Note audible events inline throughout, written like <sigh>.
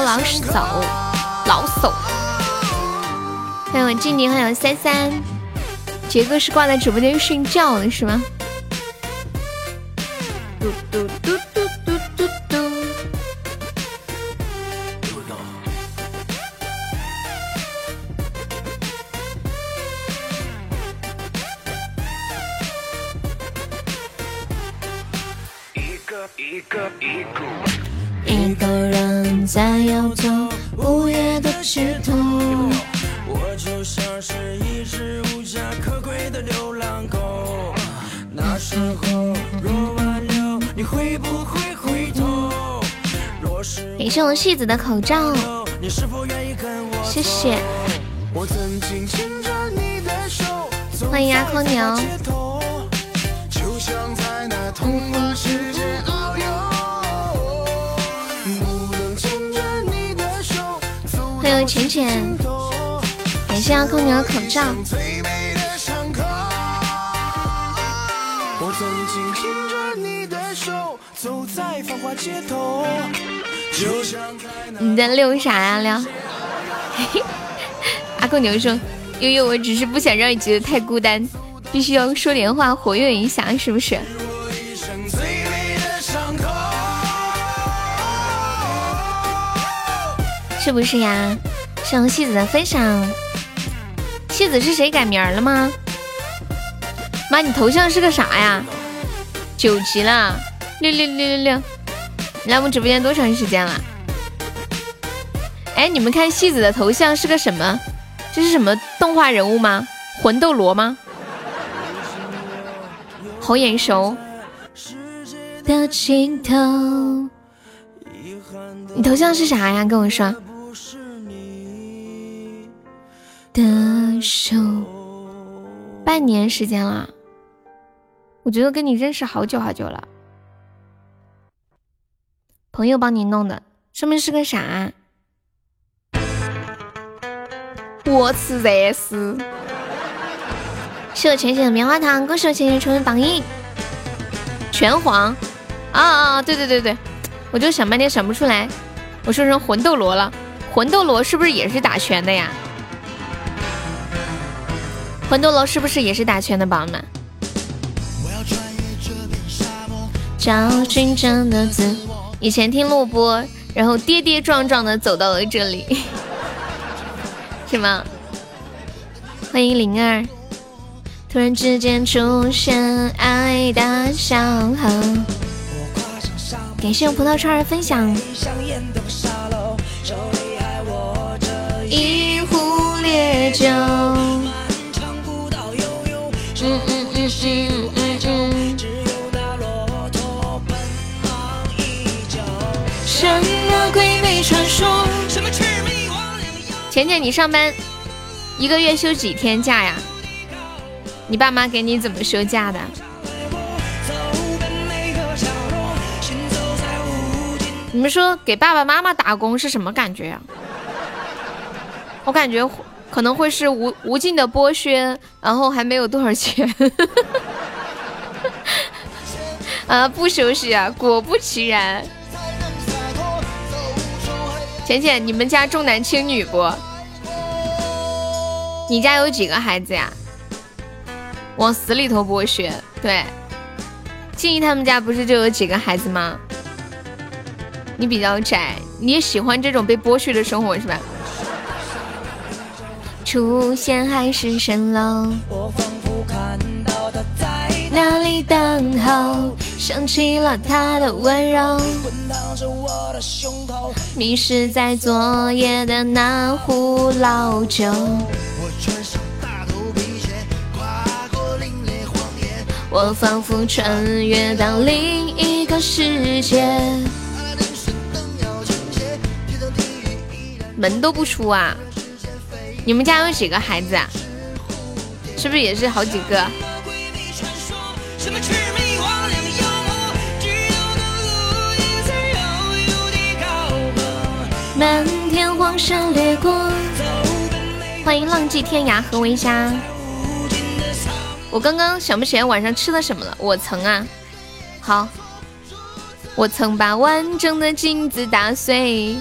老手，老手。欢迎我静宁，还有三三，杰哥是挂在直播间睡觉的是吗？嘟嘟嘟嘟谢我戏子的口罩，谢谢。欢迎阿空牛。欢迎浅浅，感谢阿空牛的口罩。走在繁华街头，你在溜啥呀溜？<laughs> 阿空牛说：“悠悠，我只是不想让你觉得太孤单，必须要说点话活跃一下，是不是？”是不是呀？谢谢戏子的分享。戏子是谁改名了吗？妈，你头像是个啥呀？九级了，六六六六六！你来我们直播间多长时间了？哎，你们看戏子的头像是个什么？这是什么动画人物吗？魂斗罗吗？好眼熟。的尽头，你头像是啥呀？跟我说。的手，半年时间了，我觉得跟你认识好久好久了。朋友帮你弄的，上面是个啥？我吃热食。谢我浅浅的棉花糖，恭喜我浅浅成为榜一，拳皇啊啊！对对对对，我就想半天想不出来，我说成魂斗罗了，魂斗罗是不是也是打拳的呀？魂斗罗是不是也是打拳的，宝宝们？找寻真的字，以前听录播，然后跌跌撞撞的走到了这里，<laughs> 是吗？欢迎灵儿，突然之间出现爱的小河，感谢我葡萄串儿分享。一壶烈酒。嗯嗯嗯嗯嗯嗯。浅浅，你上班一个月休几天假呀？你爸妈给你怎么休假的？你们说给爸爸妈妈打工是什么感觉呀？我感觉。可能会是无无尽的剥削，然后还没有多少钱。<laughs> 啊，不休息啊！果不其然。浅浅，你们家重男轻女不？你家有几个孩子呀？往死里头剥削。对，静怡他们家不是就有几个孩子吗？你比较宅，你也喜欢这种被剥削的生活是吧？出现海市蜃楼，我仿佛看在那里等候，想起了他的温柔，迷失在昨夜的那壶老酒。我穿上大头皮鞋，跨过凛冽荒野，我仿佛穿越到另一个世界。门都不出啊！你们家有几个孩子啊？是不是也是好几个？漫天黄沙掠过，欢迎浪迹天涯何为家。我刚刚想不起来晚上吃了什么了。我曾啊，好，我曾把完整的镜子打碎。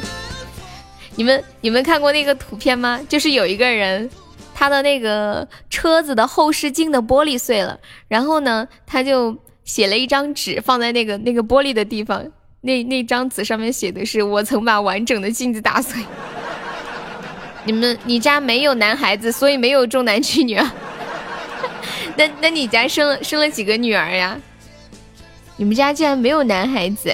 你们你们看过那个图片吗？就是有一个人，他的那个车子的后视镜的玻璃碎了，然后呢，他就写了一张纸放在那个那个玻璃的地方。那那张纸上面写的是我曾把完整的镜子打碎。你们你家没有男孩子，所以没有重男轻女啊？<laughs> 那那你家生了生了几个女儿呀？你们家竟然没有男孩子？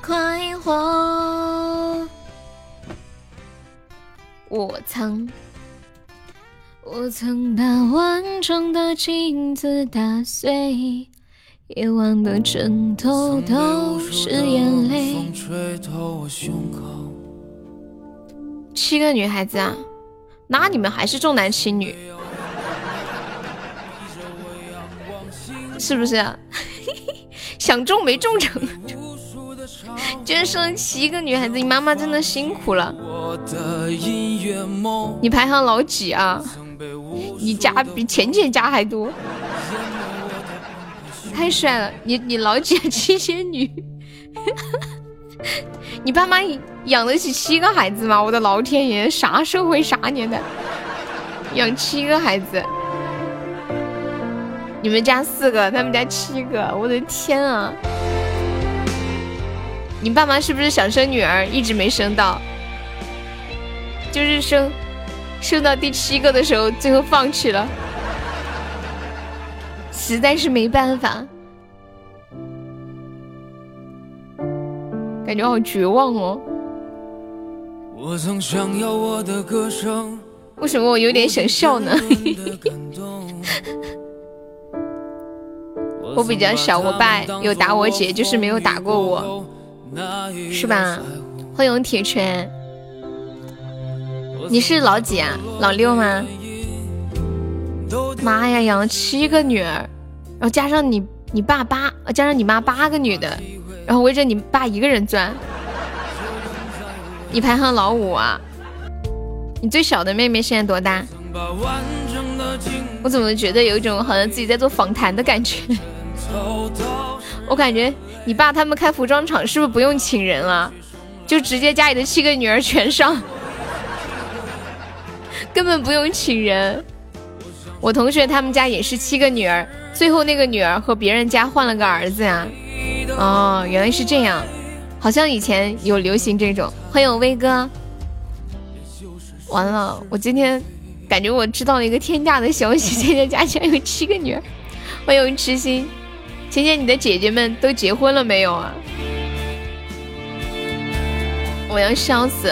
快活！我曾我曾把完整的镜子打碎。夜晚的枕头都是眼泪。七个女孩子啊，那你们还是重男轻女，<laughs> 是不是？<laughs> 想中没中成，居然生了七个女孩子，你妈妈真的辛苦了。你排行老几啊？你家比浅浅家还多。太帅了！你你老姐七仙女，<laughs> 你爸妈养得起七个孩子吗？我的老天爷，啥社会啥年代，养七个孩子？你们家四个，他们家七个，我的天啊！你爸妈是不是想生女儿，一直没生到？就是生，生到第七个的时候，最后放弃了。实在是没办法，感觉好绝望哦。为什么我有点想笑呢？<laughs> 我比较小，我爸有打我姐，就是没有打过我，是吧？欢迎铁拳，你是老几啊？老六吗？妈呀，养了七个女儿。然后加上你你爸八，加上你妈八个女的，然后围着你爸一个人转。你排行老五啊？你最小的妹妹现在多大？我怎么觉得有一种好像自己在做访谈的感觉？我感觉你爸他们开服装厂是不是不用请人啊？就直接家里的七个女儿全上，根本不用请人。我同学他们家也是七个女儿。最后那个女儿和别人家换了个儿子呀？哦，原来是这样，好像以前有流行这种。欢迎威哥。完了，我今天感觉我知道了一个天大的消息，<laughs> 芊芊家竟然有七个女儿。欢迎痴心，芊芊，你的姐姐们都结婚了没有啊？我要笑死！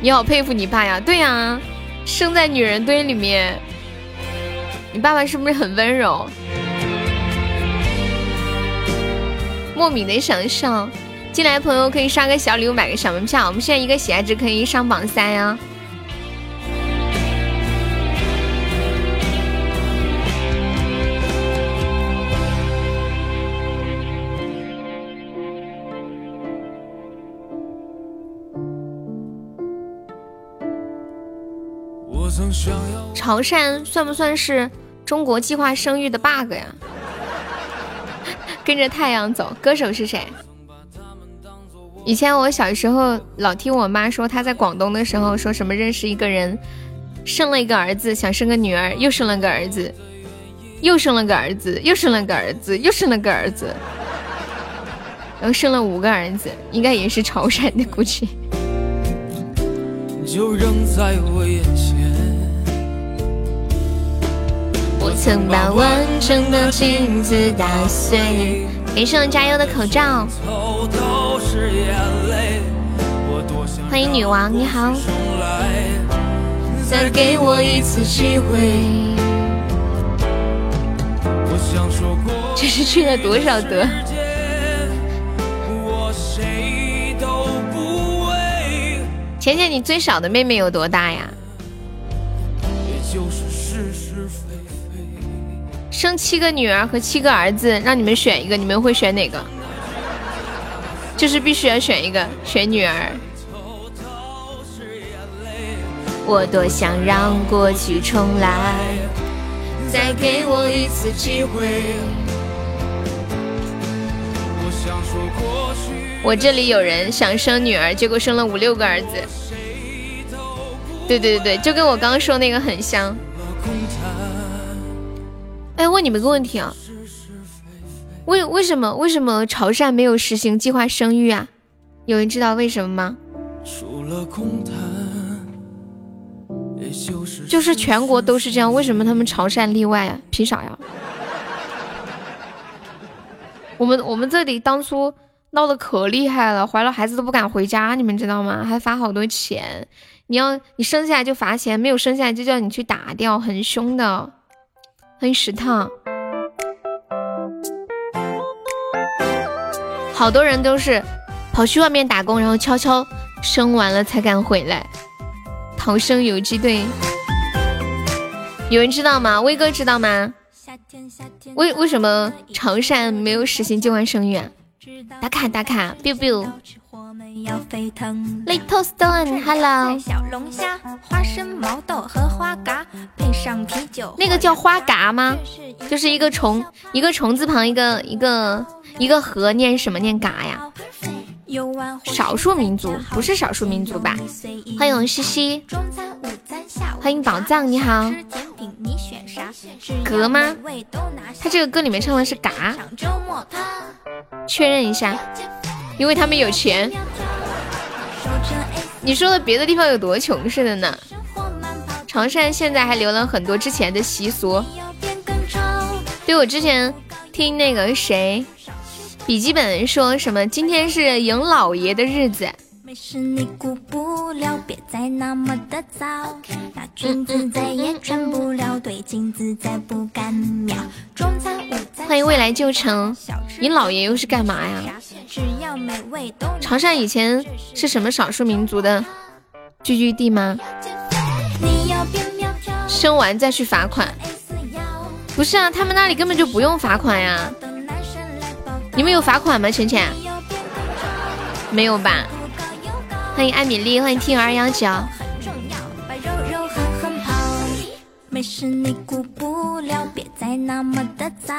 你好佩服你爸呀？对呀，生在女人堆里面。你爸爸是不是很温柔？莫名的想笑，进来的朋友可以刷个小礼物，买个小门票。我们现在一个喜爱值可以上榜三呀。潮汕算不算是？中国计划生育的 bug 呀，<laughs> 跟着太阳走。歌手是谁？以前我小时候老听我妈说，她在广东的时候说什么认识一个人，生了一个儿子，想生个女儿，又生了个儿子，又生了个儿子，又生了个儿子，又生了个儿子，然后生了五个儿子，应该也是潮汕的，估计。就扔在我眼前。我曾把完整的镜子打碎。给上加油的口罩。欢迎女王，你好。再给我一次机会。这是去了多少德？浅浅，你最小的妹妹有多大呀？也就是生七个女儿和七个儿子，让你们选一个，你们会选哪个？就是必须要选一个，选女儿。我多想让过去重来，再给我一次机会。我这里有人想生女儿，结果生了五六个儿子。对对对对，就跟我刚刚说那个很像。哎，问你们个问题啊，为为什么为什么潮汕没有实行计划生育啊？有人知道为什么吗？除了空就是就是全国都是这样，为什么他们潮汕例外啊？凭啥呀？我们我们这里当初闹得可厉害了，怀了孩子都不敢回家，你们知道吗？还罚好多钱，你要你生下来就罚钱，没有生下来就叫你去打掉，很凶的。欢迎石头，好多人都是跑去外面打工，然后悄悄生完了才敢回来。逃生游击队，有人知道吗？威哥知道吗？为为什么潮汕没有实行计划生育啊？打卡打卡，biu biu。Little Stone，Hello。小龙虾、花生、毛豆和花蛤，配上啤酒那个叫花蛤吗？就是一个虫，一个虫字旁，一个一个一个禾，念什么？念嘎呀？少数民族不是少数民族吧？欢迎西西，欢迎宝藏，你好。格吗？他这个歌里面唱的是嘎。确认一下，因为他们有钱。你说的别的地方有多穷似的呢？潮汕现在还留了很多之前的习俗。对我之前听那个谁笔记本说什么，今天是迎老爷的日子。欢迎未来旧城，你老爷又是干嘛呀？潮汕以前是什么少数民族的聚居地吗？生完再去罚款？不是啊，他们那里根本就不用罚款呀。你们有罚款吗？浅浅？没有吧？欢迎艾米丽，欢迎听二幺九。没事，你顾不了，别再那么的早。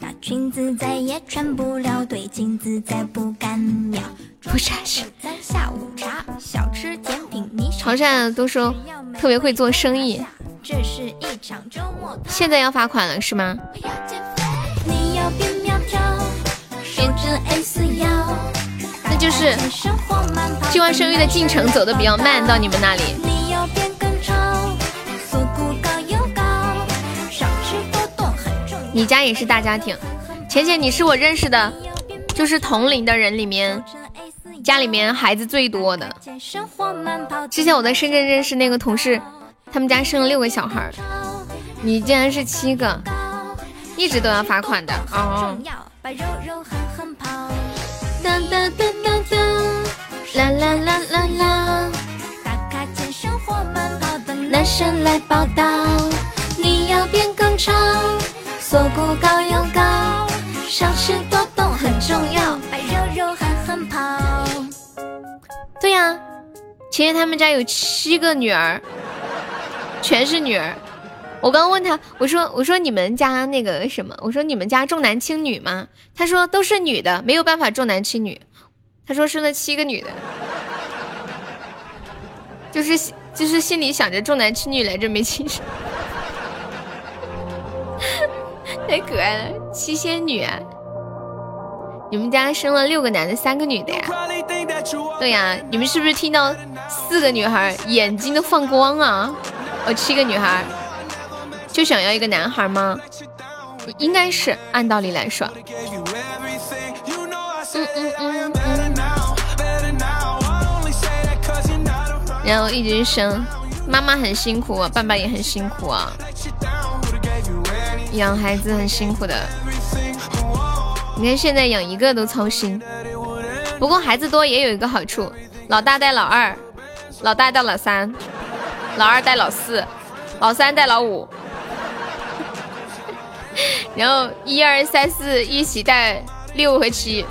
那裙子再也穿不了，对镜子再不敢瞄。不下去。下午茶，小吃甜品，你潮汕都说特别会做生意。这是一场周末。现在要罚款了是吗？你要变。那就是计划生育的进程走的比较慢，到你们那里。你家也是大家庭，浅浅，你是我认识的，就是同龄的人里面，家里面孩子最多的。之前我在深圳认识那个同事，他们家生了六个小孩，你竟然是七个，一直都要罚款的啊！当当当当当，啦啦啦啦啦！打卡健身或慢跑的男生来报道，你要变更潮。锁骨高又高，少吃多动很重要，把肉肉狠狠跑。对呀，其实他们家有七个女儿，全是女儿。我刚问他，我说我说你们家那个什么，我说你们家重男轻女吗？他说都是女的，没有办法重男轻女。他说生了七个女的，就是就是心里想着重男轻女来着，没亲生。太可爱了，七仙女，你们家生了六个男的，三个女的呀？对呀，你们是不是听到四个女孩眼睛都放光啊？哦，七个女孩，就想要一个男孩吗？应该是，按道理来说。嗯嗯嗯嗯。然后一直生，妈妈很辛苦，爸爸也很辛苦啊。养孩子很辛苦的。你看现在养一个都操心。不过孩子多也有一个好处，老大带老二，老大带老三，老二带老四，老三带老五，然后一二三四一起带六和七。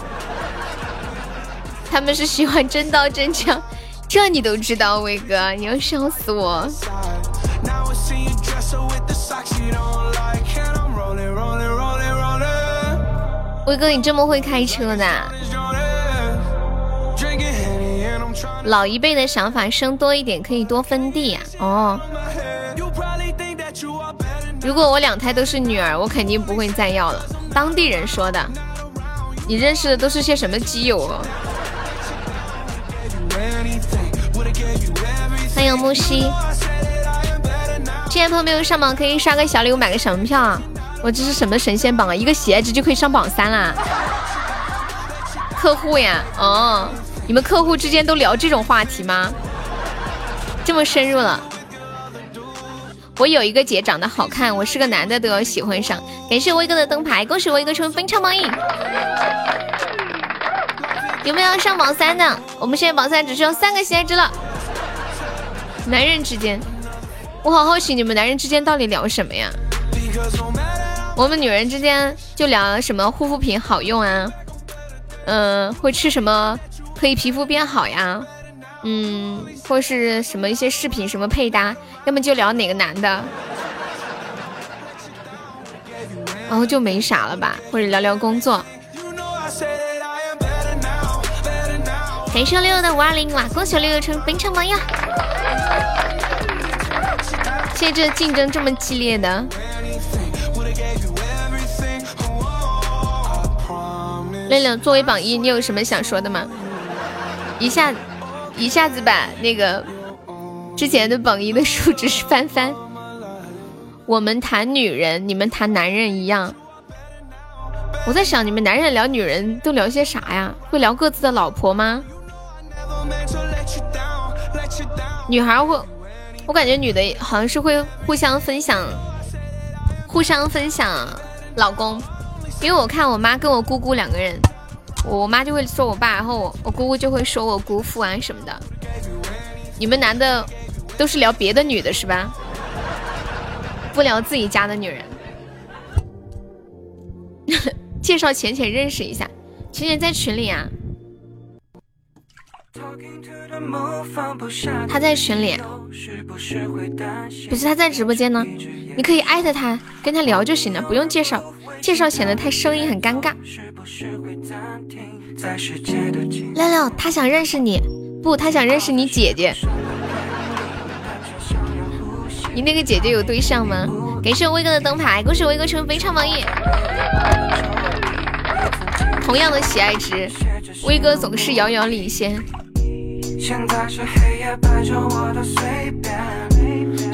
他们是喜欢真刀真枪，这你都知道，威哥，你要笑死我。威哥，你这么会开车的？老一辈的想法，生多一点可以多分地呀。哦，如果我两胎都是女儿，我肯定不会再要了。当地人说的。你认识的都是些什么基友啊？欢迎木西，亲爱的朋友没有上榜可以刷个小礼物买个什么票啊？我这是什么神仙榜啊？一个鞋子就可以上榜三啦！客户呀，哦，你们客户之间都聊这种话题吗？这么深入了。我有一个姐长得好看，我是个男的都要喜欢上。感谢威哥的灯牌，恭喜威哥成为分超榜一。有没有要上榜三的？我们现在榜三只需要三个喜爱值了。男人之间，我好好奇你们男人之间到底聊什么呀？我们女人之间就聊什么护肤品好用啊，嗯，会吃什么可以皮肤变好呀，嗯，或是什么一些饰品什么配搭，要么就聊哪个男的，<laughs> 然后就没啥了吧，或者聊聊工作。感谢六六的五二零哇！恭喜六六成本场榜一！现在这竞争这么激烈的，六六作为榜一，你有什么想说的吗？一下一下子把那个之前的榜一的数值是翻翻。我们谈女人，你们谈男人一样。我在想，你们男人聊女人都聊些啥呀？会聊各自的老婆吗？女孩会，我感觉女的好像是会互相分享，互相分享老公，因为我看我妈跟我姑姑两个人，我妈就会说我爸，然后我我姑姑就会说我姑父啊什么的。你们男的都是聊别的女的是吧？不聊自己家的女人。<laughs> 介绍浅浅认识一下，浅浅在群里啊。他在群里，不是他在直播间呢。你可以艾特他，跟他聊就行了，不用介绍，介绍显得太生硬，很尴尬。六六，他想认识你，不，他想认识你姐姐。你那个姐姐有对象吗？感谢威哥的灯牌，恭喜威哥成为非常榜一。同样的喜爱值，威哥总是遥遥领先。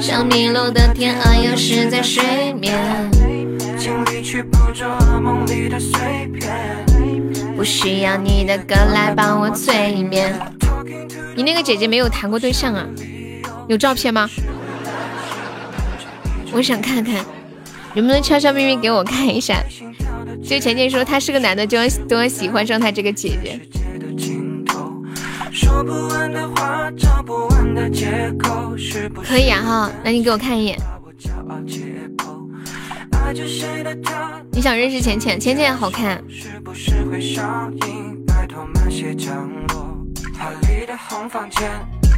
像迷路的天鹅游失在水面，不需要你的歌来帮我催眠。你那个姐姐没有谈过对象啊？有照片吗？我想看看，能不能悄悄咪咪给我看一下？就浅浅说他是个男的，就要都要喜欢上他这个姐姐。可以啊哈，那你给我看一眼。你想认识浅浅？浅浅好看。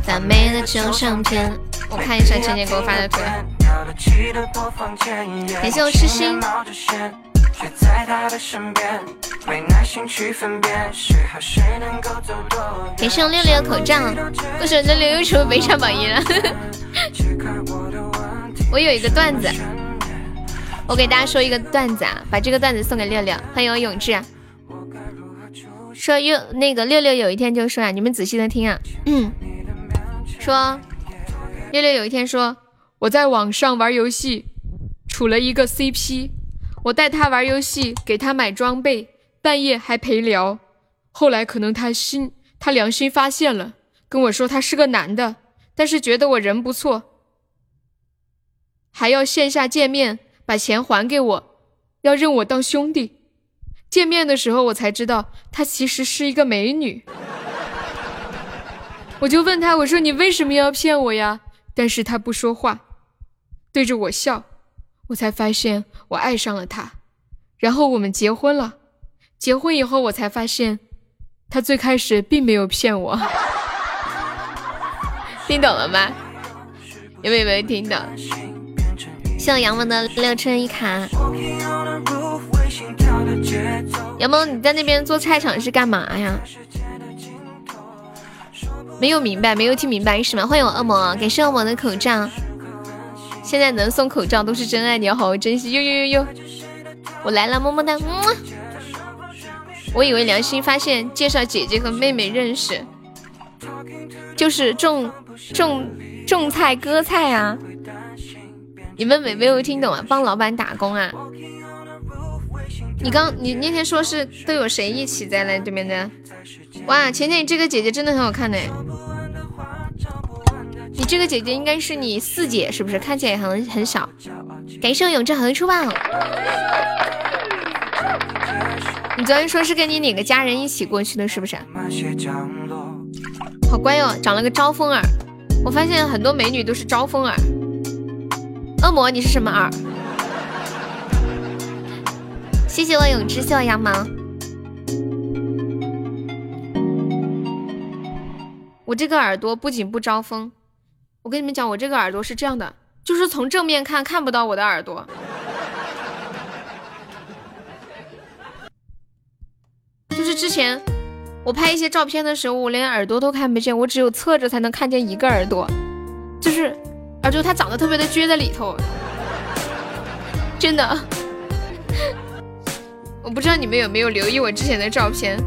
赞美的旧相片，我看一下浅浅给我发的图。感谢我痴心。给送六六的口罩，不是六六又成为悲伤榜一了。<laughs> 我有一个段子，我给大家说一个段子啊，把这个段子送给六六。欢迎我永志，说又那个六六有一天就说啊，你们仔细的听啊，嗯，说六六有一天说我在网上玩游戏，处了一个 CP。我带他玩游戏，给他买装备，半夜还陪聊。后来可能他心，他良心发现了，跟我说他是个男的，但是觉得我人不错，还要线下见面，把钱还给我，要认我当兄弟。见面的时候我才知道，他其实是一个美女。我就问他，我说你为什么要骗我呀？但是他不说话，对着我笑。我才发现我爱上了他，然后我们结婚了。结婚以后，我才发现他最开始并没有骗我。<laughs> 听懂了吗？有没有听懂？谢谢杨萌的六车一卡。杨萌，你在那边做菜场是干嘛呀？没有明白，没有听明白是吗？欢迎我恶魔，感谢恶魔的口罩。现在能送口罩都是真爱，你要好好珍惜。呦呦呦呦，我来了，么么哒。我以为良心发现，介绍姐姐和妹妹认识，就是种种种菜割菜啊。你们没没有听懂啊？帮老板打工啊？你刚你那天说是都有谁一起在那对面的？哇，浅浅，你这个姐姐真的很好看呢。你这个姐姐应该是你四姐是不是？看起来很很小。感谢永志恒出宝。你昨天说是跟你哪个家人一起过去的，是不是？好乖哟，长了个招风耳。我发现很多美女都是招风耳。恶魔，你是什么耳？谢谢我永志，谢谢我羊毛。我这个耳朵不仅不招风。我跟你们讲，我这个耳朵是这样的，就是从正面看看不到我的耳朵，<laughs> 就是之前我拍一些照片的时候，我连耳朵都看不见，我只有侧着才能看见一个耳朵，就是耳朵它长得特别的撅在里头，真的，<laughs> 我不知道你们有没有留意我之前的照片。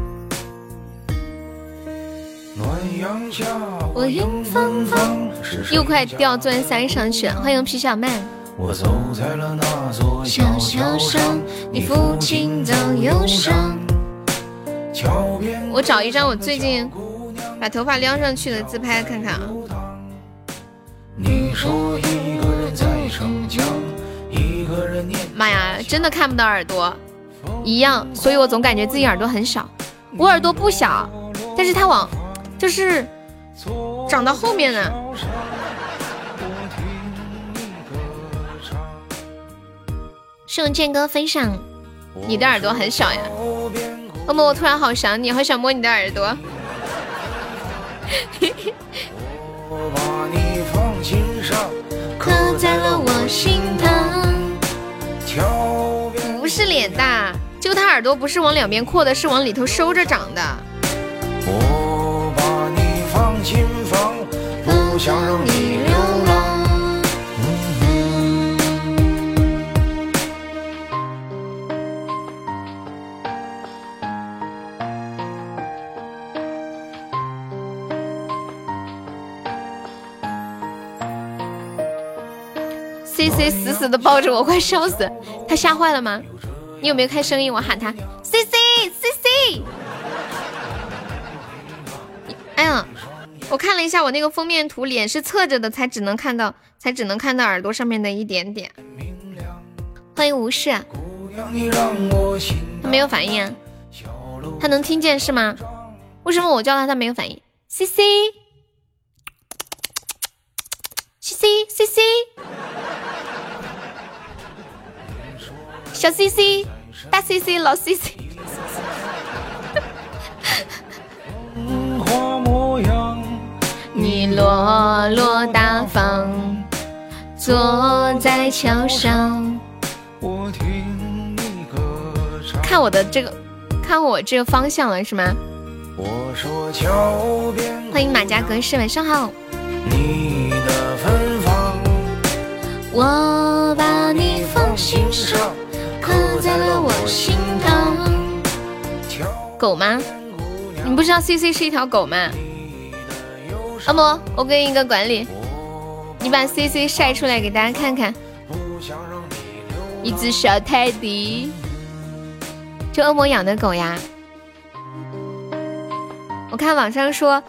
我迎风风，又快掉钻山上去了。欢迎皮小曼。我走在了那座小桥上，你抚琴的忧伤。我找一张我最近把头发撩上去的自拍看看啊。妈呀，真的看不到耳朵，一样，所以我总感觉自己耳朵很小。我耳朵不小，但是它往。就是长到后面呢。送剑哥分享，你的耳朵很小呀。恶魔，我突然好想你，好想摸你的耳朵。<laughs> 刻在了我心头。不是脸大，就他耳朵不是往两边扩的，是往里头收着长的。不想让你流浪。C C 死死的抱着我，快笑死！他吓坏了吗？你有没有开声音？我喊他 C C C C。哎呀！我看了一下我那个封面图，脸是侧着的，才只能看到，才只能看到耳朵上面的一点点。欢迎无视，他没有反应，啊，他能听见是吗？为什么我叫他他没有反应？C C C C C C，小 C C，大 C C，老 C C。你落落大方，坐在桥上。看我的这个，看我这个方向了是吗？欢迎马家格式，晚上好。我把你放心上，刻在了我心头。狗吗？你不知道 C C 是一条狗吗？恶魔我给你一个管理。你把 cc 晒出来给大家看看。一只小泰迪。这恶魔养的狗呀。我看网上说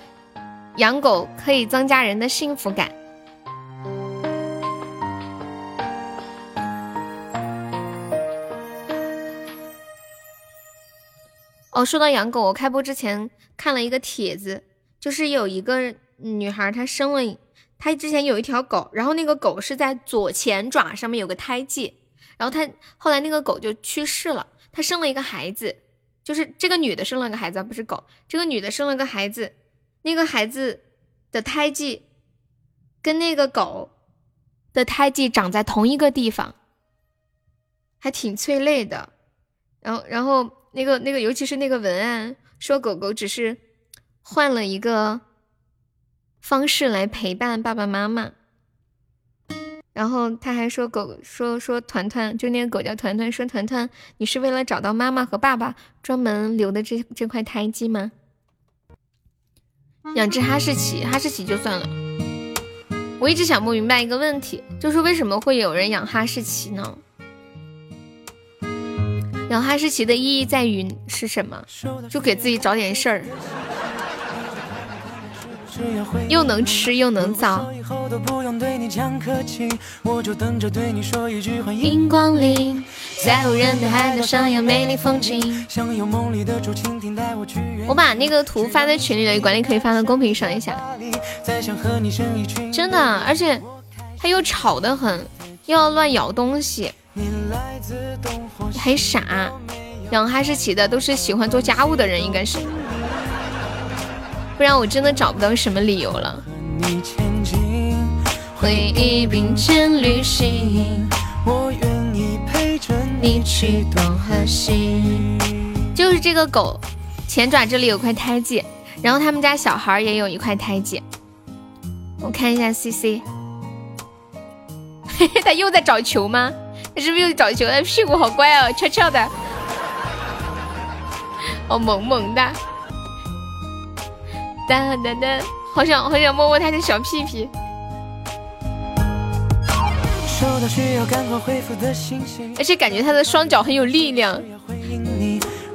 养狗可以增加人的幸福感。哦说到养狗我开播之前看了一个帖子就是有一个女孩她生了，她之前有一条狗，然后那个狗是在左前爪上面有个胎记，然后她后来那个狗就去世了，她生了一个孩子，就是这个女的生了个孩子，不是狗，这个女的生了个孩子，那个孩子的胎记跟那个狗的胎记长在同一个地方，还挺催泪的，然后然后。那个那个，尤其是那个文案说狗狗只是换了一个方式来陪伴爸爸妈妈，然后他还说狗说说团团，就那个狗叫团团，说团团，你是为了找到妈妈和爸爸专门留的这这块胎记吗？养只哈士奇，哈士奇就算了。我一直想不明白一个问题，就是为什么会有人养哈士奇呢？养哈士奇的意义在于是什么？就给自己找点事儿，又能吃又能造。迎光临，在无人的海岛上有美丽风景。我把那个图发在群里了，管理可以发到公屏上一下。真的，而且它又吵得很，又要乱咬东西。还傻，养哈士奇的都是喜欢做家务的人，应该是，不然我真的找不到什么理由了。回忆并肩旅行，我愿意陪着你去东和西。就是这个狗前爪这里有块胎记，然后他们家小孩也有一块胎记。我看一下 C C，嘿嘿，<laughs> 他又在找球吗？他是不是又找球？他屁股好乖哦，翘翘的，好萌萌的，哒哒哒，好想好想摸摸他的小屁屁。而且感觉他的双脚很有力量。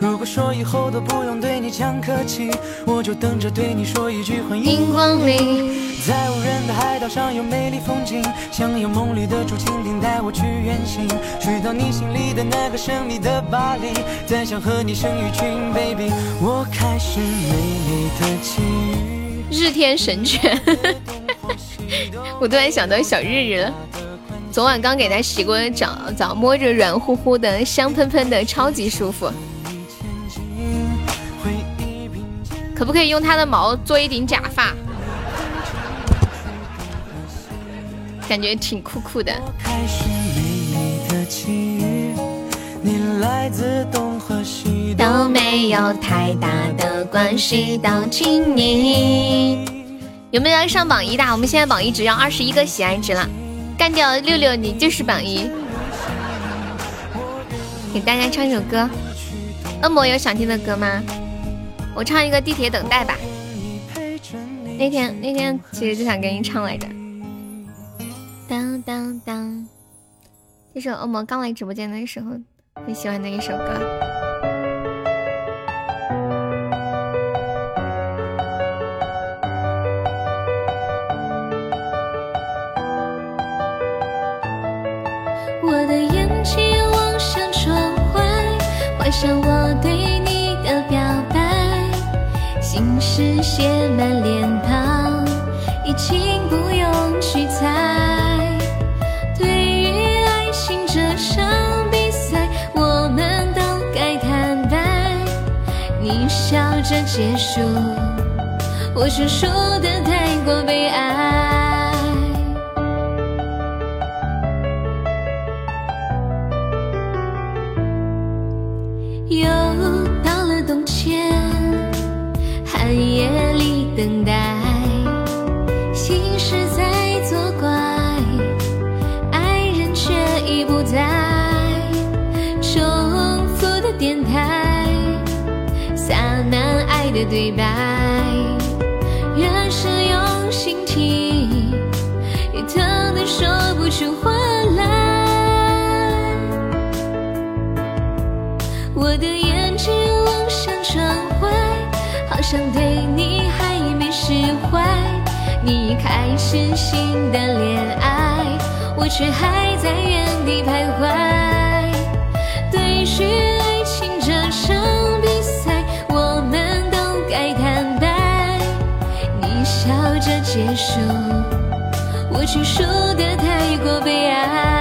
如果说以后都不用对你讲客气，我就等着对你说一句欢迎光临。在无人的海岛上有美丽风景，想有梦里的竹蜻蜓带我去远行，去到你心里的那个神秘的巴黎，再想和你生一群 baby。我开始美丽的际遇。日天神犬，<laughs> 我突然想到小日日了。昨晚刚给他洗过澡，澡摸着软乎乎的、香喷喷的，超级舒服。可不可以用它的毛做一顶假发？感觉挺酷酷的。都没有太大的关系，都请你。有没有要上榜一的？我们现在榜一只要二十一个喜爱值了，干掉六六，你就是榜一。给大家唱一首歌，恶魔有想听的歌吗？我唱一个地铁等待吧。那天那天其实就想给你唱来着。当当当，这首恶魔刚来直播间的时候很喜欢的一首歌。我的眼睛望向窗外，幻想我对你的表白。心事写满脸庞，已经不用去猜。对于爱情这场比赛，我们都该坦白。你笑着结束，我却输得太过悲哀。的对白，越是用心听，越疼得说不出话来。我的眼睛望向窗外。好像对你还没释怀，你已开始新的恋爱，我却还在原地徘徊。对于爱情这场却输得太过悲哀。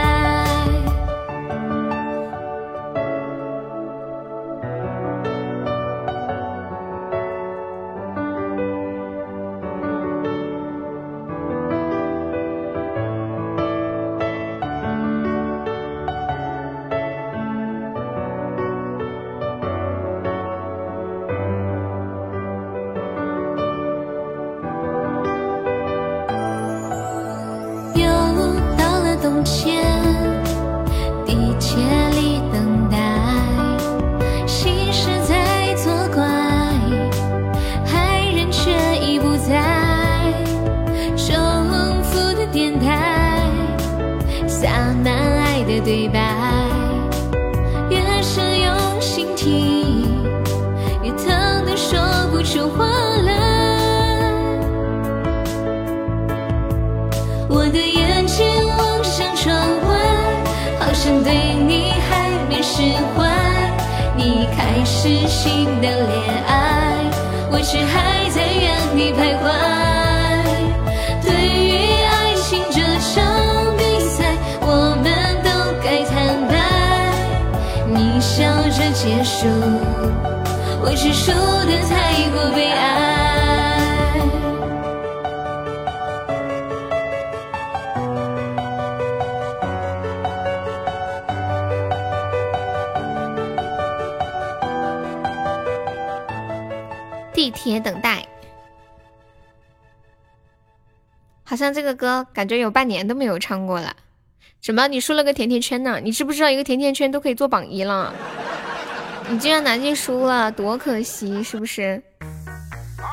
感觉有半年都没有唱过了，什么？你输了个甜甜圈呢？你知不知道一个甜甜圈都可以做榜一了？你竟然拿去输了，多可惜，是不是？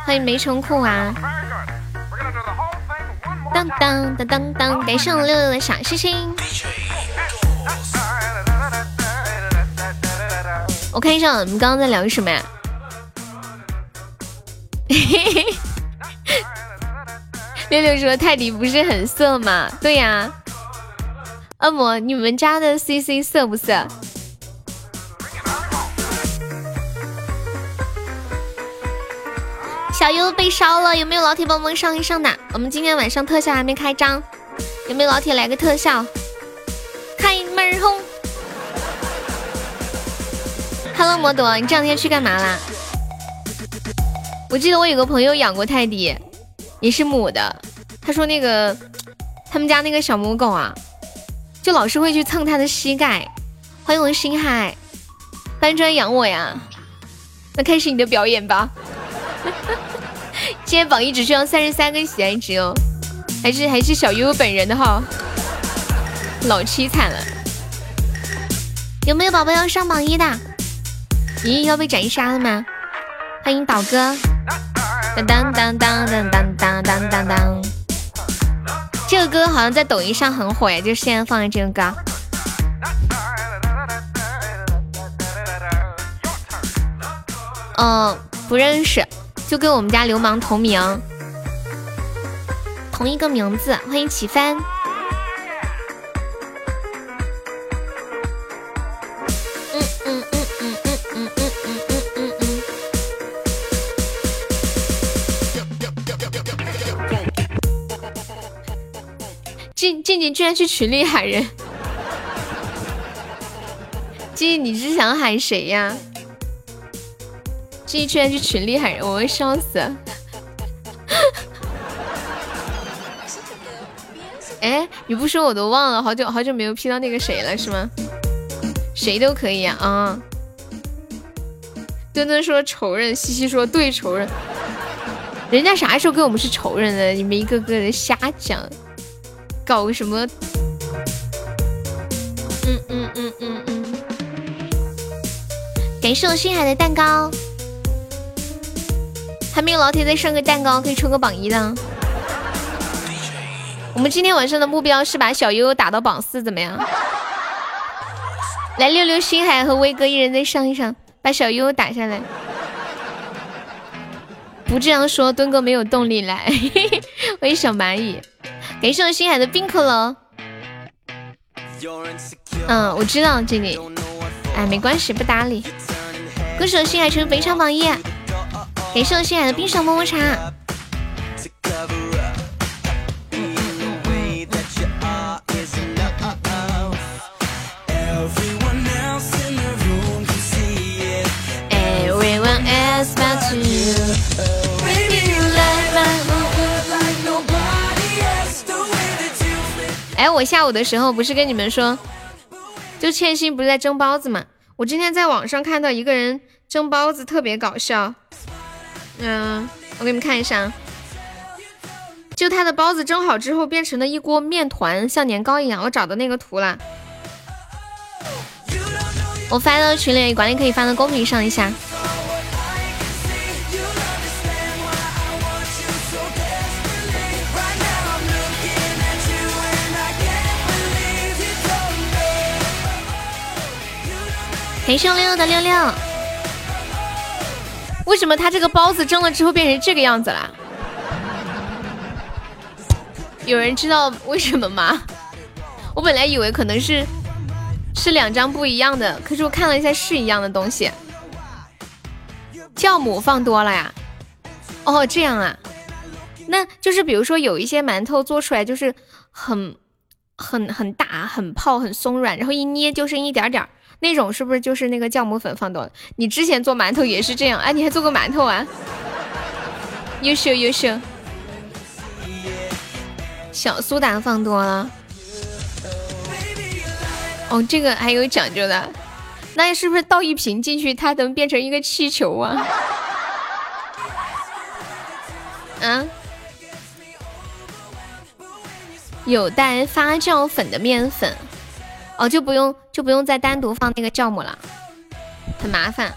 欢迎没成裤啊！当当当当当，感谢我六六的小星星。我看一下我们刚刚在聊什么呀？嘿嘿嘿。六六说泰迪不是很色吗？对呀，恶魔，你们家的 CC 色不色？小优被烧了，有没有老铁帮忙上一上的？我们今天晚上特效还没开张，有没有老铁来个特效？开门红！Hello，摩朵，你这两天去干嘛啦？我记得我有个朋友养过泰迪。也是母的，他说那个他们家那个小母狗啊，就老是会去蹭他的膝盖。欢迎我星海，搬砖养我呀？那开始你的表演吧。<laughs> 今天榜一只需要三十三个喜爱值哦，还是还是小悠悠本人的号，老凄惨了。有没有宝宝要上榜一的？咦，要被斩杀了吗？欢迎宝哥。当当当当当当当当当，这个歌好像在抖音上很火呀，就现在放的这个歌。嗯，不认识，就跟我们家流氓同名，同一个名字。欢迎起帆。静静居然去群里喊人，静静你是想喊谁呀？静静居然去群里喊人，我会笑死。哎，你不说我都忘了，好久好久没有 P 到那个谁了是吗？谁都可以啊啊！墩墩说仇人，西西说对仇人，人家啥时候跟我们是仇人了？你们一个个的瞎讲。搞什么？嗯嗯嗯嗯嗯。感谢我星海的蛋糕，还没有老铁再上个蛋糕，可以抽个榜一的。我们今天晚上的目标是把小悠悠打到榜四，怎么样？<laughs> 来，六六星海和威哥一人再上一上，把小悠悠打下来。不这样说，墩哥没有动力来。欢迎小蚂蚁。感谢我星海的冰可乐。嗯，我知道这里。哎，没关系，不搭理。恭喜我星海成为非常榜一。感谢我星海的冰爽么么茶。我下午的时候不是跟你们说，就欠薪不是在蒸包子嘛？我今天在网上看到一个人蒸包子特别搞笑，嗯，我给你们看一下，就他的包子蒸好之后变成了一锅面团，像年糕一样。我找到那个图了，我发到群里，管理可以发到公屏上一下。感谢六六的六六，为什么他这个包子蒸了之后变成这个样子了？有人知道为什么吗？我本来以为可能是是两张不一样的，可是我看了一下是一样的东西。酵母放多了呀？哦，这样啊？那就是比如说有一些馒头做出来就是很很很大、很泡、很松软，然后一捏就剩一点点儿。那种是不是就是那个酵母粉放多了？你之前做馒头也是这样，哎，你还做过馒头啊？优秀优秀，小苏打放多了。哦，这个还有讲究的，那是不是倒一瓶进去，它能变成一个气球啊？啊？有带发酵粉的面粉。哦，就不用就不用再单独放那个酵母了，很麻烦。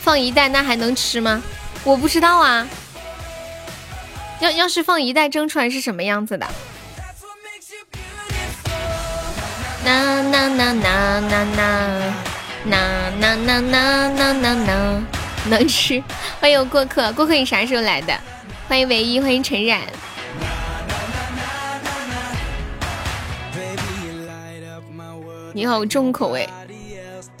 放一袋那还能吃吗？我不知道啊。要要是放一袋蒸出来是什么样子的？呐呐呐呐呐呐呐呐呐呐呐呐呐，能吃！欢迎过客，过客你啥时候来的？欢迎唯一，欢迎陈冉。你好重口味，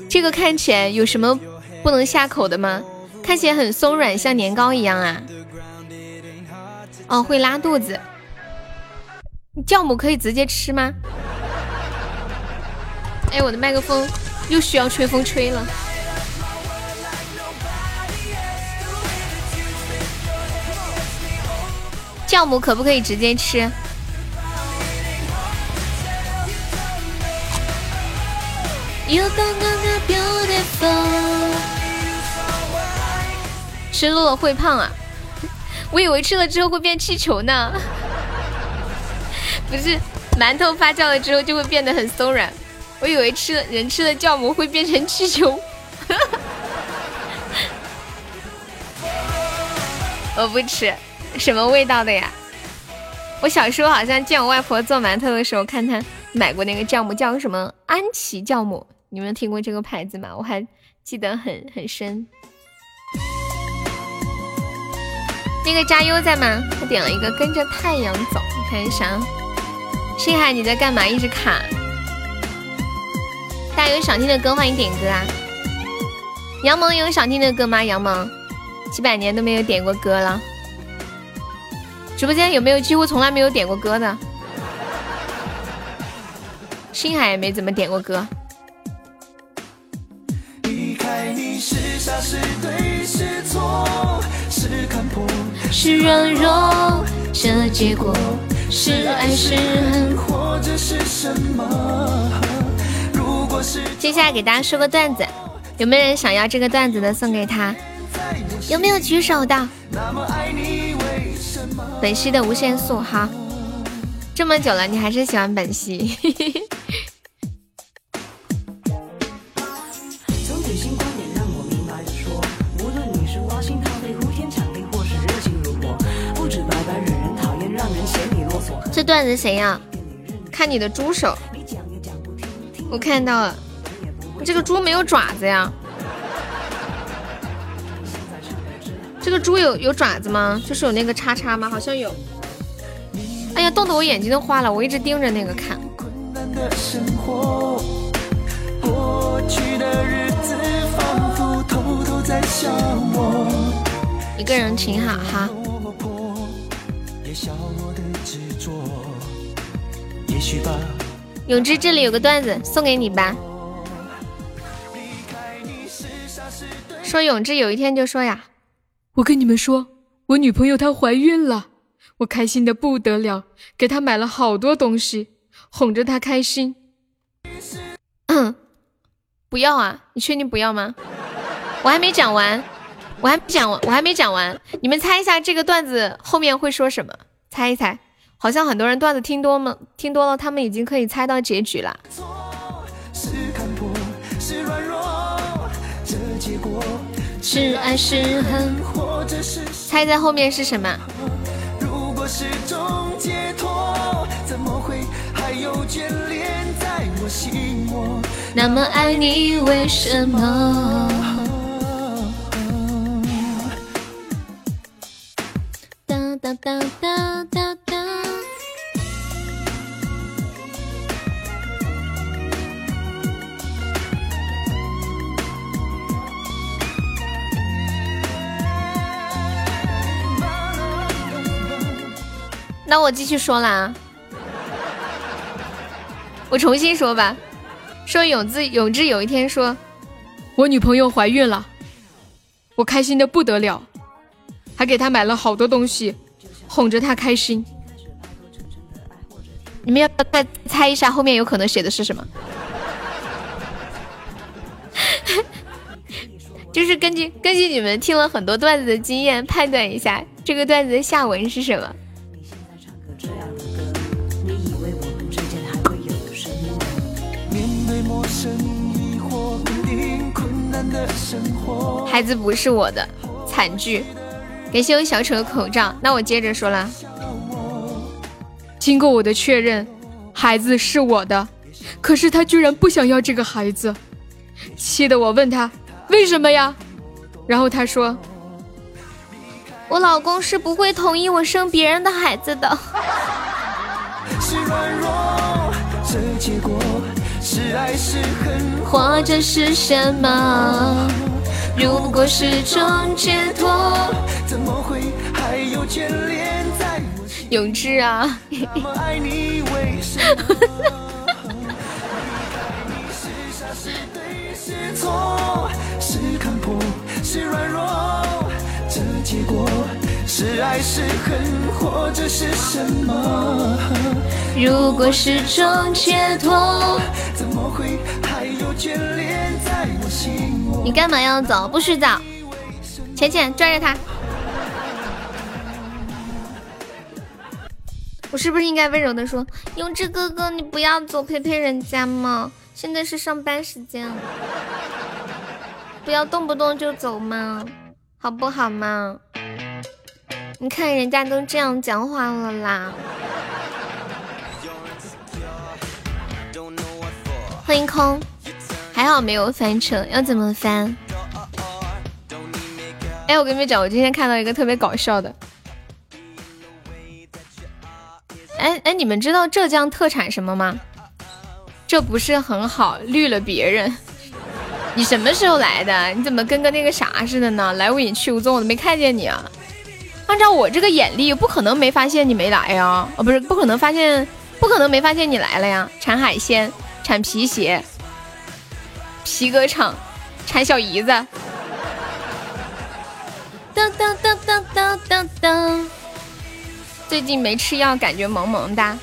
这个看起来有什么不能下口的吗？看起来很松软，像年糕一样啊。哦，会拉肚子。酵母可以直接吃吗？哎，我的麦克风又需要吹风吹了。酵母可不可以直接吃？吃多了会胖啊？我以为吃了之后会变气球呢。<laughs> 不是，馒头发酵了之后就会变得很松软。我以为吃了人吃的酵母会变成气球，<laughs> 我不吃，什么味道的呀？我小时候好像见我外婆做馒头的时候，看她买过那个酵母，叫什么安琪酵母，你们听过这个牌子吗？我还记得很很深。那个加油在吗？他点了一个跟着太阳走，你看一下。星海你在干嘛？一直卡。大家有想听的歌，欢迎点歌啊！杨萌有想听的歌吗？杨萌，几百年都没有点过歌了。直播间有没有几乎从来没有点过歌的？星海也没怎么点过歌。是软弱，这结果是爱是恨，或者是什么？接下来给大家说个段子，有没有人想要这个段子的？送给他，有没有举手的？本兮的无限速哈，这么久了你还是喜欢本兮。<laughs> 这段子谁呀？看你的猪手。我看到了，这个猪没有爪子呀？这个猪有有爪子吗？就是有那个叉叉吗？好像有。哎呀，冻得我眼睛都花了，我一直盯着那个看。一个人挺好哈。永志这里有个段子送给你吧。说永志有一天就说呀：“我跟你们说，我女朋友她怀孕了，我开心的不得了，给她买了好多东西，哄着她开心。<clears throat> ”不要啊！你确定不要吗？我还没讲完，我还没讲完，我还没讲完。你们猜一下这个段子后面会说什么？猜一猜。好像很多人段子听多了，听多了，他们已经可以猜到结局了。是爱是恨，猜猜后面是什么？那么爱你，为什么？哒哒哒哒哒那我继续说啦，我重新说吧。说永志，永志有一天说，我女朋友怀孕了，我开心的不得了，还给她买了好多东西，哄着她开心。你们要再猜一下后面有可能写的是什么？<laughs> 就是根据根据你们听了很多段子的经验判断一下，这个段子的下文是什么？孩子不是我的，惨剧。感谢我小丑的口罩。那我接着说了，经过我的确认，孩子是我的，可是他居然不想要这个孩子，气得我问他为什么呀？然后他说，我老公是不会同意我生别人的孩子的。<laughs> 是爱是恨，或者是什么？如果是种解脱，怎么会还有眷恋在我？永志啊！<laughs> 是爱是恨，或者是什么？如果是种解脱，怎么会还有眷恋在我心窝？你干嘛要走？不许走！浅浅拽着他。我是不是应该温柔的说：“永志哥哥，你不要走，陪陪人家嘛。现在是上班时间，不要动不动就走嘛，好不好嘛？”你看人家都这样讲话了啦！欢迎空，还好没有翻车，要怎么翻？哎，我跟你们讲，我今天看到一个特别搞笑的。哎哎，你们知道浙江特产什么吗？这不是很好，绿了别人。<laughs> 你什么时候来的？你怎么跟个那个啥似的呢？来无影去无踪，我都没看见你啊！按照我这个眼力，不可能没发现你没来呀！哦，不是，不可能发现，不可能没发现你来了呀！产海鲜，产皮鞋，皮革厂，产小姨子。噔噔噔噔噔噔噔。最近没吃药，感觉萌萌哒。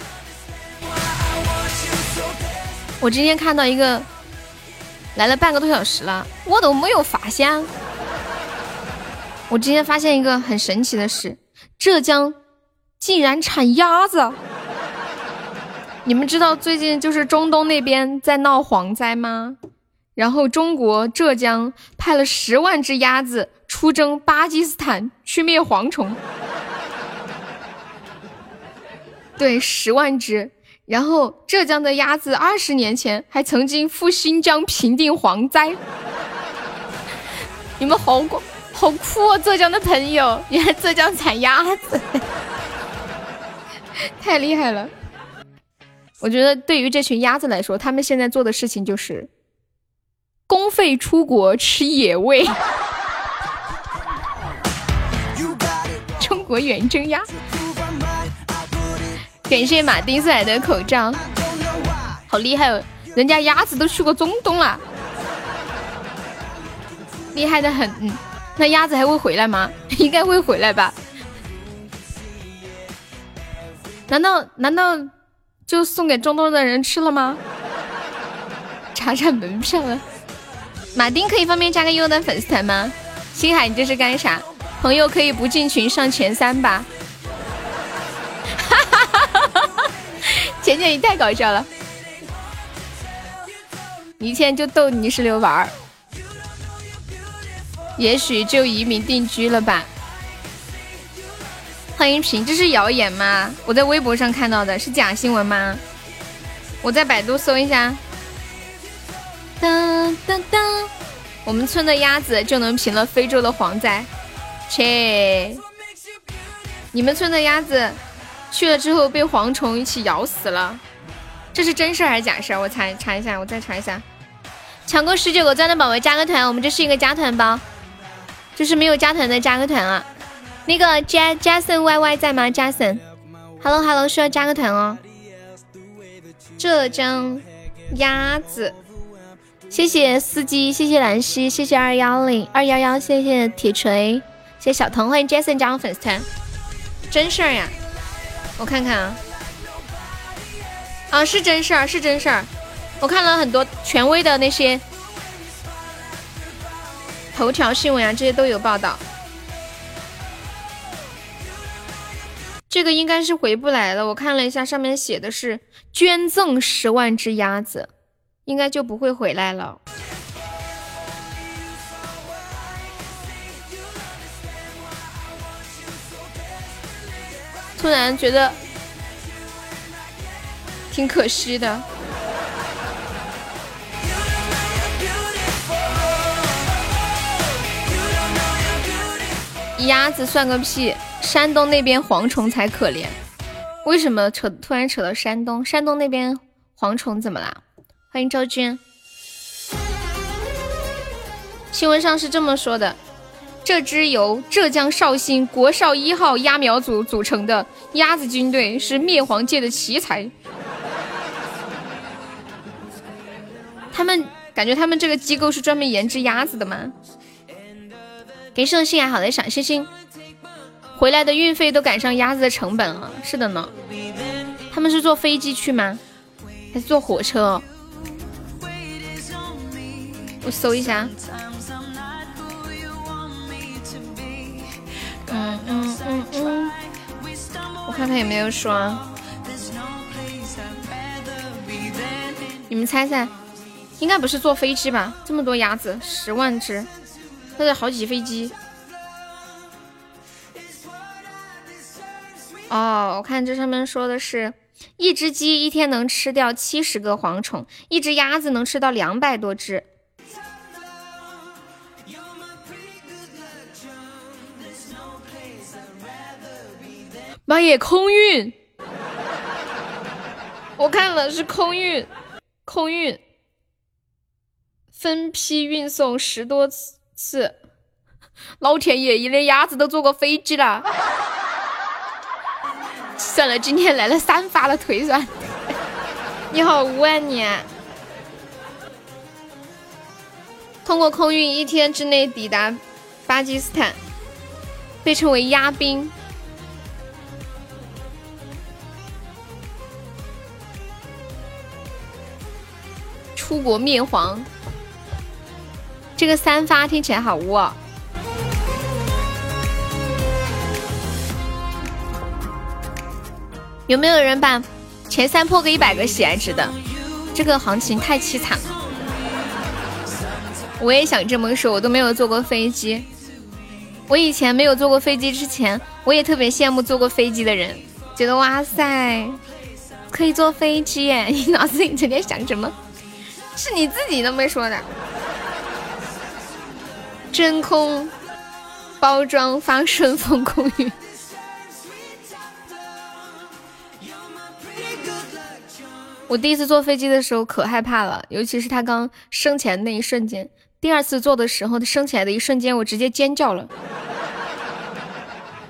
我今天看到一个，来了半个多小时了，我都没有发现。我今天发现一个很神奇的事，浙江竟然产鸭子。你们知道最近就是中东那边在闹蝗灾吗？然后中国浙江派了十万只鸭子出征巴基斯坦去灭蝗虫。对，十万只。然后浙江的鸭子二十年前还曾经赴新疆平定蝗灾。<laughs> 你们好过。好酷哦！浙江的朋友，原来浙江产鸭子，<laughs> 太厉害了！我觉得对于这群鸭子来说，他们现在做的事情就是公费出国吃野味。<laughs> 中国远征鸭，感谢马丁送来的口罩。好厉害哦！人家鸭子都去过中东了，厉害的很。那鸭子还会回来吗？应该会回来吧？难道难道就送给中东的人吃了吗？查查门票了。马丁可以方便加个优的粉丝团吗？星海，你这是干啥？朋友可以不进群上前三吧？哈哈哈哈哈哈！浅浅，你太搞笑了，一天就逗泥石流玩儿。也许就移民定居了吧？欢迎平，这是谣言吗？我在微博上看到的是假新闻吗？我在百度搜一下。当当当，我们村的鸭子就能平了非洲的蝗灾。切，你们村的鸭子去了之后被蝗虫一起咬死了，这是真事还是假事？我查查一下，我再查一下。抢够十九个钻的宝宝加个团，我们这是一个加团包，就是没有加团的加个团啊。那个 J Jason Y Y 在吗？Jason，Hello Hello，需要加个团哦。浙江鸭子。谢谢司机，谢谢兰溪，谢谢二幺零二幺幺，谢谢铁锤，谢谢小童，欢迎 Jason 加入粉丝团，真事儿呀，我看看啊，啊是真事儿是真事儿，我看了很多权威的那些头条新闻啊，这些都有报道，这个应该是回不来了，我看了一下，上面写的是捐赠十万只鸭子。应该就不会回来了。突然觉得挺可惜的。鸭子算个屁！山东那边蝗虫才可怜。为什么扯突然扯到山东？山东那边蝗虫怎么啦？欢迎昭君。新闻上是这么说的：这支由浙江绍兴国少一号鸭苗组组成的鸭子军队是灭蝗界的奇才。他们感觉他们这个机构是专门研制鸭子的吗？给送心爱好的小星星。回来的运费都赶上鸭子的成本了。是的呢。他们是坐飞机去吗？还是坐火车？我搜一下，嗯嗯嗯嗯，我看看有没有说，你们猜猜，应该不是坐飞机吧？这么多鸭子，十万只，那得好几飞机。哦，我看这上面说的是，一只鸡一天能吃掉七十个蝗虫，一只鸭子能吃到两百多只。妈耶，空运！<laughs> 我看了是空运，空运，分批运送十多次。是老天爷，一连鸭子都坐过飞机了。算了，今天来了三发的腿软。你好污啊你！通过空运一天之内抵达巴基斯坦，被称为鸭兵。出国灭蝗，这个三发听起来好污哦！有没有人把前三破个一百个喜爱值的？这个行情太凄惨了。我也想这么说，我都没有坐过飞机。我以前没有坐过飞机之前，我也特别羡慕坐过飞机的人，觉得哇塞，可以坐飞机耶！你脑子里整天想什么？是你自己都没说的，真空包装发顺丰空运。我第一次坐飞机的时候可害怕了，尤其是它刚升起来的那一瞬间。第二次坐的时候，它升起来的一瞬间，我直接尖叫了。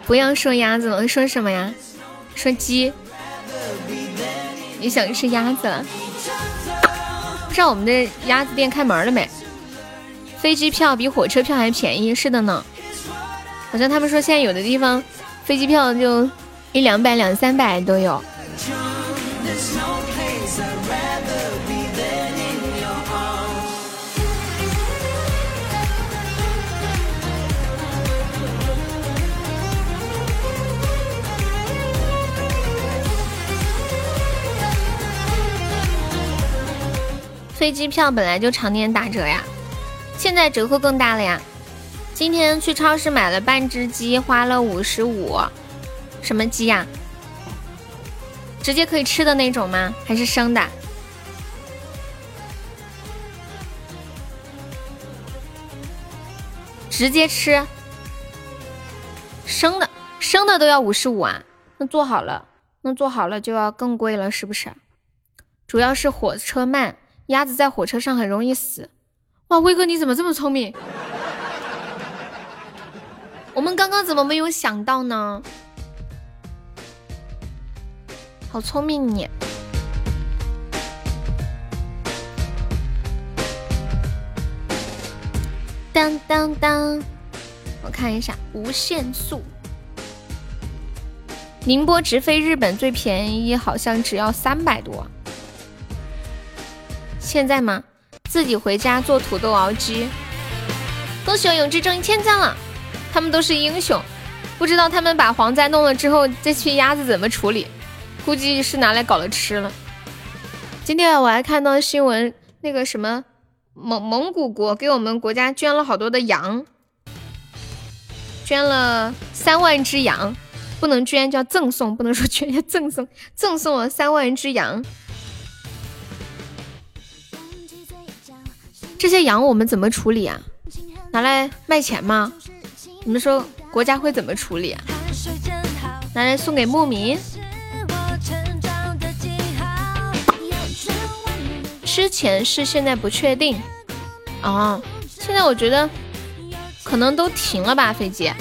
不要说鸭子了，说什么呀？说鸡？你想吃鸭子了？不知道我们的鸭子店开门了没？飞机票比火车票还便宜，是的呢。好像他们说现在有的地方飞机票就一两百、两三百都有。飞机票本来就常年打折呀，现在折扣更大了呀。今天去超市买了半只鸡，花了五十五。什么鸡呀？直接可以吃的那种吗？还是生的？直接吃？生的，生的都要五十五啊？那做好了，那做好了就要更贵了，是不是？主要是火车慢。鸭子在火车上很容易死，哇！威哥你怎么这么聪明？我们刚刚怎么没有想到呢？好聪明你！当当当，我看一下无限速，宁波直飞日本最便宜，好像只要三百多。现在吗？自己回家做土豆熬鸡。恭喜我永志中一千赞了，他们都是英雄。不知道他们把蝗灾弄了之后，这群鸭子怎么处理？估计是拿来搞了吃了。今天我还看到新闻，那个什么蒙蒙古国给我们国家捐了好多的羊，捐了三万只羊，不能捐叫赠送，不能说捐叫赠送，赠送了三万只羊。这些羊我们怎么处理啊？拿来卖钱吗？你们说国家会怎么处理啊？拿来送给牧民？之前是，现在不确定。哦，现在我觉得可能都停了吧，飞机。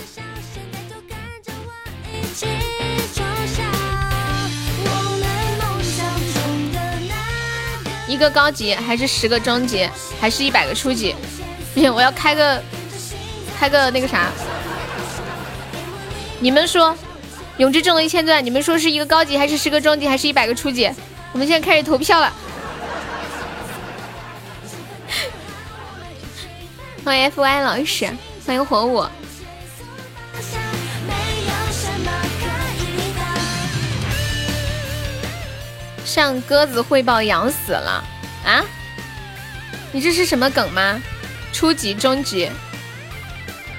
一个高级还是十个中级还是一百个初级？不行，我要开个开个那个啥。你们说，永志中了一千钻，你们说是一个高级还是十个中级还是一百个初级？我们现在开始投票了。欢迎 FY 老师，欢迎火舞。向鸽子汇报羊死了啊！你这是什么梗吗？初级、中级，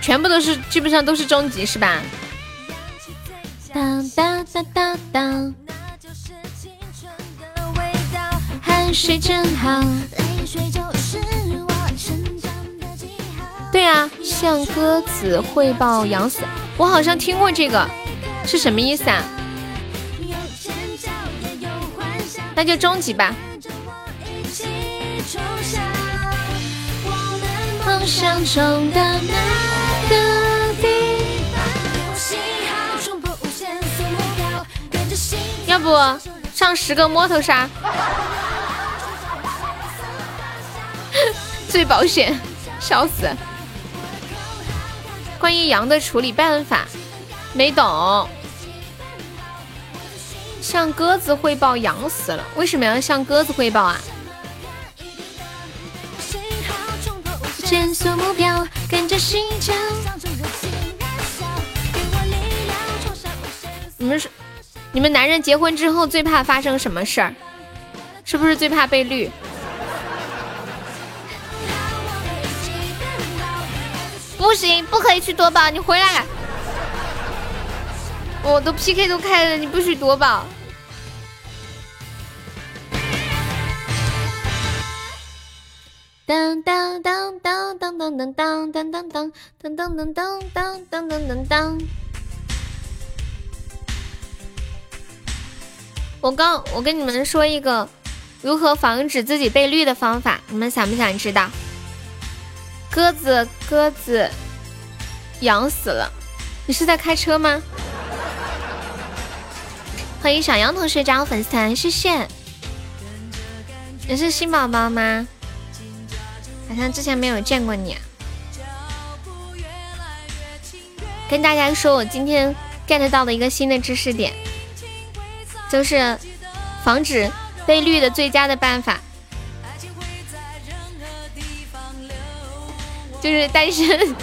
全部都是，基本上都是中级是吧？当当当当当。对啊，向鸽子汇报羊死，我好像听过这个，是什么意思啊？那就终极吧。要不上十个摸头杀，<laughs> 最保险，笑死！关于羊的处理办法，没懂。向鸽子汇报痒死了，为什么要向鸽子汇报啊？你们是，你们男人结婚之后最怕发生什么事儿？是不是最怕被绿？不行，不可以去夺宝，你回来。我都 PK 都开了，你不许夺宝！当当当当当当当当当当当当当当当当当当当！我刚我跟你们说一个如何防止自己被绿的方法，你们想不想知道？鸽子鸽子痒死了，你是在开车吗？欢迎小杨同学加入粉丝团，谢谢。你是新宝宝吗？好像之前没有见过你。跟大家说，我今天 get 到的一个新的知识点，就是防止被绿的最佳的办法，就是单身。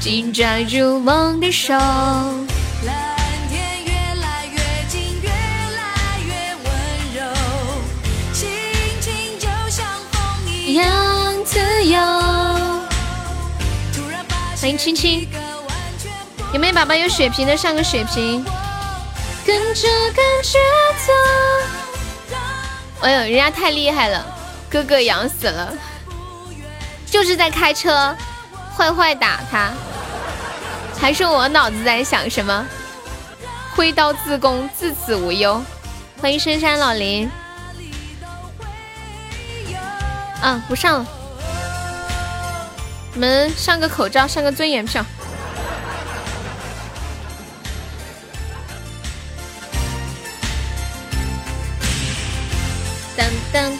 紧抓住梦的手。样自由。欢迎青青，有没有宝宝有血瓶的上个血瓶？跟着感觉走。哎呦，人家太厉害了，哥哥养死了，就是在开车，坏坏打他，还是我脑子在想什么？挥刀自宫，自此无忧。欢迎深山老林。嗯，不上了。你们上个口罩，上个尊严票。噔噔。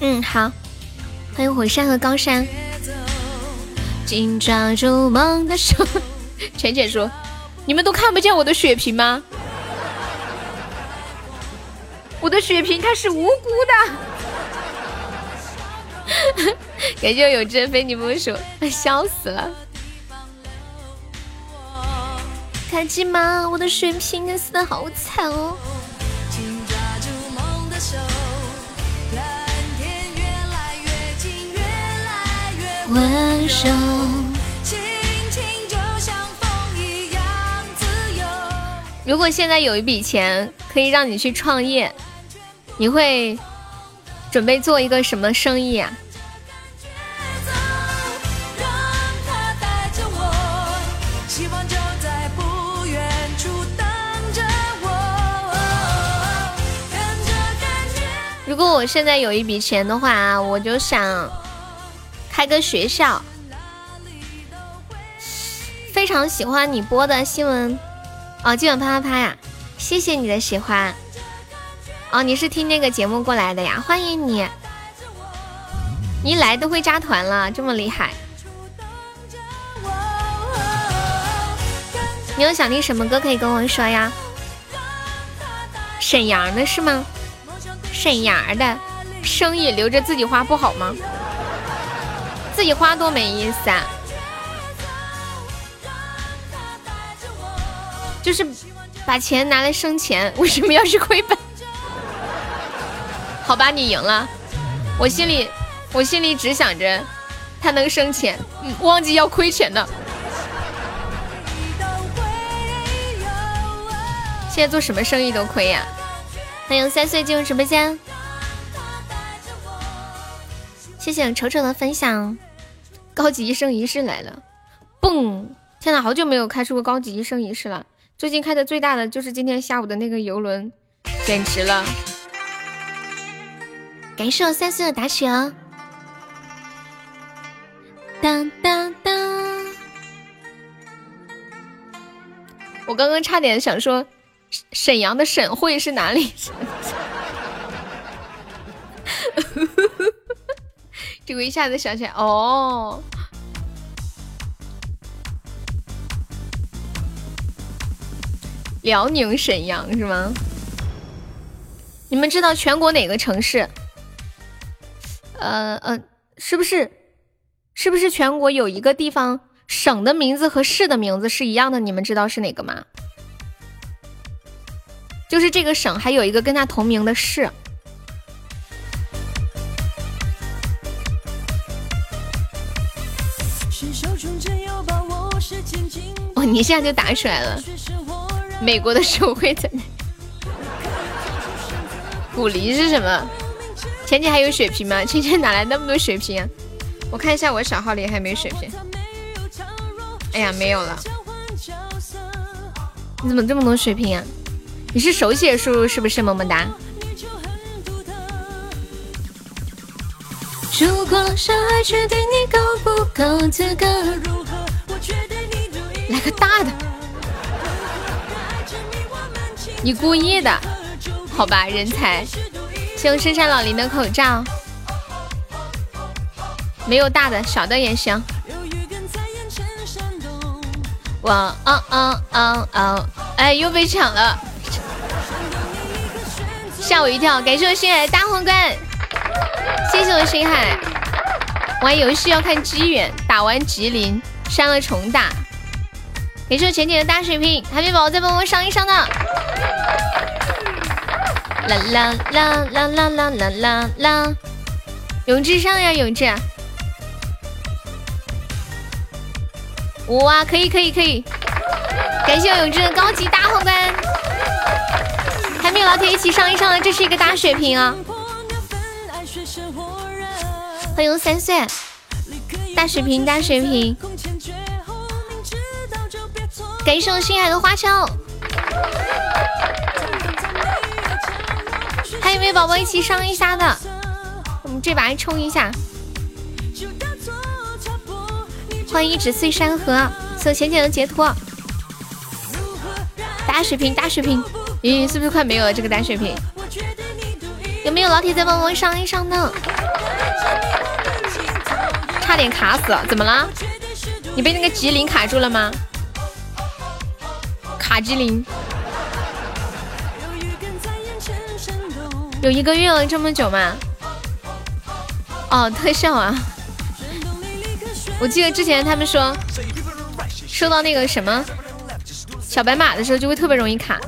嗯，好。欢迎火山和高山。紧抓住梦的手。浅浅说。你们都看不见我的血瓶吗？我的血瓶它是无辜的。<laughs> 感谢有真非你莫属，笑死了。开机吗？我的血瓶死的好惨哦。温柔。如果现在有一笔钱可以让你去创业，你会准备做一个什么生意啊？如果我现在有一笔钱的话，我就想开个学校。非常喜欢你播的新闻。哦，今晚啪啪啪呀！谢谢你的喜欢。哦，你是听那个节目过来的呀？欢迎你！一来都会扎团了，这么厉害！你有想听什么歌可以跟我说呀？沈阳的是吗？沈阳的生意留着自己花不好吗？自己花多没意思啊！就是把钱拿来生钱，为什么要是亏本？好吧，你赢了。我心里，我心里只想着他能生钱，忘记要亏钱的。现在做什么生意都亏呀！欢迎三岁进入直播间，谢谢丑丑的分享。高级一生一世来了，蹦！天呐，好久没有开出过高级一生一世了。最近开的最大的就是今天下午的那个游轮，简直了！感谢我三岁的打起哦！当当当！我刚刚差点想说沈阳的省会是哪里？<laughs> 结果一下子想起来，哦。辽宁沈阳是吗？你们知道全国哪个城市？呃呃，是不是？是不是全国有一个地方省的名字和市的名字是一样的？你们知道是哪个吗？就是这个省还有一个跟它同名的市。哦，你现在就打出来了。美国的手绘在哪？古离是什么？前期还有血瓶吗？芊芊哪来那么多血瓶啊？我看一下我小号里还没血瓶。哎呀，没有了。你怎么这么多血瓶啊？你是手写输入是不是？么么哒。如果相爱确定你够不够资格？来个大的，你故意的，好吧，人才。谢我深山老林的口罩，没有大的，小的也行。哇哦哦哦哦！哎，又被抢了，吓我一跳！感谢我星海大皇冠，谢谢我星海。玩游戏要看机缘，打完吉林删了重打。感谢我浅浅的大水瓶，海绵宝宝再帮我上一上的。啦啦啦啦啦啦啦啦啦！永志上呀，永志。哇，可以可以可以！感谢我永志的高级大皇冠，还没有老铁一起上一上的，这是一个大水瓶啊！欢迎三岁，大水瓶大水瓶，感谢我心海的花枪，还有没有宝宝一起上一下的？我们这把冲一下。欢迎一纸碎山河，送浅浅的截图。大水瓶，大水瓶，咦，是不是快没有了？这个大水瓶，有没有老铁再帮忙上一上呢？差点卡死，怎么了？你被那个吉林卡住了吗？卡吉林，有一个月了，这么久吗？哦，特效啊。我记得之前他们说，收到那个什么小白马的时候就会特别容易卡，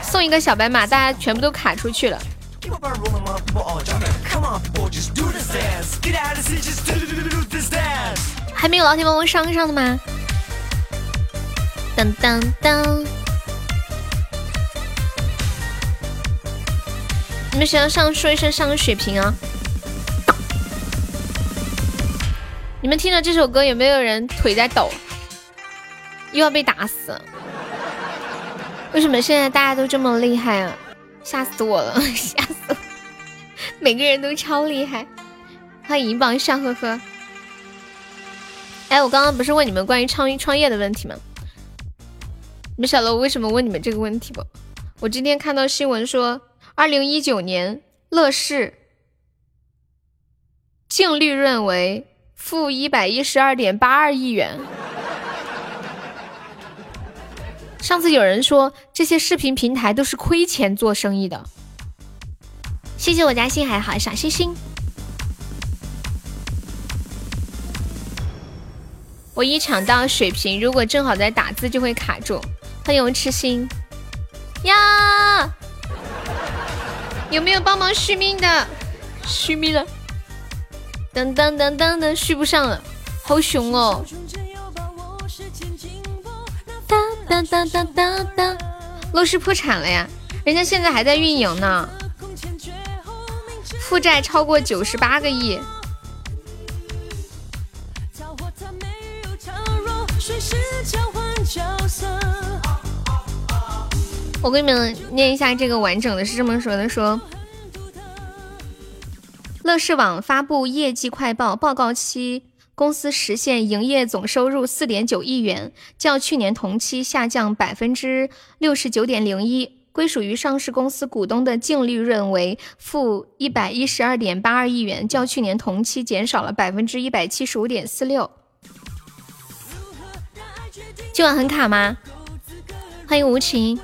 送一个小白马，大家全部都卡出去了。还没有老铁帮我上上的吗？当当当！你们谁要上说一声上个血瓶啊？你们听了这首歌，有没有人腿在抖？又要被打死？为什么现在大家都这么厉害啊？吓死我了！<laughs> 吓死我！每个人都超厉害！欢迎银榜上，呵呵。哎，我刚刚不是问你们关于创创业的问题吗？你们晓得我为什么问你们这个问题不？我今天看到新闻说，二零一九年乐视净利润为。负一百一十二点八二亿元。上次有人说这些视频平台都是亏钱做生意的。谢谢我家星海好小星星。我一抢到水瓶，如果正好在打字就会卡住。欢迎我痴心呀！有没有帮忙续命的？续命了。噔噔噔噔噔，续不上了，好凶哦！当当当当当当，乐视破产了呀？人家现在还在运营呢，负债超过九十八个亿。我给你们念一下这个完整的，是这么说的：说。乐视网发布业绩快报，报告期公司实现营业总收入四点九亿元，较去年同期下降百分之六十九点零一。归属于上市公司股东的净利润为负一百一十二点八二亿元，较去年同期减少了百分之一百七十五点四六。今晚很卡吗？欢迎无情。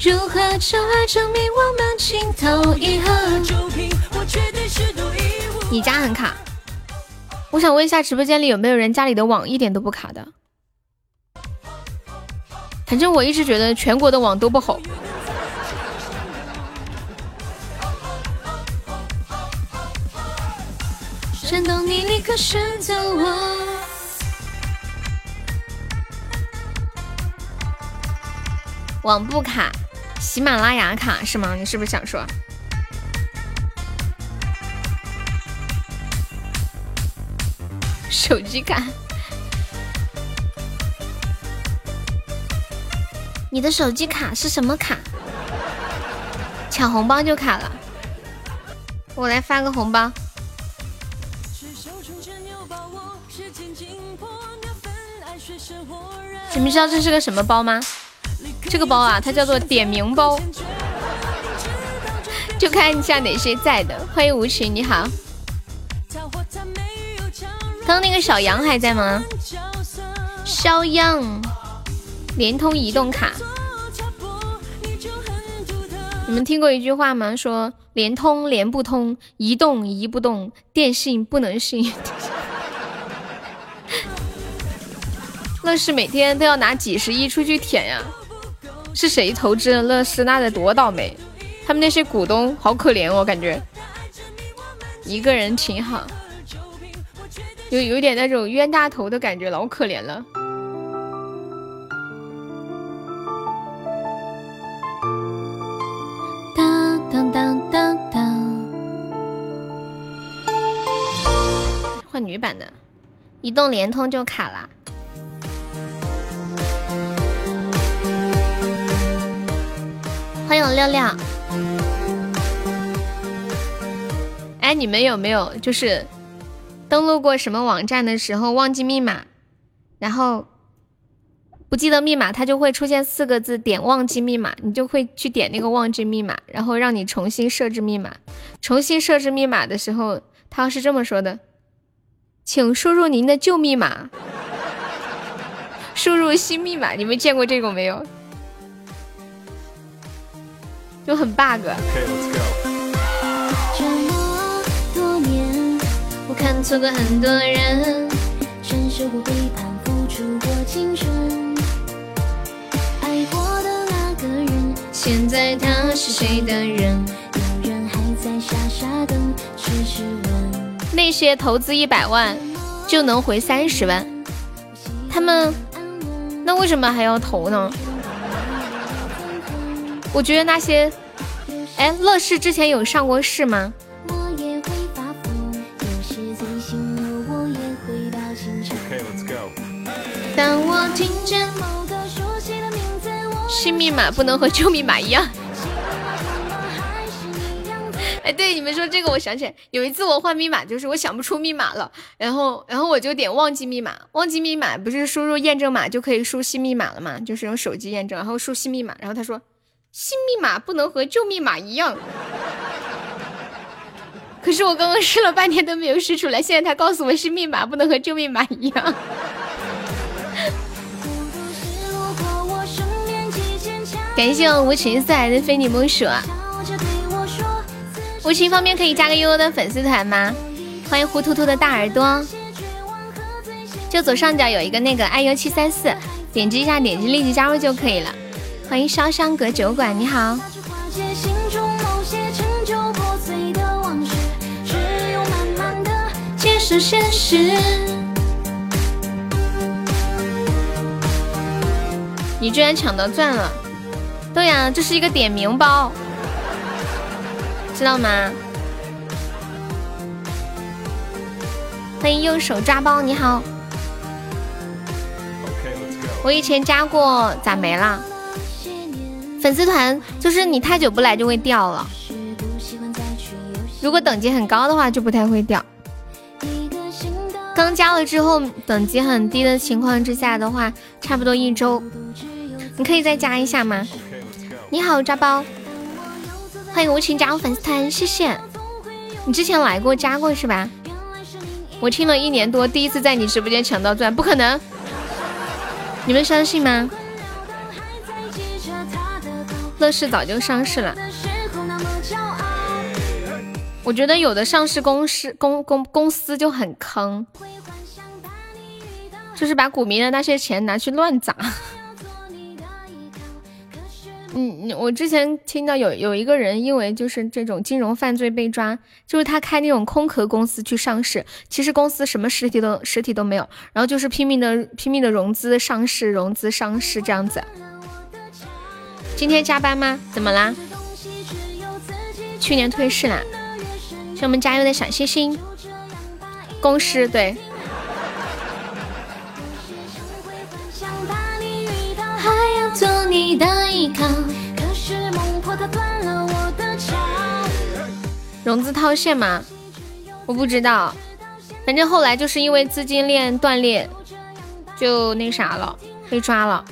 如何就爱证明我们情投意合？你家很卡，我想问一下直播间里有没有人家里的网一点都不卡的？反正我一直觉得全国的网都不好。震动你立刻选择我。网不卡。喜马拉雅卡是吗？你是不是想说手机卡？你的手机卡是什么卡？抢红包就卡了。我来发个红包。你们知道这是个什么包吗？这个包啊，它叫做点名包，<laughs> 就看一下哪些在的。欢迎无情，你好。刚刚那个小杨还在吗？肖央，联通移动卡。你们听过一句话吗？说联通连不通，移动移不动，电信不能信。<laughs> 乐视每天都要拿几十亿出去舔呀，是谁投资了乐视？那得多倒霉！他们那些股东好可怜哦，感觉一个人挺好，有有点那种冤大头的感觉，老可怜了。当当当当当，换女版的，移动联通就卡了。欢迎六六。哎，你们有没有就是登录过什么网站的时候忘记密码，然后不记得密码，它就会出现四个字“点忘记密码”，你就会去点那个忘记密码，然后让你重新设置密码。重新设置密码的时候，它是这么说的：“请输入您的旧密码，输入新密码。”你们见过这种没有？就很 bug。这么多年，我看错过很多人，承受过背叛，付出过青春。爱过的那个人，现在他是谁的人？有人还在傻傻等，只是问。那些投资一百万就能回三十万，他们那为什么还要投呢？我觉得那些，哎，乐视之前有上过市吗？当我听见新密码不能和旧密码一样。<laughs> 哎，对，你们说这个，我想起来，有一次我换密码，就是我想不出密码了，然后，然后我就点忘记密码，忘记密码不是输入验证码就可以输新密码了吗？就是用手机验证，然后输新密码，然后他说。新密码不能和旧密码一样，<laughs> 可是我刚刚试了半天都没有试出来，现在他告诉我新密码不能和旧密码一样。<laughs> 感谢我无情送来的非你莫属。<laughs> 无情方面可以加个悠悠的粉丝团吗？欢迎糊涂涂的大耳朵，就左上角有一个那个 iu 七三四，点击一下，点击立即加入就可以了。欢迎潇湘阁酒馆，你好。你居然抢到钻了！对呀，这是一个点名包，知道吗？欢迎右手抓包，你好。我以前加过，咋没了？粉丝团就是你太久不来就会掉了，如果等级很高的话就不太会掉。刚加了之后等级很低的情况之下的话，差不多一周，你可以再加一下吗？你好，抓包，欢迎无情加入粉丝团，谢谢。你之前来过加过是吧？我听了一年多，第一次在你直播间抢到钻，不可能，你们相信吗？乐视早就上市了，我觉得有的上市公司公公公司就很坑，就是把股民的那些钱拿去乱砸。嗯，我之前听到有有一个人因为就是这种金融犯罪被抓，就是他开那种空壳公司去上市，其实公司什么实体都实体都没有，然后就是拼命的拼命的融资上市，融资上市这样子。今天加班吗？怎么啦？去年退市啦。谢我们加油的小星星。公司对。融资套现吗？我不知道，反正后来就是因为资金链断裂，就那啥了，被抓了。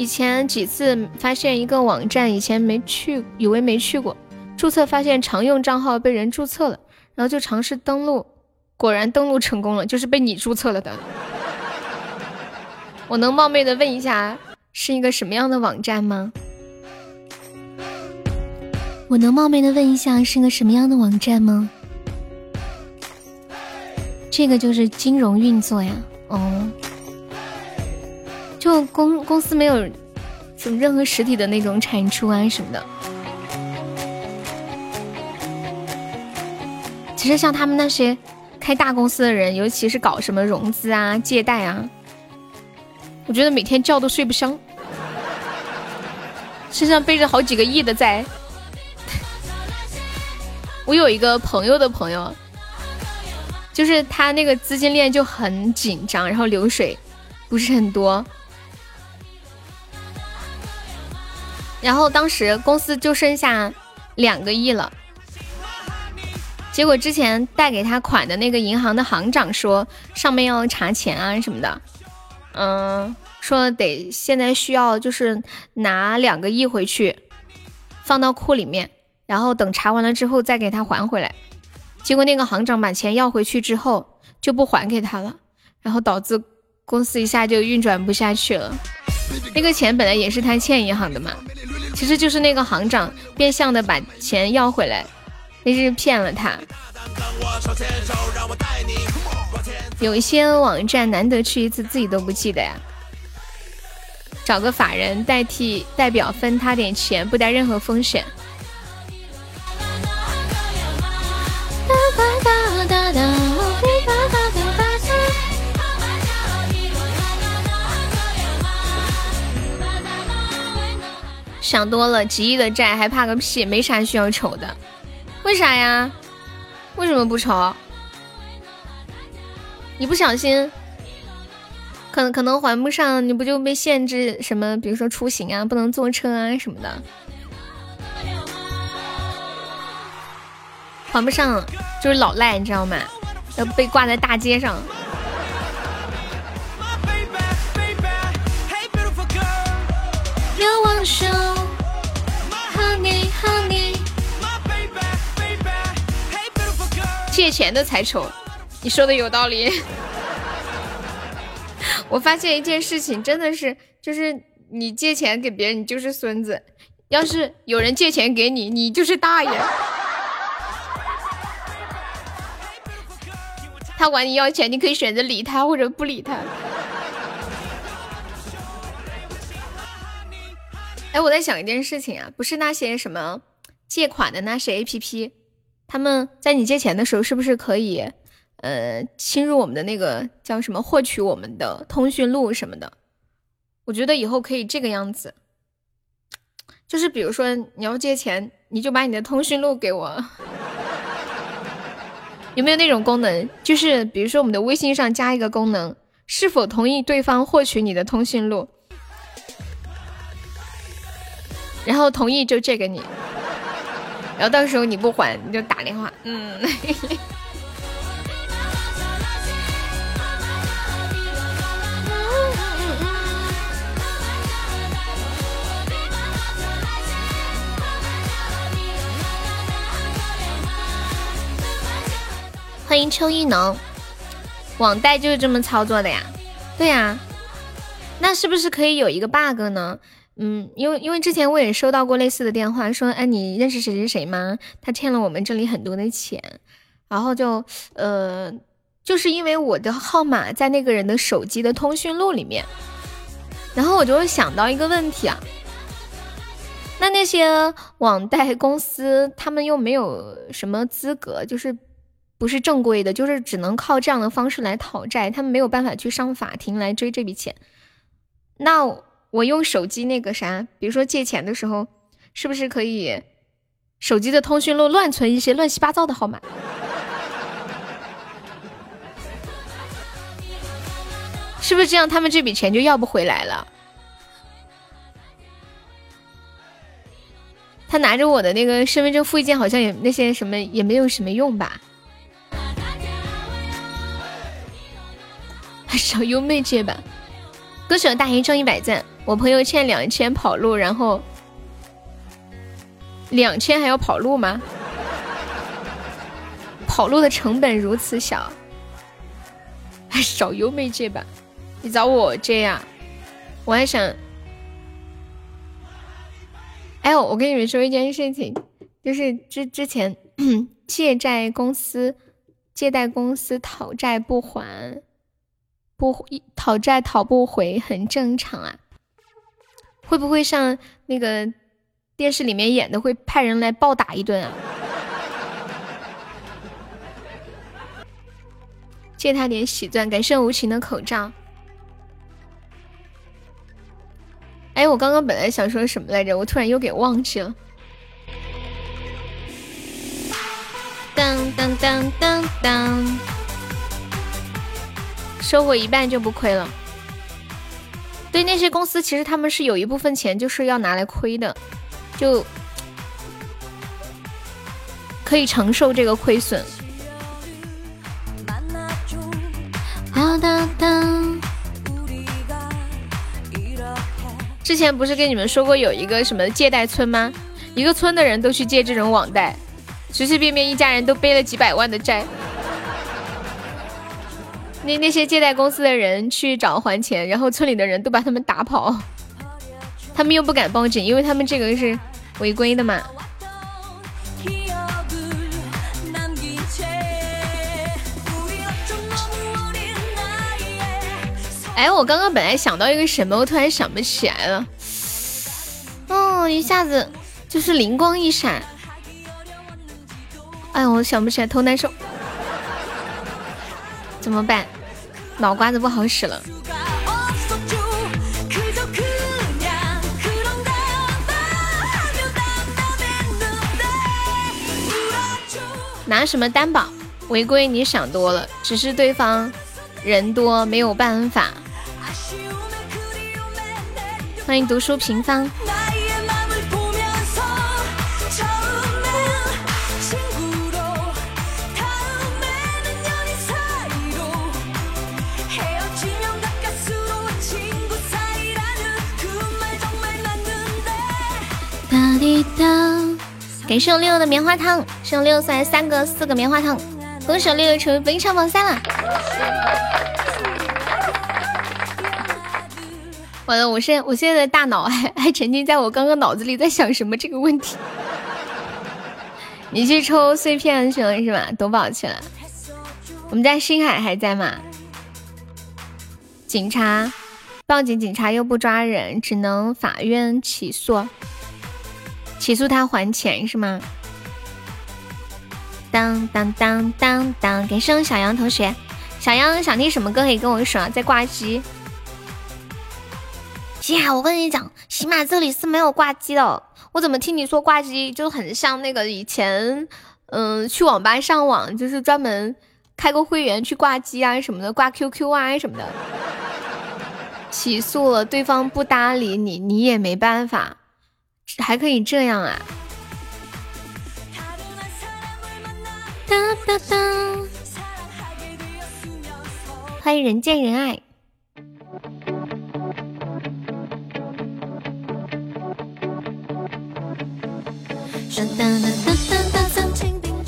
以前几次发现一个网站，以前没去，以为没去过，注册发现常用账号被人注册了，然后就尝试登录，果然登录成功了，就是被你注册了的。我能冒昧的问一下，是一个什么样的网站吗？我能冒昧的问一下，是个什么样的网站吗？这个就是金融运作呀，哦。就公公司没有什么任何实体的那种产出啊什么的。其实像他们那些开大公司的人，尤其是搞什么融资啊、借贷啊，我觉得每天觉都睡不香，<laughs> 身上背着好几个亿的债。<laughs> 我有一个朋友的朋友，就是他那个资金链就很紧张，然后流水不是很多。然后当时公司就剩下两个亿了，结果之前贷给他款的那个银行的行长说上面要查钱啊什么的，嗯，说得现在需要就是拿两个亿回去放到库里面，然后等查完了之后再给他还回来。结果那个行长把钱要回去之后就不还给他了，然后导致公司一下就运转不下去了。那个钱本来也是他欠银行的嘛。其实就是那个行长变相的把钱要回来，那是骗了他。有一些网站难得去一次，自己都不记得呀。找个法人代替代表分他点钱，不带任何风险。想多了，几亿的债还怕个屁，没啥需要愁的。为啥呀？为什么不愁？你不小心，可能可能还不上，你不就被限制什么？比如说出行啊，不能坐车啊什么的。还不上就是老赖，你知道吗？要被挂在大街上。借钱的才丑，你说的有道理。<laughs> 我发现一件事情，真的是，就是你借钱给别人，你就是孙子；要是有人借钱给你，你就是大爷。他管你要钱，你可以选择理他或者不理他。哎，我在想一件事情啊，不是那些什么借款的那些 A P P，他们在你借钱的时候，是不是可以呃侵入我们的那个叫什么获取我们的通讯录什么的？我觉得以后可以这个样子，就是比如说你要借钱，你就把你的通讯录给我，有没有那种功能？就是比如说我们的微信上加一个功能，是否同意对方获取你的通讯录？然后同意就借给你，然后到时候你不还你就打电话，嗯。欢迎秋意浓，网贷就是这么操作的呀？对呀，那是不是可以有一个 bug 呢？嗯，因为因为之前我也收到过类似的电话，说哎，你认识谁谁谁吗？他欠了我们这里很多的钱，然后就呃，就是因为我的号码在那个人的手机的通讯录里面，然后我就会想到一个问题啊，那那些网贷公司他们又没有什么资格，就是不是正规的，就是只能靠这样的方式来讨债，他们没有办法去上法庭来追这笔钱，那。我用手机那个啥，比如说借钱的时候，是不是可以手机的通讯录乱存一些乱七八糟的号码？<laughs> 是不是这样？他们这笔钱就要不回来了？他拿着我的那个身份证复印件，好像也那些什么也没有什么用吧。小优妹这把，歌手大爷中一百赞，我朋友欠两千跑路，然后两千还要跑路吗？跑路的成本如此小，还少优妹借吧，你找我借呀，我还想。哎，我跟你们说一件事情，就是之之前 <clears throat> 借债公司、借贷公司讨债不还，不讨债讨不回很正常啊。会不会像那个电视里面演的，会派人来暴打一顿啊？借他点喜钻，感谢无情的口罩。哎，我刚刚本来想说什么来着，我突然又给忘记了。当当当当当，收获一半就不亏了。对那些公司，其实他们是有一部分钱就是要拿来亏的，就可以承受这个亏损。之前不是跟你们说过有一个什么借贷村吗？一个村的人都去借这种网贷，随随便便一家人都背了几百万的债。那那些借贷公司的人去找还钱，然后村里的人都把他们打跑，他们又不敢报警，因为他们这个是违规的嘛。哎，我刚刚本来想到一个什么，我突然想不起来了。哦，一下子就是灵光一闪。哎，我想不起来，头难受，怎么办？脑瓜子不好使了。拿什么担保？违规？你想多了，只是对方人多，没有办法。欢迎读书平方。滴哒，感谢我六六的棉花糖，谢我六六送来三个、四个棉花糖，恭喜六六成为本场榜三了。完了，我现我现在的大脑还还沉浸在我刚刚脑子里在想什么这个问题。你去抽碎片去了是吧？夺宝去了。我们家星海还在吗？警察报警，警察又不抓人，只能法院起诉，起诉他还钱是吗？当当当当当，给声小杨同学，小杨想听什么歌可以跟我说啊，在挂机。呀，我跟你讲，起码这里是没有挂机的。我怎么听你说挂机，就很像那个以前，嗯，去网吧上网，就是专门开个会员去挂机啊什么的，挂 QQ 啊什么的。起诉了，对方不搭理你，你也没办法，还可以这样啊？欢迎人见人爱。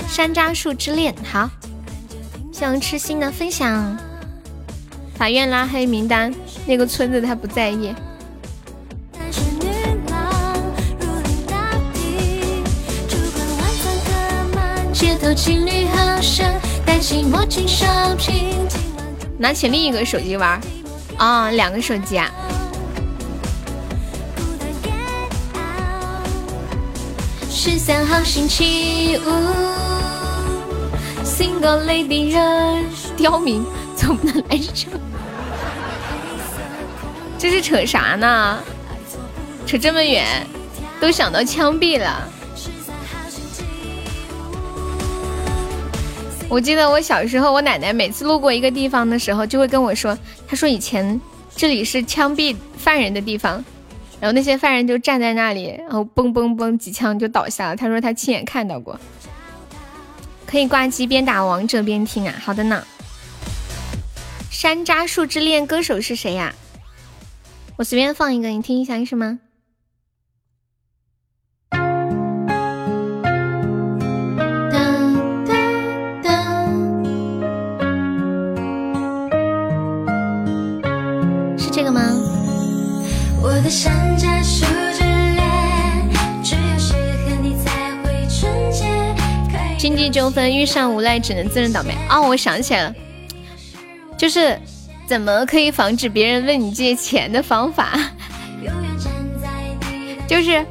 山楂树之恋，好，想痴心的分享。法院拉黑名单，那个村子他不在意。拿起另一个手机玩，啊，两个手机啊。十三号星期五，Single Lady 人刁民总不能来这，这是扯啥呢？扯这么远，都想到枪毙了。我记得我小时候，我奶奶每次路过一个地方的时候，就会跟我说，她说以前这里是枪毙犯人的地方。然后那些犯人就站在那里，然后嘣嘣嘣几枪就倒下了。她说她亲眼看到过。可以挂机边打王者边听啊。好的呢。山楂树之恋歌手是谁呀？我随便放一个，你听一下是吗？山楂树之恋，只有是和你才会纯洁。经济纠纷遇上无赖，只能自认倒霉。哦，我想起来了。就是怎么可以防止别人问你借钱的方法？就是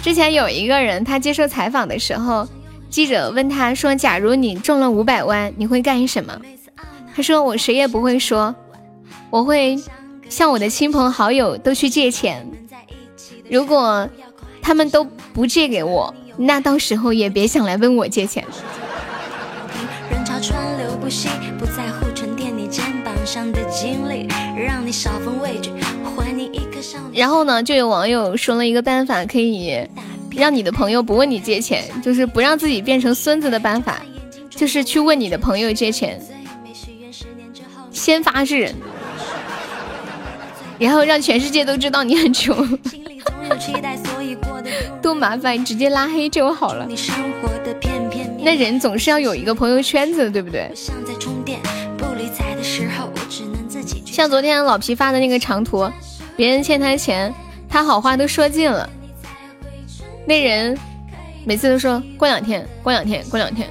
之前有一个人，他接受采访的时候，记者问他说：“假如你中了五百万，你会干什么？”他说：“我谁也不会说，我会向我的亲朋好友都去借钱。如果他们都不借给我，那到时候也别想来问我借钱。”然后呢，就有网友说了一个办法，可以让你的朋友不问你借钱，就是不让自己变成孙子的办法，就是去问你的朋友借钱，先发制人，然后让全世界都知道你很穷，多麻烦，直接拉黑就好了。那人总是要有一个朋友圈子，对不对？像昨天老皮发的那个长图，别人欠他钱，他好话都说尽了。那人每次都说过两天，过两天，过两天。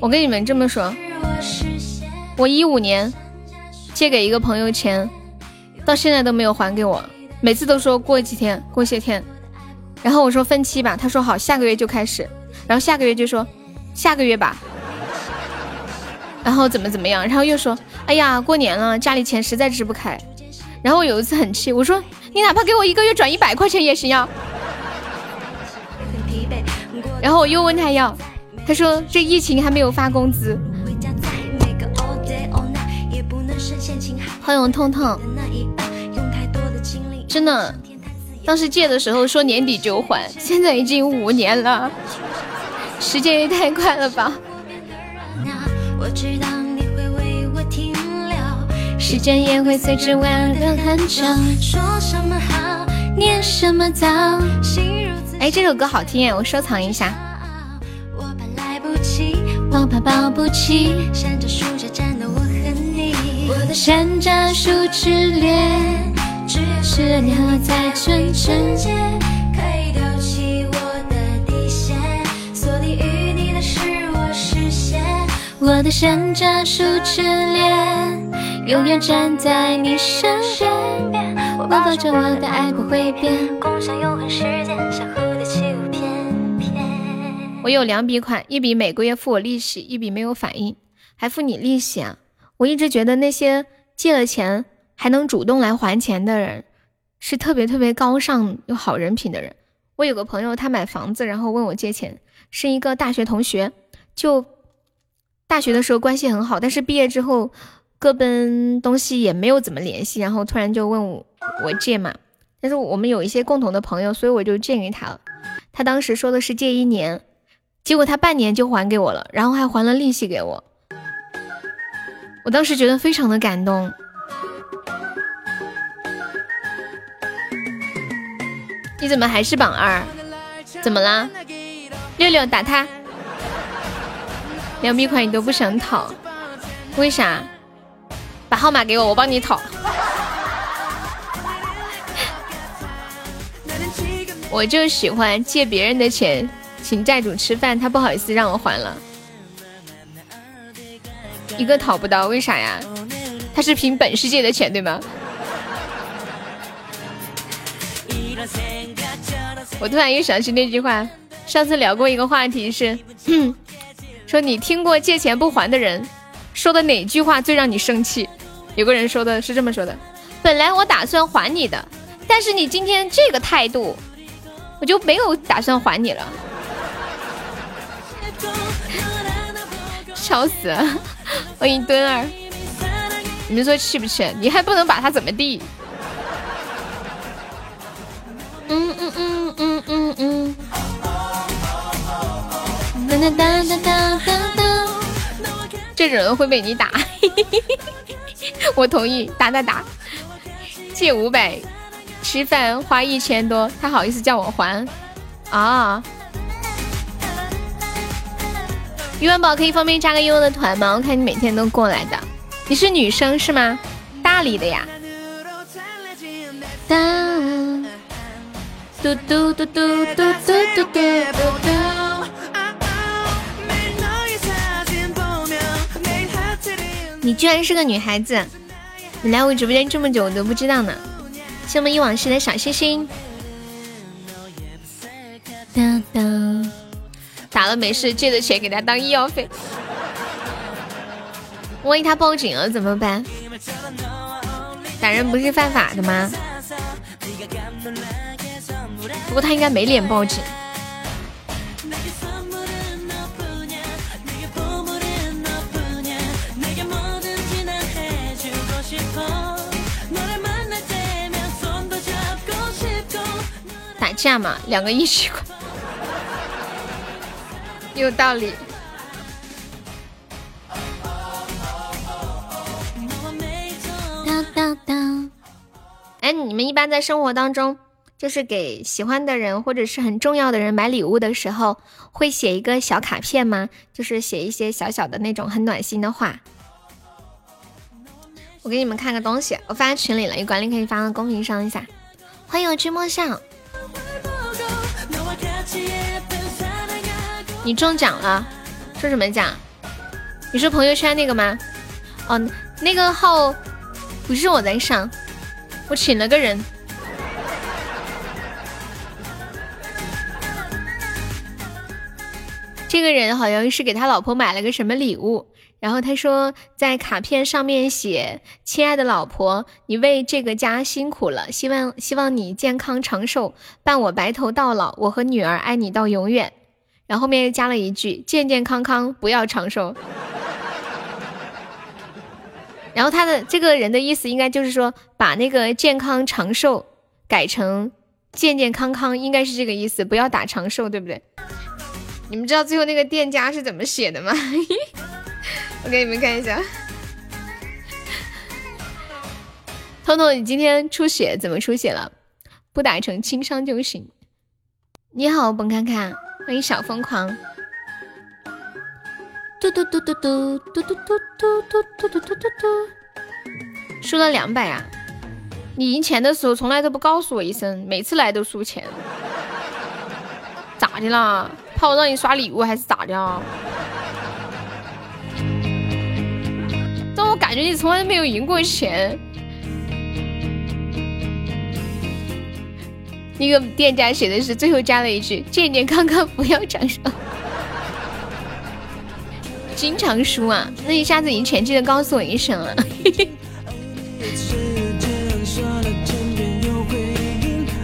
我跟你们这么说，我一五年借给一个朋友钱，到现在都没有还给我，每次都说过几天，过些天。然后我说分期吧，他说好，下个月就开始。然后下个月就说下个月吧。然后怎么怎么样？然后又说。哎呀，过年了，家里钱实在支不开。然后我有一次很气，我说你哪怕给我一个月转一百块钱也行呀。然后我又问他要，他说这疫情还没有发工资。欢迎痛痛，真的，当时借的时候说年底就还，现在已经五年了，时间也太快了吧。时间也会随之很久。说什么好，念什么糟。哎，这首歌好听哎，我收藏一下。我怕来不及，我怕抱不起。山楂树下站的我和你，我的山楂树之恋，只有是你和我才纯纯洁。可以丢弃我的底线，锁定于你的是我视线。我的山楂树之恋。永远站在你身边，我抱着我的爱不会变，共享永恒时间，像蝴蝶起舞翩翩。我有两笔款，一笔每个月付我利息，一笔没有反应，还付你利息啊！我一直觉得那些借了钱还能主动来还钱的人，是特别特别高尚又好人品的人。我有个朋友，他买房子，然后问我借钱，是一个大学同学，就大学的时候关系很好，但是毕业之后。各奔东西也没有怎么联系，然后突然就问我我借嘛，但是我们有一些共同的朋友，所以我就借给他了。他当时说的是借一年，结果他半年就还给我了，然后还还了利息给我。我当时觉得非常的感动。你怎么还是榜二？怎么啦？六六打他，两笔款你都不想讨，为啥？把号码给我，我帮你讨。<laughs> 我就喜欢借别人的钱请债主吃饭，他不好意思让我还了，一个讨不到，为啥呀？他是凭本事借的钱，对吗？我突然又想起那句话，上次聊过一个话题是，<clears throat> 说你听过借钱不还的人说的哪句话最让你生气？有个人说的是这么说的：本来我打算还你的，但是你今天这个态度，我就没有打算还你了。笑死！了！欢迎墩儿，你们说气不气？你还不能把他怎么地？嗯嗯嗯嗯嗯。嗯哒哒哒哒哒。这种人会被你打，我同意，打打打。借五百，吃饭花一千多，他好意思叫我还？啊！鱼丸宝可以方便加个悠悠的团吗？我看你每天都过来的，你是女生是吗？大理的呀。嘟嘟嘟嘟嘟嘟嘟嘟嘟。你居然是个女孩子，你来我直播间这么久我都不知道呢。谢我们一往事的小星星。当当。打了没事，借的钱给他当医药费。万一他报警了怎么办？打人不是犯法的吗？不过他应该没脸报警。打架嘛，两个一起。<laughs> 有道理。哎，你们一般在生活当中，就是给喜欢的人或者是很重要的人买礼物的时候，会写一个小卡片吗？就是写一些小小的那种很暖心的话。我给你们看个东西，我发群里了，有管理可以发到公屏上一下。欢迎我君莫笑。你中奖了，中什么奖？你是朋友圈那个吗？哦，那个号不是我在上，我请了个人。这个人好像是给他老婆买了个什么礼物，然后他说在卡片上面写：“亲爱的老婆，你为这个家辛苦了，希望希望你健康长寿，伴我白头到老，我和女儿爱你到永远。”然后后面又加了一句“健健康康，不要长寿”。然后他的这个人的意思应该就是说，把那个“健康长寿”改成“健健康康”，应该是这个意思，不要打长寿，对不对？你们知道最后那个店家是怎么写的吗？<laughs> 我给你们看一下。彤彤，你今天出血怎么出血了？不打成轻伤就行。你好，本看看。欢迎小疯狂，嘟嘟嘟嘟嘟嘟嘟嘟嘟嘟嘟嘟嘟嘟，输了两百啊！你赢钱的时候从来都不告诉我一声，每次来都输钱，咋的啦？怕我让你刷礼物还是咋的啊？但我感觉你从来没有赢过钱。那个店家写的是最后加了一句“健健康康，不要长寿”，经常输啊！那一下子赢钱，记得告诉我一声啊！<laughs>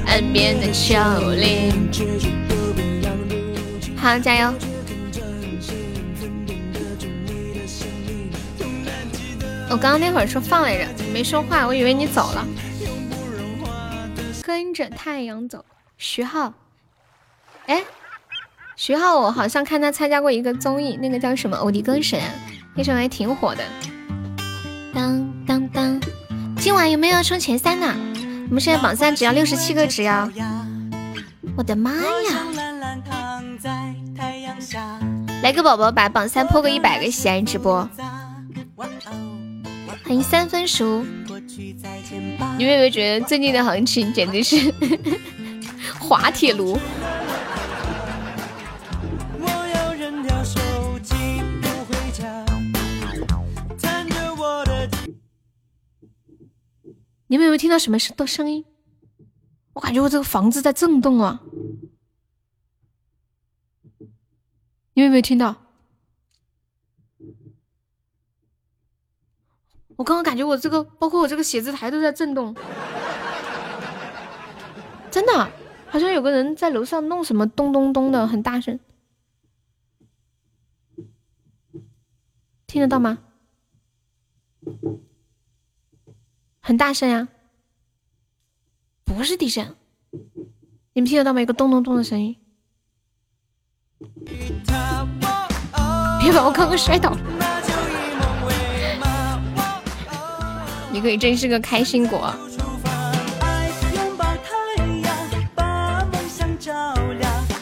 岸边的小林，好，加油！我刚刚那会儿说放来着，没说话，我以为你走了。跟着太阳走，徐浩，哎，徐浩，我好像看他参加过一个综艺，那个叫什么《偶迪歌神》，那时候还挺火的。当当当，今晚有没有要冲前三呢？我们现在榜三只要六十七个值呀！我的妈呀！来个宝宝把榜三破个一百个喜爱直播，欢迎三分熟。你们有没有觉得最近的行情简直是 <laughs> 滑铁卢？你们有没有听到什么声的声音？我感觉我这个房子在震动啊！你有没有听到？我刚刚感觉我这个，包括我这个写字台都在震动，真的，好像有个人在楼上弄什么咚咚咚的，很大声，听得到吗？很大声呀，不是地震，你们听得到吗？一个咚咚咚的声音。别把我刚刚摔倒。你可以真是个开心果。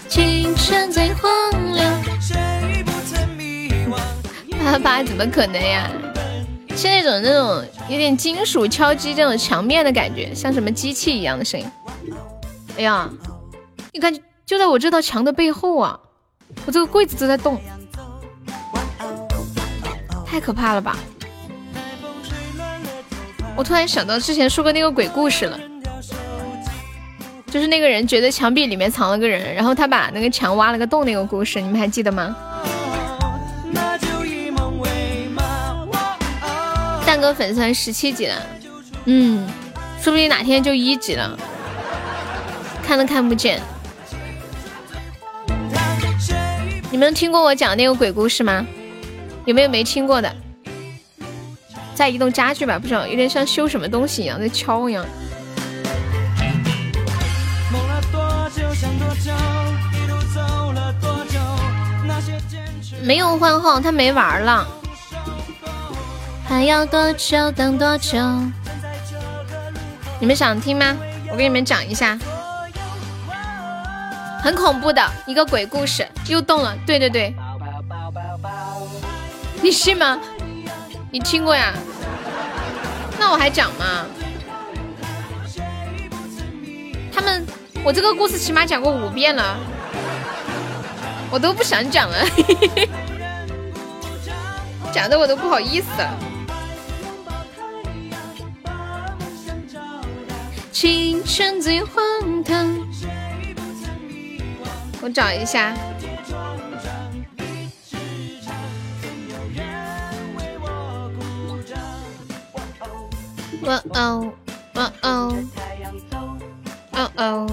青春最荒凉。怎么可能呀？是那种那种有点金属敲击这种墙面的感觉，像什么机器一样的声音。哎呀，你看，就在我这道墙的背后啊，我这个柜子都在动，太可怕了吧！我突然想到之前说过那个鬼故事了，就是那个人觉得墙壁里面藏了个人，然后他把那个墙挖了个洞那个故事，你们还记得吗？蛋哥粉丝十七级了，嗯，说不定哪天就一级了，看都看不见。你们听过我讲那个鬼故事吗？有没有没听过的？在移动家具吧，不知道，有点像修什么东西一样，在敲一样。没有换号，他没玩了。还要多久？等多久？你们想听吗？我给你们讲一下，很恐怖的一个鬼故事，又动了。对对对，你信吗？你听过呀？那我还讲吗？他们，我这个故事起码讲过五遍了，我都不想讲了，<laughs> 讲的我都不好意思了。青春最荒唐，我找一下。哇哦，哇哦，哦哦。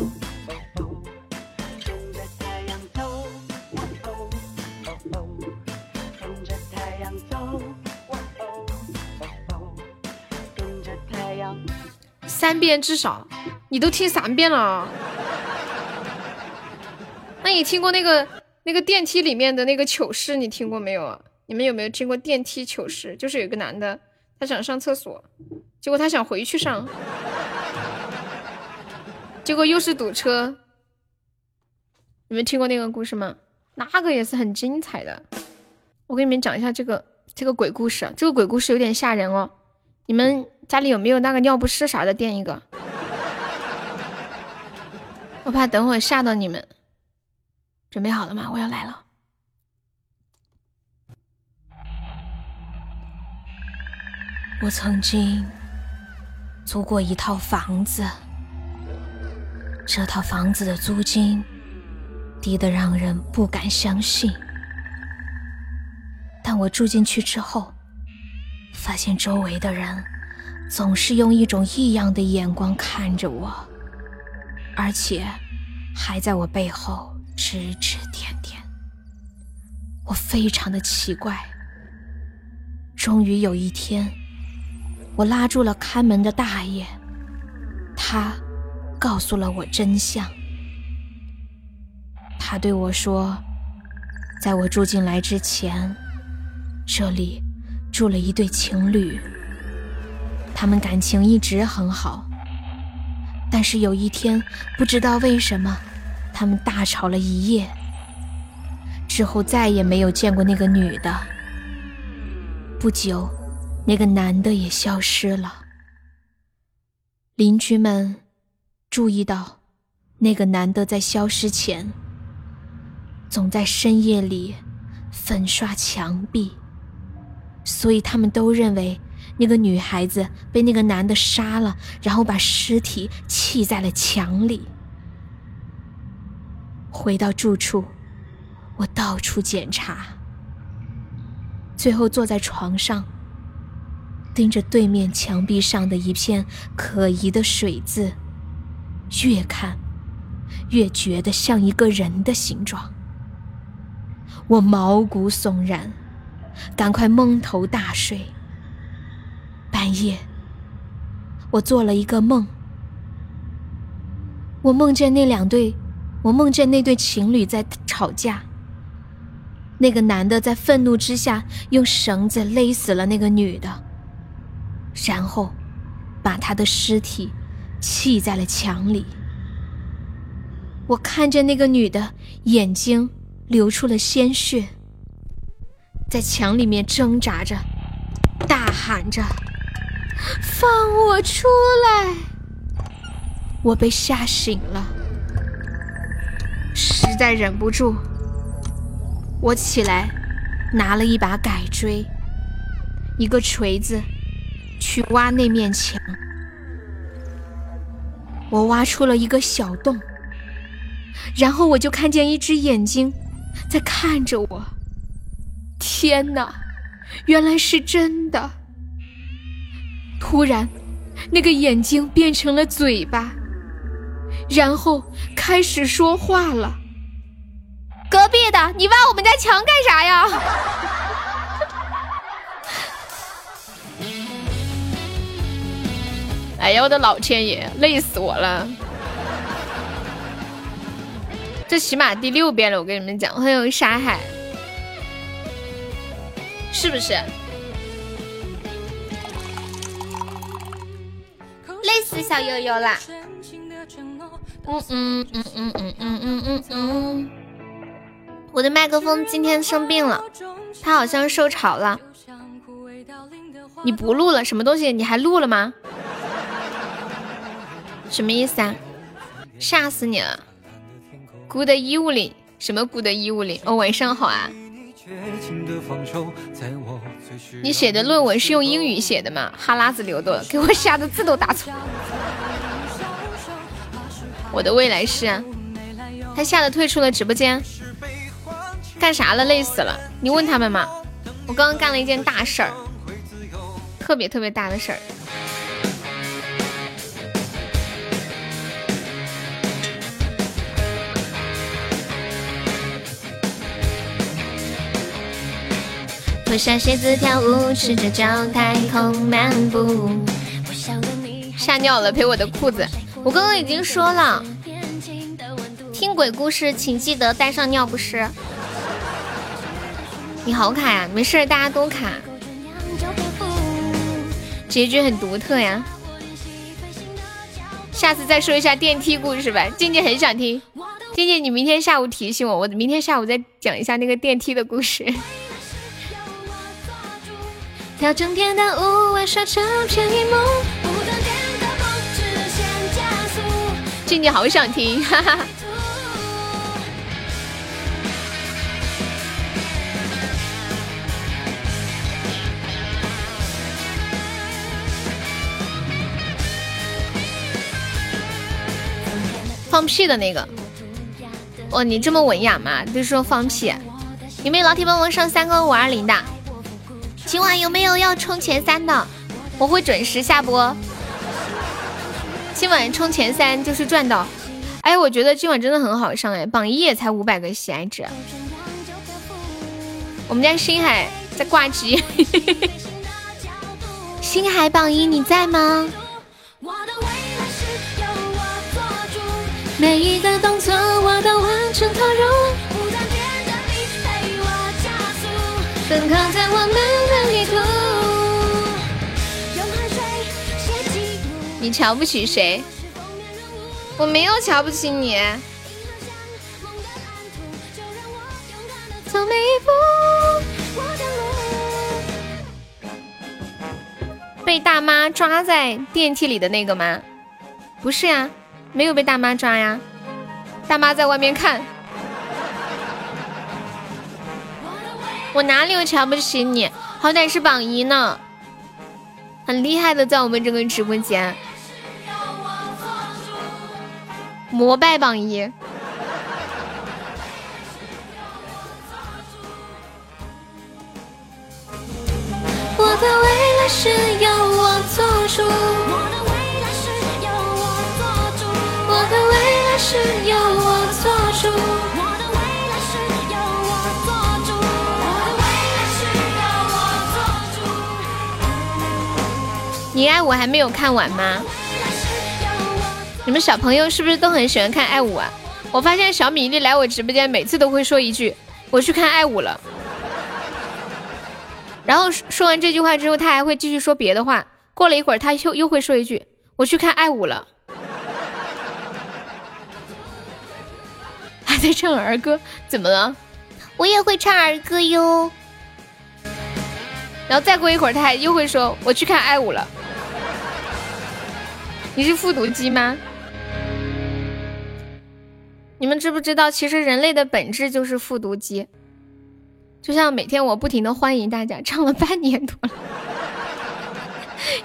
三遍至少，你都听三遍了。那你听过那个那个电梯里面的那个糗事？你听过没有啊？你们有没有听过电梯糗事？就是有个男的，他想上厕所。结果他想回去上，结果又是堵车。你们听过那个故事吗？那个也是很精彩的。我给你们讲一下这个这个鬼故事。这个鬼故事有点吓人哦。你们家里有没有那个尿不湿啥的？垫一个。<laughs> 我怕等会吓到你们。准备好了吗？我要来了。我曾经。租过一套房子，这套房子的租金低得让人不敢相信。但我住进去之后，发现周围的人总是用一种异样的眼光看着我，而且还在我背后指指点点。我非常的奇怪。终于有一天。我拉住了看门的大爷，他告诉了我真相。他对我说，在我住进来之前，这里住了一对情侣，他们感情一直很好。但是有一天，不知道为什么，他们大吵了一夜，之后再也没有见过那个女的。不久。那个男的也消失了。邻居们注意到，那个男的在消失前，总在深夜里粉刷墙壁，所以他们都认为那个女孩子被那个男的杀了，然后把尸体砌在了墙里。回到住处，我到处检查，最后坐在床上。盯着对面墙壁上的一片可疑的水渍，越看越觉得像一个人的形状。我毛骨悚然，赶快蒙头大睡。半夜，我做了一个梦，我梦见那两对，我梦见那对情侣在吵架。那个男的在愤怒之下用绳子勒死了那个女的，然后把她的尸体砌在了墙里。我看见那个女的眼睛流出了鲜血，在墙里面挣扎着，大喊着：“放我出来！”我被吓醒了，实在忍不住。我起来，拿了一把改锥，一个锤子，去挖那面墙。我挖出了一个小洞，然后我就看见一只眼睛在看着我。天哪，原来是真的！突然，那个眼睛变成了嘴巴，然后开始说话了。隔壁的，你挖我们家墙干啥呀？<laughs> 哎呀，我的老天爷，累死我了！这起码第六遍了，我跟你们讲，欢迎沙海，是不是？累死小悠悠啦！嗯嗯嗯嗯嗯嗯嗯嗯。我的麦克风今天生病了，它好像受潮了。你不录了，什么东西？你还录了吗？什么意思啊？吓死你了！Good evening，什么 Good evening？哦，晚上好啊。你写的论文是用英语写的吗？哈喇子流的，给我吓得字都打错。我的未来是，他吓得退出了直播间。干啥了？累死了！你问他们嘛。我刚刚干了一件大事儿，特别特别大的事儿。脱下鞋子跳舞，赤着脚太空漫步。吓尿了，赔我的裤子。我刚刚已经说了，听鬼故事请记得带上尿不湿。你好卡呀，没事，大家都卡。结局很独特呀，下次再说一下电梯故事吧。静静很想听，静静你明天下午提醒我，我明天下午再讲一下那个电梯的故事。静静好想听，哈哈。放屁的那个，哦，你这么文雅吗？就说放屁。有没有老铁帮忙上三个五二零的？今晚有没有要冲前三的？我会准时下播。今晚冲前三就是赚到。哎，我觉得今晚真的很好上哎，榜一也才五百个喜爱值。我们家星海在挂机。<laughs> 星海榜一你在吗？每一个动作我都完全投入，深刻在我们的你瞧不起谁？我没有瞧不起你。走每一步。被大妈抓在电梯里的那个吗？不是呀。没有被大妈抓呀，大妈在外面看。我哪里有瞧不起你？好歹是榜一呢，很厉害的，在我们这个直播间，膜拜榜一。我的未来是由我做主。是由我做主。我的未来是由我做主。我的未来是由我做主。你爱我还没有看完吗？你们小朋友是不是都很喜欢看爱五啊？我发现小米粒来我直播间，每次都会说一句：“我去看爱五了。”然后说完这句话之后，他还会继续说别的话。过了一会儿，他又又会说一句：“我去看爱五了。<laughs> ”还在唱儿歌，怎么了？我也会唱儿歌哟。然后再过一会儿，他还又会说：“我去看爱五了。”你是复读机吗？你们知不知道，其实人类的本质就是复读机？就像每天我不停的欢迎大家，唱了半年多了，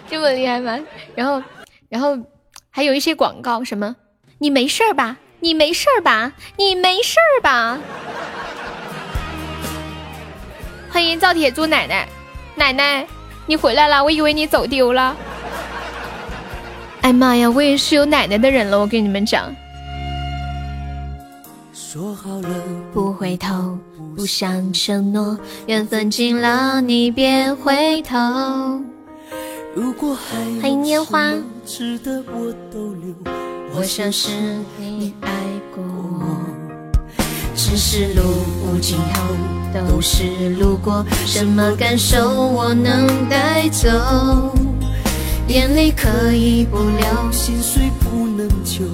这么厉害吗？然后，然后还有一些广告，什么你没事吧？你没事吧？你没事吧？欢迎造铁猪奶奶，奶奶你回来了，我以为你走丢了。哎妈呀，我也是有奶奶的人了，我跟你们讲。说好了不回头，不想承诺，缘分尽了你别回头。欢迎烟花。我像是你爱过我，只是路无尽头，都是路过，什么感受我能带走？眼泪可以不流，心碎不能救，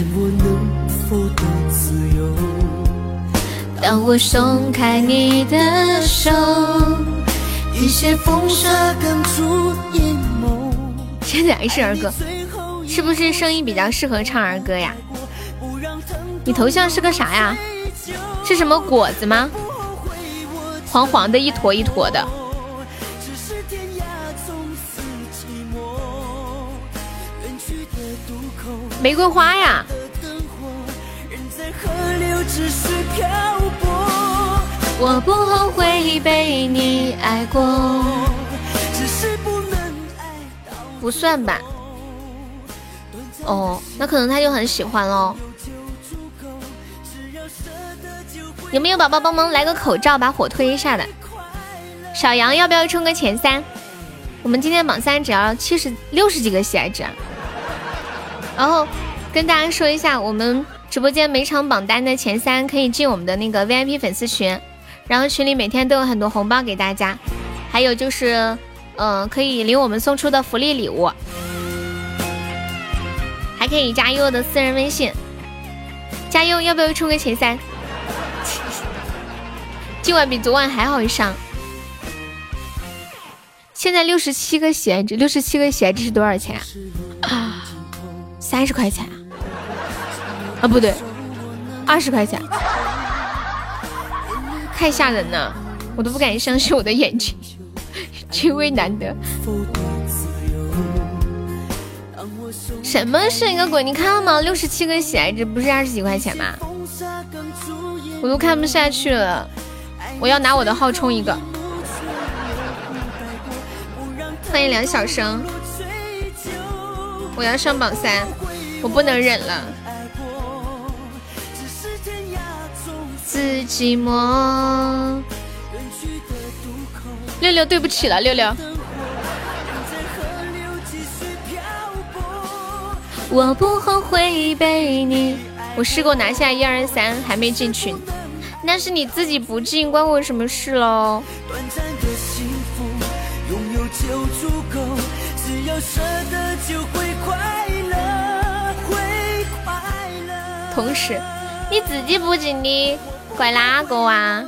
看我能否得自由。当我松开你的手，一些风沙哽住眼眸。现在还是儿歌，是不是声音比较适合唱儿歌呀？你头像是个啥呀？是什么果子吗？黄黄的，一坨一坨的。玫瑰花呀！我不后悔被你爱过，不算吧？哦，那可能他就很喜欢喽。有没有宝宝帮忙来个口罩，把火推一下的？小杨要不要冲个前三？我们今天榜三只要七十六十几个喜爱值。然后跟大家说一下，我们直播间每场榜单的前三可以进我们的那个 VIP 粉丝群，然后群里每天都有很多红包给大家，还有就是，嗯，可以领我们送出的福利礼物，还可以加优的私人微信，加油，要不要冲个前三？<laughs> 今晚比昨晚还好一上，现在六十七个喜爱值，六十七个喜爱值是多少钱啊？三十块钱啊，不对，二十块钱，太吓人了，我都不敢相信我的眼睛，<laughs> 机会难得。什么是一个鬼？你看了吗？六十七个喜爱值不是二十几块钱吗？我都看不下去了，我要拿我的号充一个。欢迎梁小生。我要上榜三，我不能忍了。自寂寞。六六，对不起了，六六。我不后悔被你。我试过拿下一二三，还没进群，那是你自己不进，关我什么事喽？同时，你自己不进的，怪哪个啊？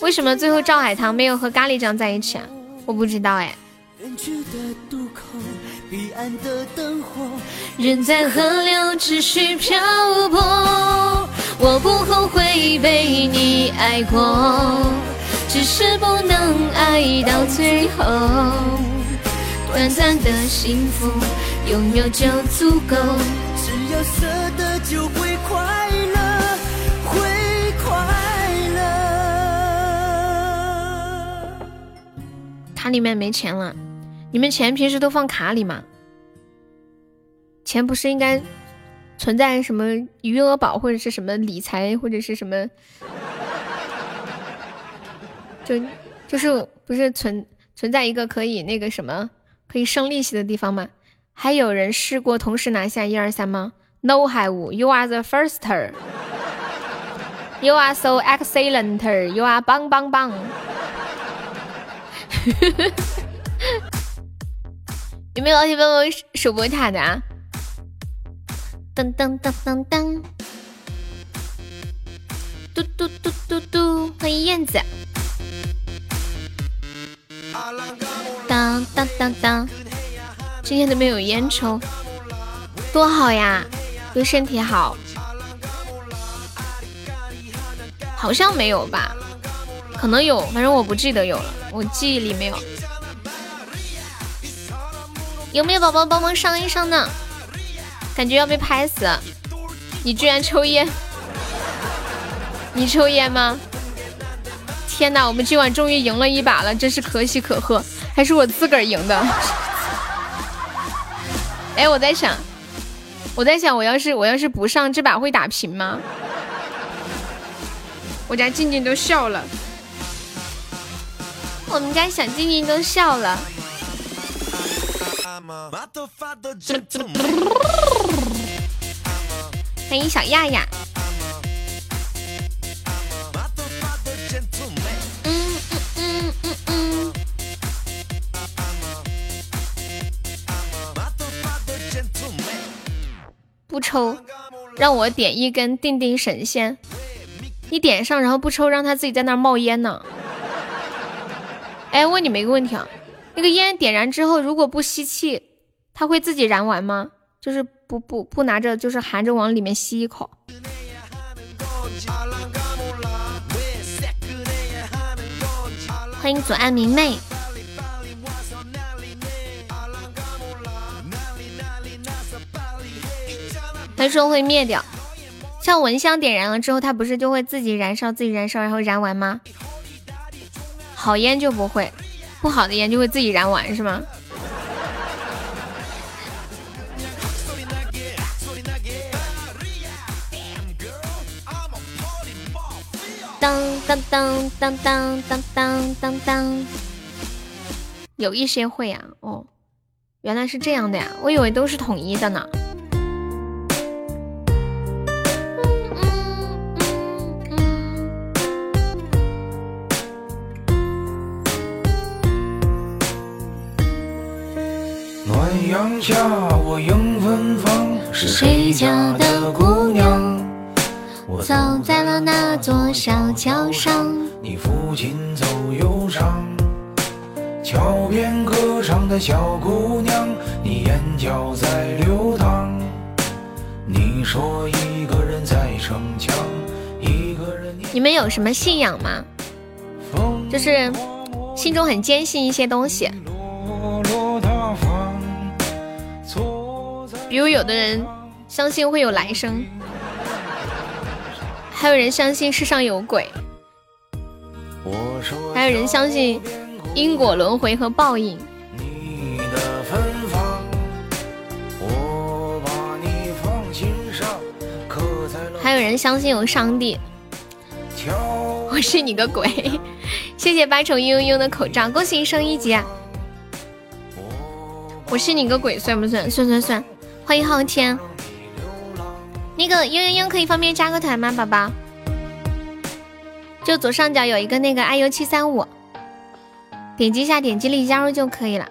为什么最后赵海棠没有和咖喱酱在一起啊？我不知道哎。人在河流只需漂泊，我不后悔被你爱过。只是不能爱到最后，短暂的幸福拥有就足够。只要舍得就会快乐，会快乐。卡里面没钱了，你们钱平时都放卡里吗？钱不是应该存在什么余额宝或者是什么理财或者是什么？<laughs> 就就是不是存存在一个可以那个什么可以生利息的地方吗？还有人试过同时拿下一二三吗？No have. You are the first. You are so excellent. You are 棒棒棒。有没有老铁帮我守波塔的啊？噔噔噔噔噔，嘟嘟嘟嘟嘟，欢迎燕子。当当当当，今天都没有烟抽，多好呀，对身体好。好像没有吧？可能有，反正我不记得有了，我记忆里没有。有没有宝宝帮忙上一上呢？感觉要被拍死！你居然抽烟？你抽烟吗？天哪，我们今晚终于赢了一把了，真是可喜可贺！还是我自个儿赢的。哎，我在想，我在想，我要是我要是不上这把会打平吗？我家静静都笑了，我们家小静静都笑了。欢迎小亚亚。嗯嗯嗯嗯嗯。不抽，让我点一根定定神仙。你点上，然后不抽，让他自己在那儿冒烟呢。哎，问你们一个问题啊，那个烟点燃之后，如果不吸气，它会自己燃完吗？就是不不不拿着，就是含着往里面吸一口。欢迎左岸明媚。他说会灭掉。像蚊香点燃了之后，它不是就会自己燃烧，自己燃烧，然后燃完吗？好烟就不会，不好的烟就会自己燃完，是吗？当当当当当当当当当，有一些会呀，哦，原来是这样的呀，我以为都是统一的呢。阳下，我迎芬芳，是谁家的姑娘？我走在了那座小桥上，你父亲走忧伤。桥边歌唱的小姑娘，你眼角在流淌。你说一个人在逞强，一个人。你们有什么信仰吗？就是心中很坚信一些东西。比如有的人相信会有来生，还有人相信世上有鬼，还有人相信因果轮回和报应，还有人相信有上帝。我是你个鬼！谢谢八重悠悠的口罩，恭喜升一级。我是你个鬼，算不算？算算算。欢迎昊天，那个嘤嘤嘤可以方便加个团吗，宝宝？就左上角有一个那个 iu 七三五，点击一下，点击立即加入就可以了。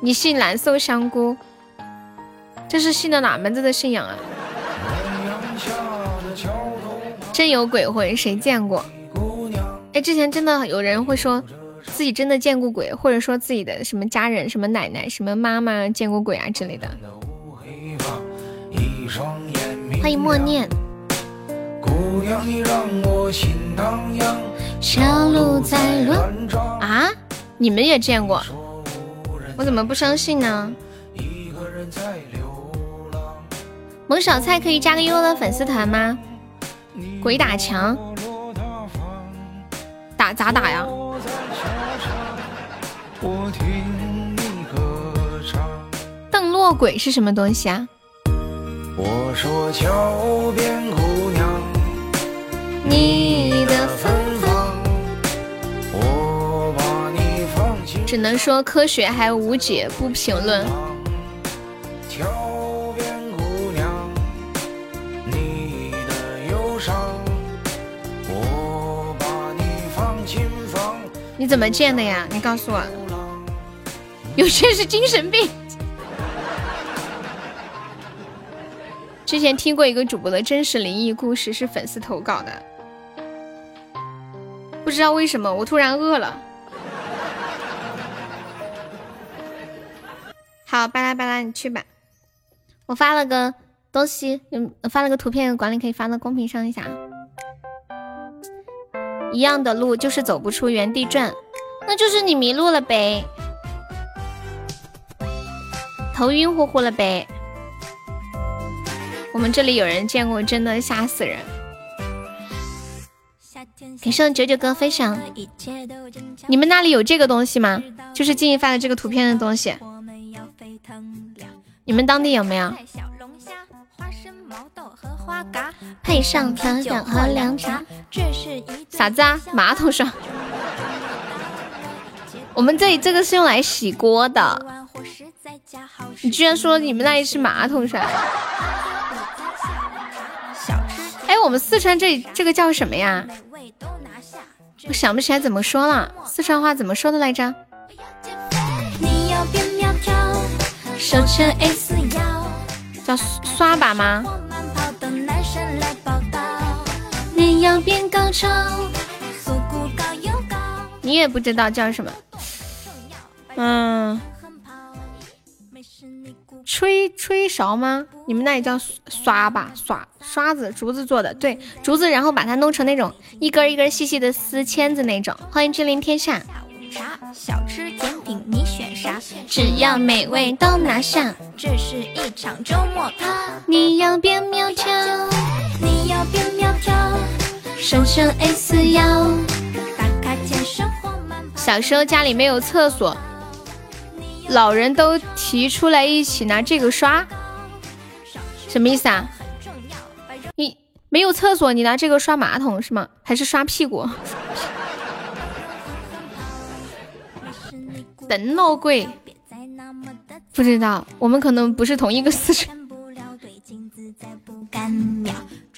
你信蓝瘦香菇，这是信的哪门子的信仰啊？真有鬼魂，谁见过？哎，之前真的有人会说。自己真的见过鬼，或者说自己的什么家人、什么奶奶、什么妈妈见过鬼啊之类的。欢迎默念。啊？你们也见过？我怎么不相信呢？萌小菜可以加个悠悠的粉丝团吗？鬼打墙？打咋打呀？邓落鬼是什么东西啊？我说桥边姑娘，你的芬芳，我把你放心只能说科学还无解，不评论。你怎么建的呀？你告诉我。有些是精神病。之前听过一个主播的真实灵异故事，是粉丝投稿的。不知道为什么，我突然饿了。好，巴拉巴拉，你去吧。我发了个东西，嗯，发了个图片，管理可以发到公屏上一下。一样的路就是走不出原地转，那就是你迷路了呗，头晕乎乎了呗。我们这里有人见过，真的吓死人。给上九九哥分享，你们那里有这个东西吗？就是静怡发的这个图片的东西，你们当地有没有？配上糖酒和凉茶，啥子啊？马桶上？<laughs> 我们这里这个是用来洗锅的。你居然说你们那里是马桶刷？哎，我们四川这这个叫什么呀？我想不起来怎么说了，四川话怎么说的来着？叫刷把吗？你也不知道叫什么？嗯。吹吹勺吗？你们那里叫刷吧，刷刷子，竹子做的，对，竹子，然后把它弄成那种一根一根细细的丝签子那种。欢迎君临天下。茶小吃甜品你选啥？只要美味都拿下。这是一场周末趴，你要变苗条，你要变苗条，瘦成 S 腰。打卡健身活慢跑。小时候家里没有厕所。老人都提出来一起拿这个刷，什么意思啊？你没有厕所，你拿这个刷马桶是吗？还是刷屁股？等老鬼，不知道，我们可能不是同一个四川。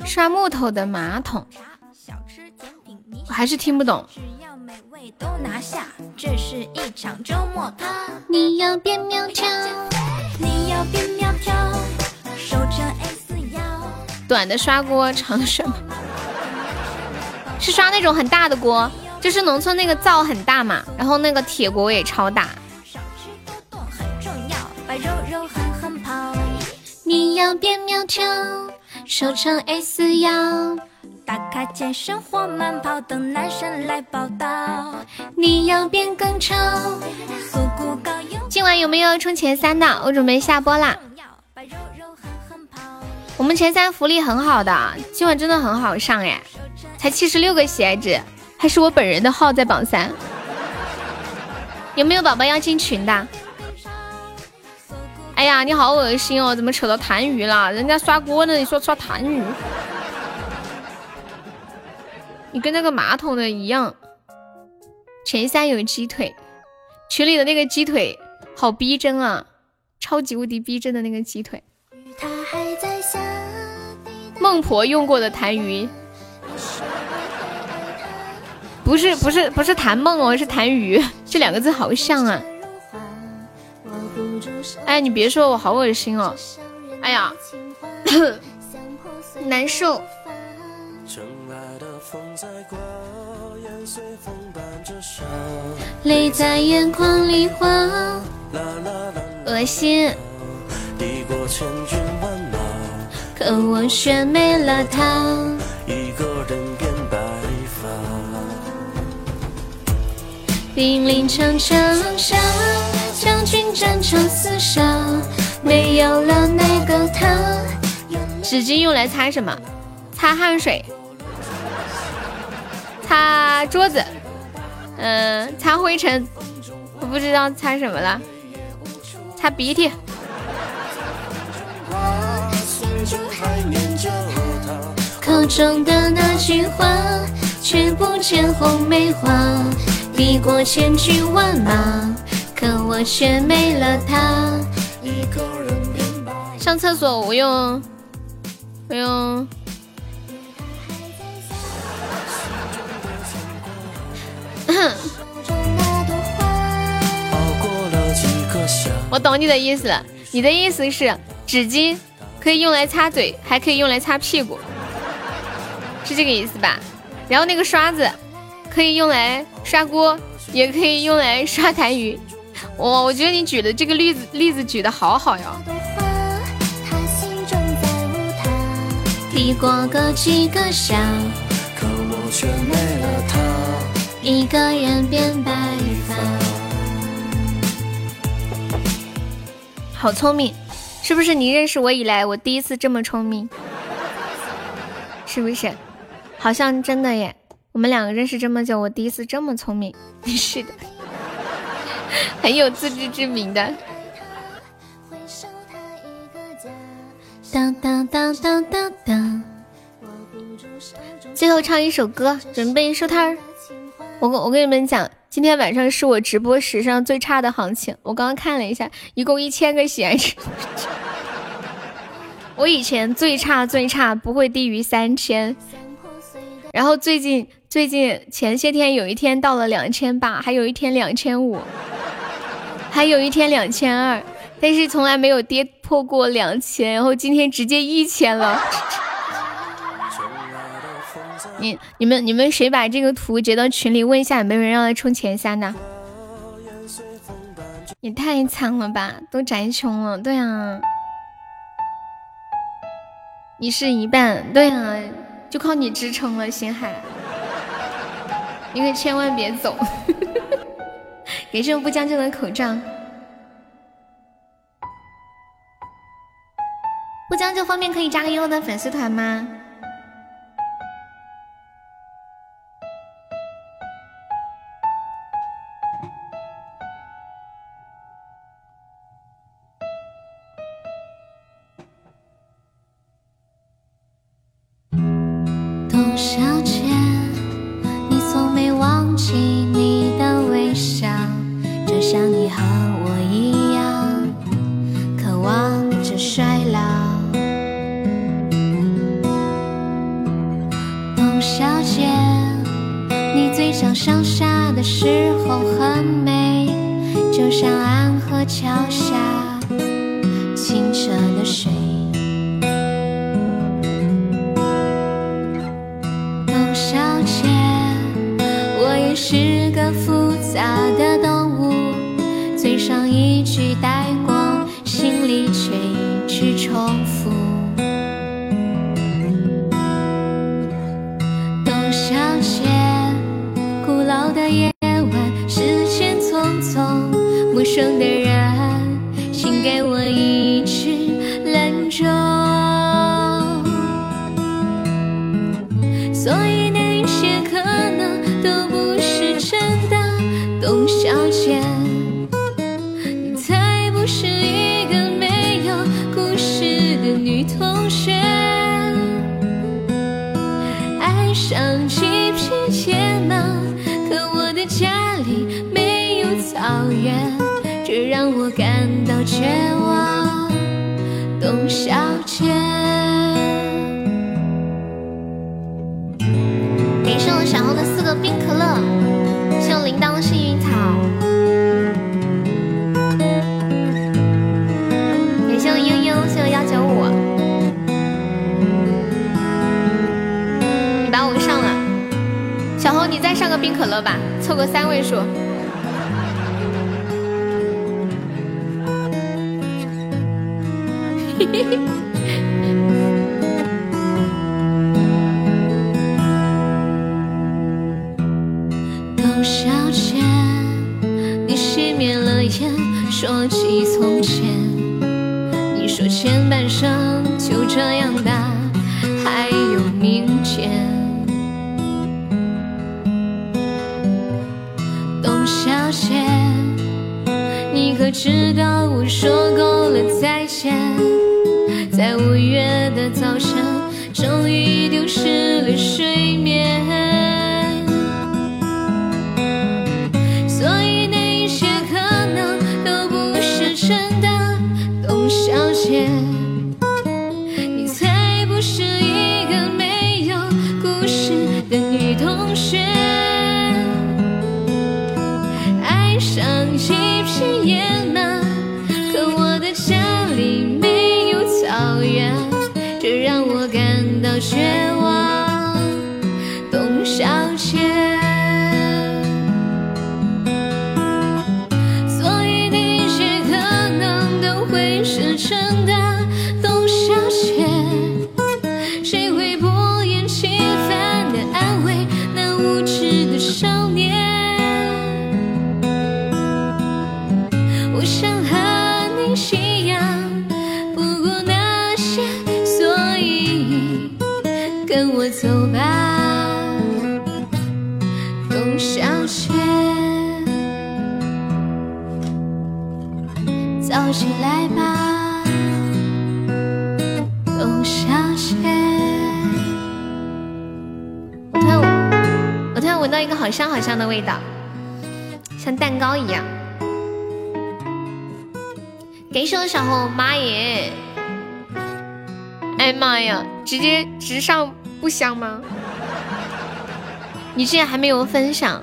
刷木头的马桶，我还是听不懂。都拿下，这是一场周末趴。你要变苗条，你要变苗条，瘦成 S 腰。短的刷锅，长的什么是刷那种很大的锅，就是农村那个灶很大嘛，然后那个铁锅也超大。你要变苗条，瘦成 S 腰。打卡健身或慢跑，等男神来报道。你要变更丑，锁骨高今晚有没有冲前三的？我准备下播啦。我们前三福利很好的，今晚真的很好上哎，才七十六个喜爱值，还是我本人的号在榜三。有没有宝宝要进群的？哎呀，你好恶心哦，怎么扯到痰盂了？人家刷锅呢，你说刷痰盂？你跟那个马桶的一样，前三有鸡腿，群里的那个鸡腿好逼真啊，超级无敌逼真的那个鸡腿。孟婆用过的痰盂，不是不是不是痰梦哦，是痰盂，这两个字好像啊。哎，你别说我好恶心哦，哎呀，<coughs> 难受。泪在眼眶里滑，恶心。可我却没了他。兵临城墙下，将军战场厮杀，没有了那个他。纸巾用来擦什么？擦汗水。擦桌子，嗯，擦灰尘，我不知道擦什么了，擦鼻涕。口中的那句话，却不见红梅花。抵过千军万马，可我却没了他。上厕所我用，我用。我懂你的意思了，你的意思是纸巾可以用来擦嘴，还可以用来擦屁股，是这个意思吧？然后那个刷子可以用来刷锅，也可以用来刷痰盂。<laughs> 我我觉得你举的这个例子例子举的好好呀。一个人变白发，好聪明，是不是你认识我以来我第一次这么聪明？是不是？好像真的耶，我们两个认识这么久，我第一次这么聪明。<laughs> 是的，很有自知之明的。当当当当当当，最后唱一首歌，准备收摊儿。我跟我跟你们讲，今天晚上是我直播史上最差的行情。我刚刚看了一下，一共一千个喜爱值。<laughs> 我以前最差最差不会低于三千，然后最近最近前些天有一天到了两千八，还有一天两千五，还有一天两千二，但是从来没有跌破过两千，然后今天直接一千了。你、你们、你们谁把这个图截到群里？问一下有没有人要来冲前三的？也太惨了吧，都宅穷了。对啊，你是一半。对啊，就靠你支撑了，星海。你可千万别走。<laughs> 给这种不将就的口罩。不将就方便可以加个优的粉丝团吗？小姐，你嘴角向下的时候很美，就像安河桥下。可乐吧，凑个三位数。董小姐，你熄灭了烟，说起从前。你说前半生就这样吧，还有明天。直到我说够了再见在五月的早晨终于丢失了睡眠。好香好香的味道，像蛋糕一样。给手小红，妈耶！哎妈呀，直接直上不香吗？你竟然还没有分享，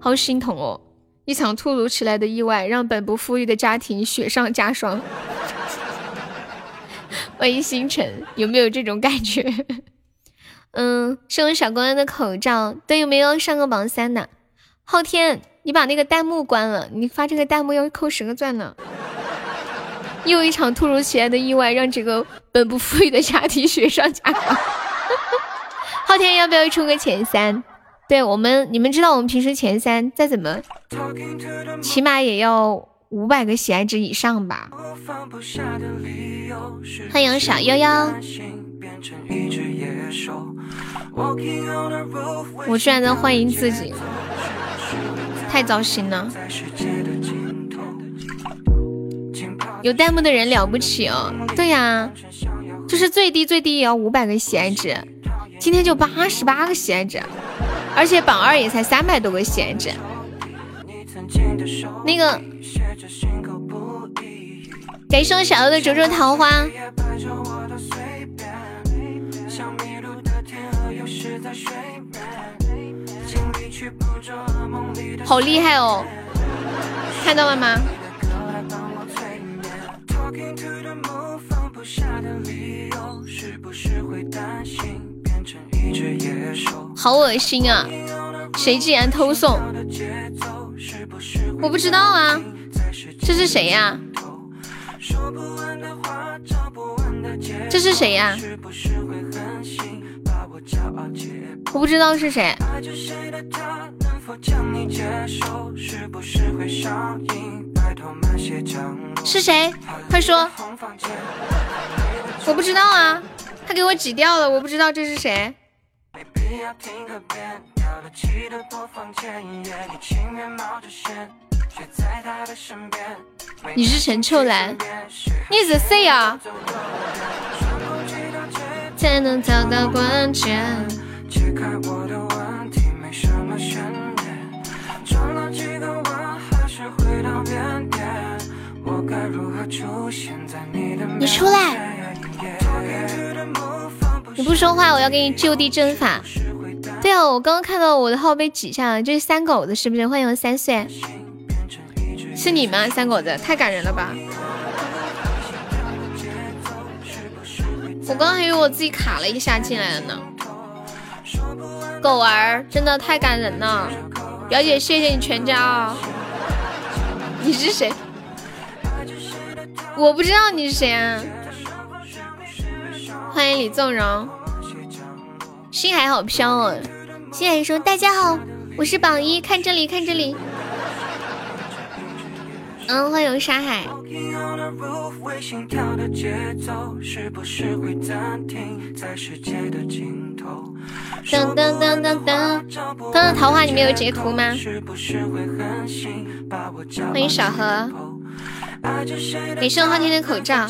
好心疼哦。一场突如其来的意外，让本不富裕的家庭雪上加霜。欢迎星辰，有没有这种感觉？嗯，送小姑娘的口罩，对有没有上个榜三的？昊天，你把那个弹幕关了，你发这个弹幕要扣十个钻呢。又一场突如其来的意外，让这个本不富裕的家庭雪上加霜。昊天，要不要冲个前三？对我们，你们知道我们平时前三再怎么，起码也要五百个喜爱值以上吧。欢迎小幺幺，我居然在欢迎自己，太糟心了。有弹幕的人了不起哦，对呀，就是最低最低也要五百个喜爱值，今天就八十八个喜爱值。而且榜二也才三百多个喜爱值，那个感谢我小欧的灼灼桃花，好厉害哦！看到了吗？好恶心啊！谁竟然偷送？我不知道啊，这是谁呀？这是谁呀？我不知道是谁。是谁？快说！我不知道啊，他给我挤掉了，我不知道这是谁。你是陈秋兰，你是谁啊？才能找到关键。你出来。你不说话，我要给你就地正法。对啊，我刚刚看到我的号被挤下了，这是三狗子是不是？欢迎三岁，是你吗？三狗子，太感人了吧！我刚还以为我自己卡了一下进来了呢。狗儿，真的太感人了，表姐谢谢你全家啊！你是谁？我不知道你是谁啊。欢迎李纵容，心海好飘哦。心海说：“大家好，我是榜一，看这里，看这里。”嗯，欢迎沙海。噔噔噔噔噔，刚刚桃花你们有截图吗？欢迎小何。给盛昊天的口罩，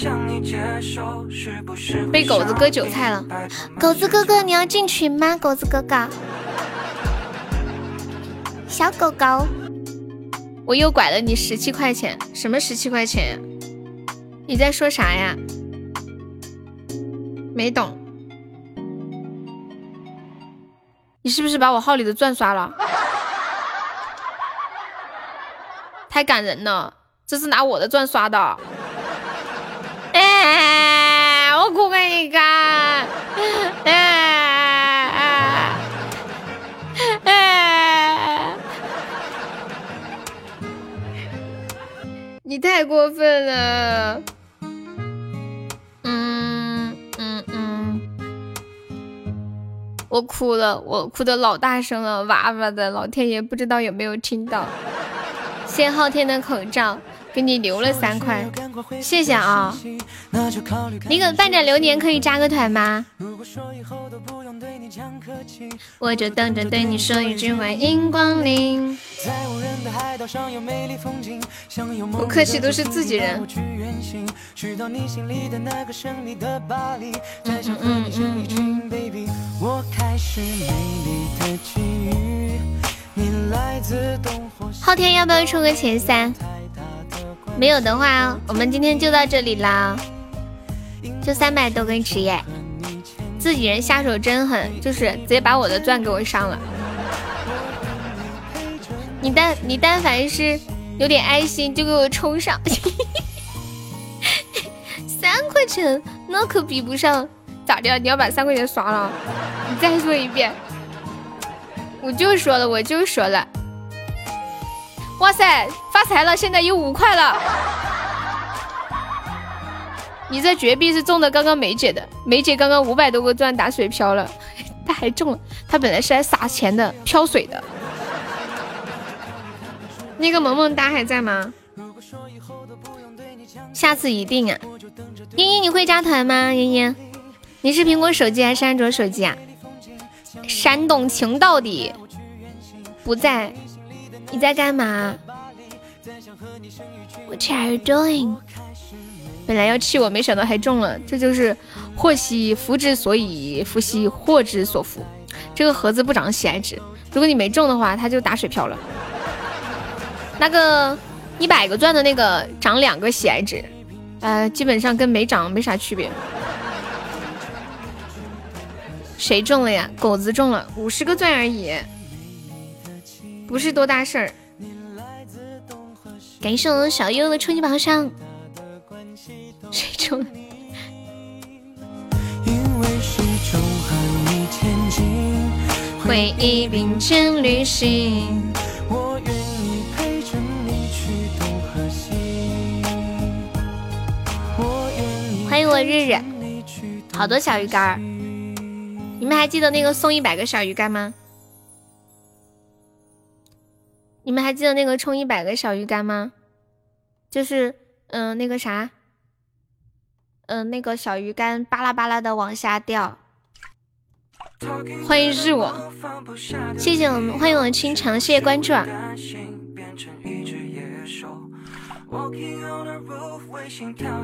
被狗子割韭菜了。狗子哥哥，你要进群吗？狗子哥哥，小狗狗，我又拐了你十七块钱，什么十七块钱？你在说啥呀？没懂，你是不是把我号里的钻刷了？太感人了，这是拿我的钻刷的。哎，我哭给你看。哎你太过分了。嗯嗯嗯，我哭了，我哭的老大声了，哇哇的，老天爷不知道有没有听到。谢昊天的口罩。给你留了三块，谢谢啊！那个半盏流年可以加个团吗？我就等着对你说一句欢迎光临。不客气，都是自己人。昊天要不要冲个前三？没有的话，我们今天就到这里啦，就三百多根纸耶！自己人下手真狠，就是直接把我的钻给我上了。你但你但凡是有点爱心，就给我充上。<laughs> 三块钱那可比不上，咋的？你要把三块钱刷了？你再说一遍。我就说了，我就说了。哇塞，发财了！现在有五块了。你这绝壁是中的刚刚梅姐的，梅姐刚刚五百多个钻打水漂了，<laughs> 她还中了。她本来是来撒钱的，飘水的。那个萌萌哒还在吗？下次一定啊！茵茵，你会加团吗？茵茵，你是苹果手机还是安卓手机啊？山东情到底不在。你在干嘛？What are you doing？本来要气我，没想到还中了。这就是祸兮福之所以，福兮祸之所伏。这个盒子不长喜爱值，如果你没中的话，它就打水漂了。那个一百个钻的那个长两个喜爱值，呃，基本上跟没长没啥区别。谁中了呀？狗子中了五十个钻而已。不是多大事儿。感谢我小优的初级宝箱。谁中？回忆并肩旅行。欢迎我日日，好多小鱼干儿。你们还记得那个送一百个小鱼干吗？你们还记得那个充一百个小鱼干吗？就是，嗯，那个啥，嗯，那个小鱼干巴拉巴拉的往下掉。欢迎日我，谢谢我们，欢迎我们清城，谢谢关注啊。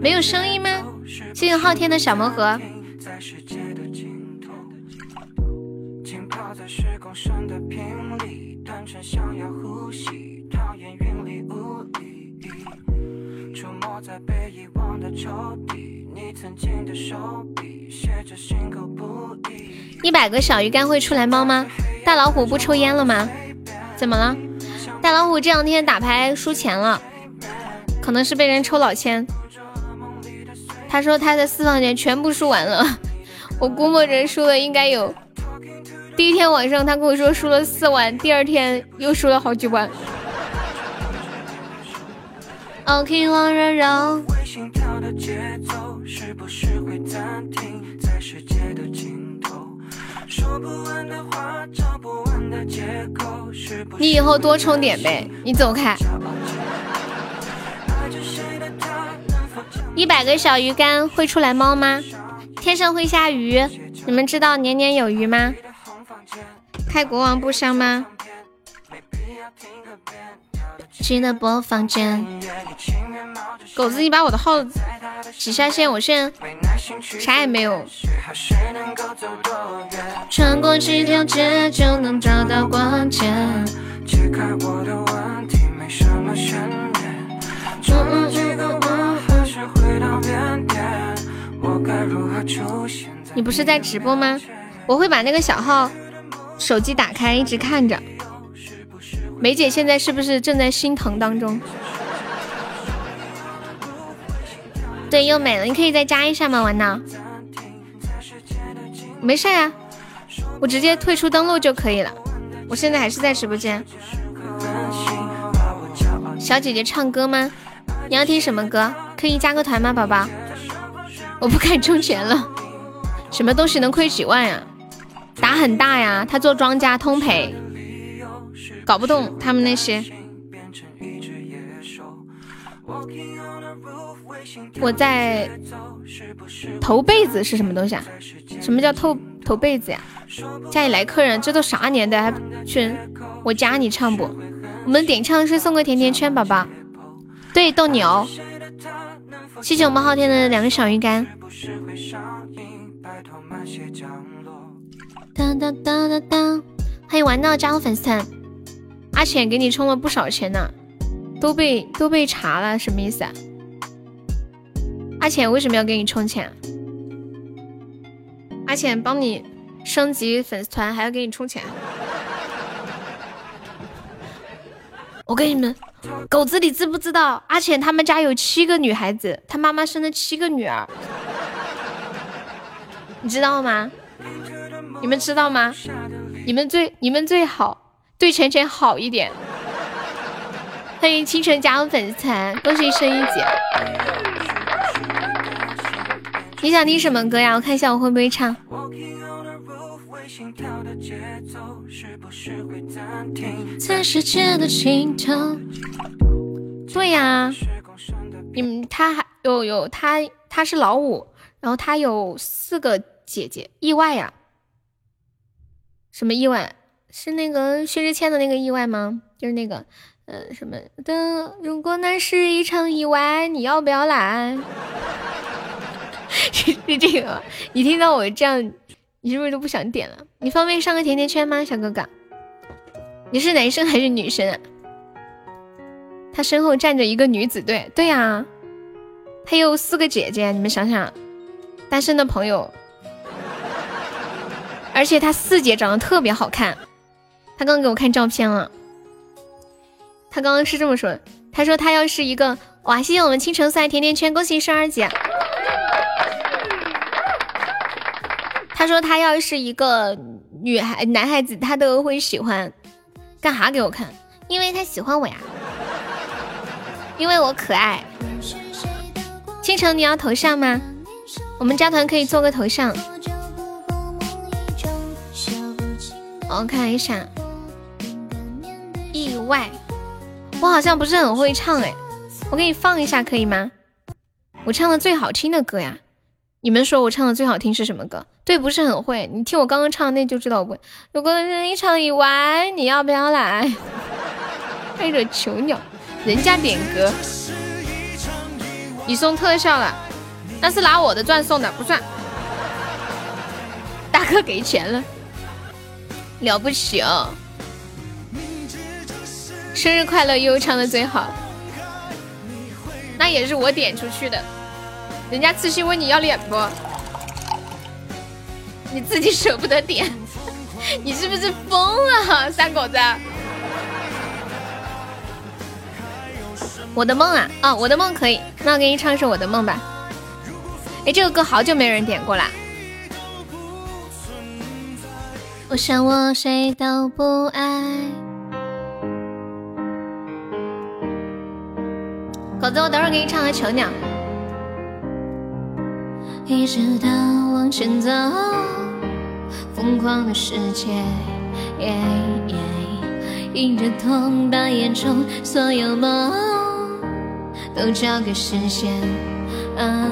没有声音吗？谢谢昊天的小魔盒。单纯想要呼吸，讨厌云里雾里一百个小鱼干会出来猫吗？大老虎不抽烟了吗？怎么了？大老虎这两天打牌输钱了，可能是被人抽老千。他说他的私房钱全部输完了，我估摸着输了应该有。第一天晚上他跟我说输了四万，第二天又输了好几万。OK，王柔柔。你以后多充点呗，你走开。一百个小鱼干会出来猫吗？天上会下雨？你们知道年年有余吗？开国王不香吗？新的播放键。狗子，你把我的号挤下线，我现在啥也没有。穿过几条街就能找到关键。你不是在直播吗？我会把那个小号手机打开，一直看着。梅姐现在是不是正在心疼当中？对，又没了，你可以再加一下吗？玩闹，没事呀，我直接退出登录就可以了。我现在还是在直播间。小姐姐唱歌吗？你要听什么歌？可以加个团吗，宝宝？我不敢充钱了。什么东西能亏几万呀？打很大呀，他做庄家通赔。搞不懂他们那些。我在投被子是什么东西啊？什么叫投投被子呀？家里来客人，这都啥年代还去我家你唱不？我们点唱是送个甜甜圈，宝宝。对，斗牛。谢谢我们昊天的两个小鱼干。当当当当当！欢迎玩闹加入粉丝团。阿浅给你充了不少钱呢，都被都被查了，什么意思啊？阿浅为什么要给你充钱？阿浅帮你升级粉丝团还要给你充钱？我跟你们，狗子你知不知道？阿浅他们家有七个女孩子，他妈妈生了七个女儿，你知道吗？你们知道吗？你们最你们最好。对晨晨好一点。欢迎清晨加入粉丝团，恭喜声一姐。你想听什么歌呀？我看一下我会不会唱。在世界的尽头。对呀，你们他还有有他他是老五，然后他有四个姐姐，意外呀？什么意外？是那个薛之谦的那个意外吗？就是那个，呃，什么的？如果那是一场意外，你要不要来？<laughs> 是这个，你听到我这样，你是不是都不想点了？你方便上个甜甜圈吗，小哥哥？你是男生还是女生啊？他身后站着一个女子队，对呀，他有四个姐姐，你们想想，单身的朋友，而且他四姐长得特别好看。他刚刚给我看照片了，他刚刚是这么说的，他说他要是一个哇，谢谢我们倾城送来甜甜圈，恭喜升二姐。他说他要是一个女孩男孩子，他都会喜欢。干哈给我看？因为他喜欢我呀，因为我可爱。倾城，你要头像吗？我们加团可以做个头像。我看一下。意外，我好像不是很会唱哎，我给你放一下可以吗？我唱的最好听的歌呀，你们说我唱的最好听是什么歌？对，不是很会，你听我刚刚唱的那就知道我不会。如果是一场意外，你要不要来？<laughs> 开着囚鸟，人家点歌，你送特效了，那是拿我的钻送的，不算。大哥给钱了，了不起哦。生日快乐，悠悠唱的最好，那也是我点出去的。人家刺心问你要脸不？你自己舍不得点，<laughs> 你是不是疯了，三狗子？我的梦啊，啊，我的梦可以，那我给你唱首我的梦吧。哎，这个歌好久没人点过了。我想我谁都不爱。狗子，我等会儿给你唱个《囚鸟》。一直到往前走，疯狂的世界，迎着痛把眼中所有梦都交给时间。啊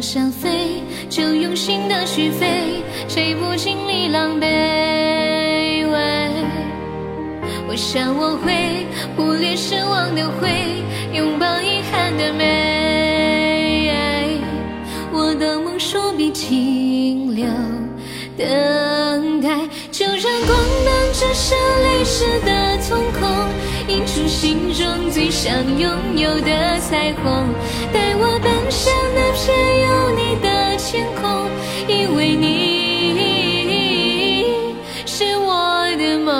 想飞就用心的去飞，谁不经历狼狈？我想我会忽略失望的灰，拥抱遗憾的美。我的梦说比停留等待，就让光芒折射泪湿的瞳孔，是心中最想拥有的彩虹带我奔向那片有你的天空因为你是我的梦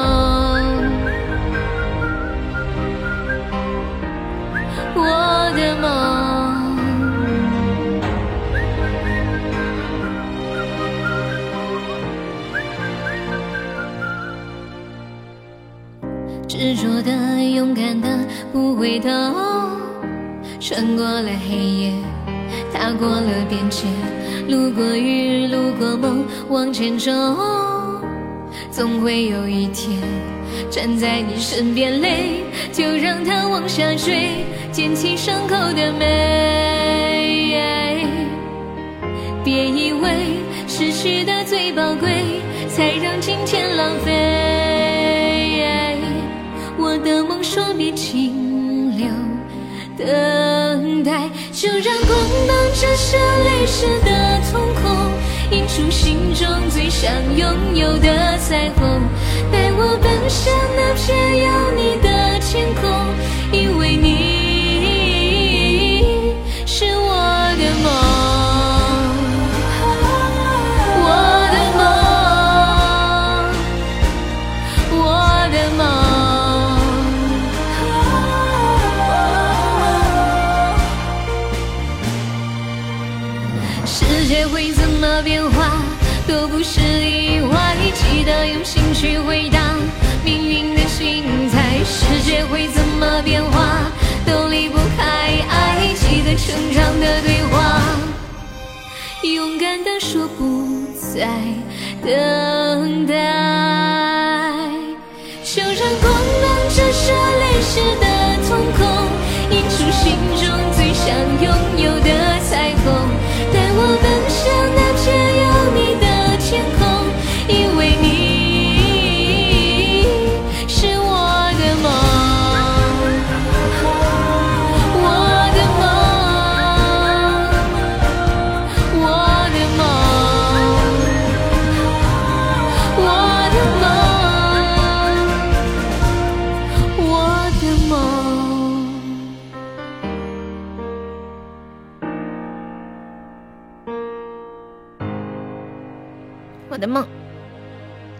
我的梦。执着的，勇敢的，不回头。穿过了黑夜，踏过了边界，路过雨，路过梦，往前走。总会有一天，站在你身边，泪就让它往下坠，捡起伤口的美。别以为失去的最宝贵，才让金钱浪费。说别停留。等待，就让光芒折射泪湿的瞳孔，映出心中最想拥有的彩虹。带我奔向那片有你的天空，因为你是我的梦。记得用心去回答命运的精彩。世界会怎么变化都离不开爱，记得成长的对话，勇敢的说不再等待。就让光芒折射泪湿的瞳孔，的梦，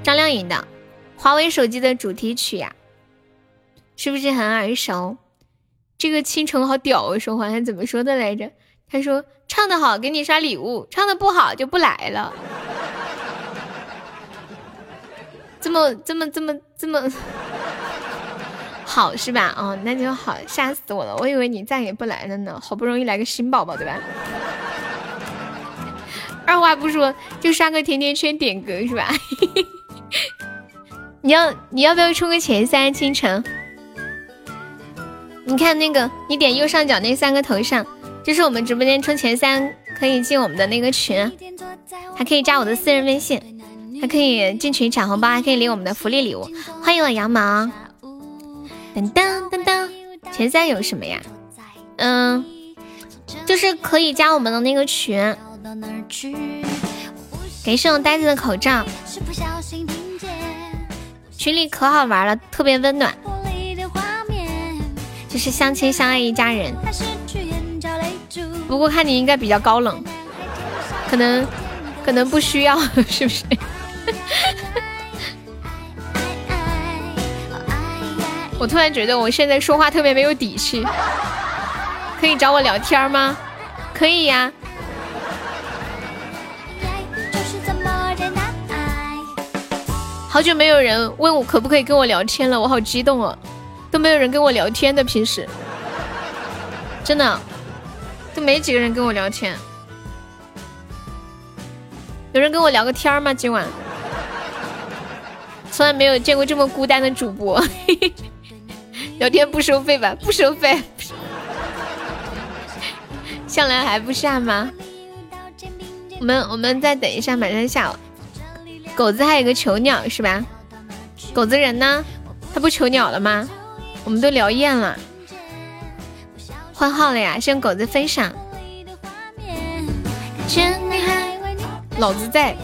张靓颖的华为手机的主题曲呀，是不是很耳熟？这个倾城好屌啊，说话他怎么说的来着？他说唱的好给你刷礼物，唱的不好就不来了。<laughs> 这么这么这么这么 <laughs> 好是吧？哦，那就好，吓死我了，我以为你再也不来了呢。好不容易来个新宝宝，对吧？二话不说就刷个甜甜圈点歌是吧？<laughs> 你要你要不要冲个前三？清晨，你看那个，你点右上角那三个头像，就是我们直播间冲前三可以进我们的那个群，还可以加我的私人微信，还可以进群抢红包，还可以领我们的福利礼物。欢迎我羊毛，噔噔噔噔，前三有什么呀？嗯，就是可以加我们的那个群。给这种呆子的口罩，群里可好玩了，特别温暖，就是相亲相爱一家人。不过看你应该比较高冷，可能可能不需要，<laughs> 是不是？<laughs> 我突然觉得我现在说话特别没有底气，可以找我聊天吗？可以呀。好久没有人问我可不可以跟我聊天了，我好激动哦！都没有人跟我聊天的，平时真的都没几个人跟我聊天。有人跟我聊个天吗？今晚从来没有见过这么孤单的主播。<laughs> 聊天不收费吧？不收费。向来还不下吗？我们我们再等一下，马上下。狗子还有个囚鸟是吧？狗子人呢？他不囚鸟了吗？我们都聊厌了，换号了呀！先狗子分享。老子在，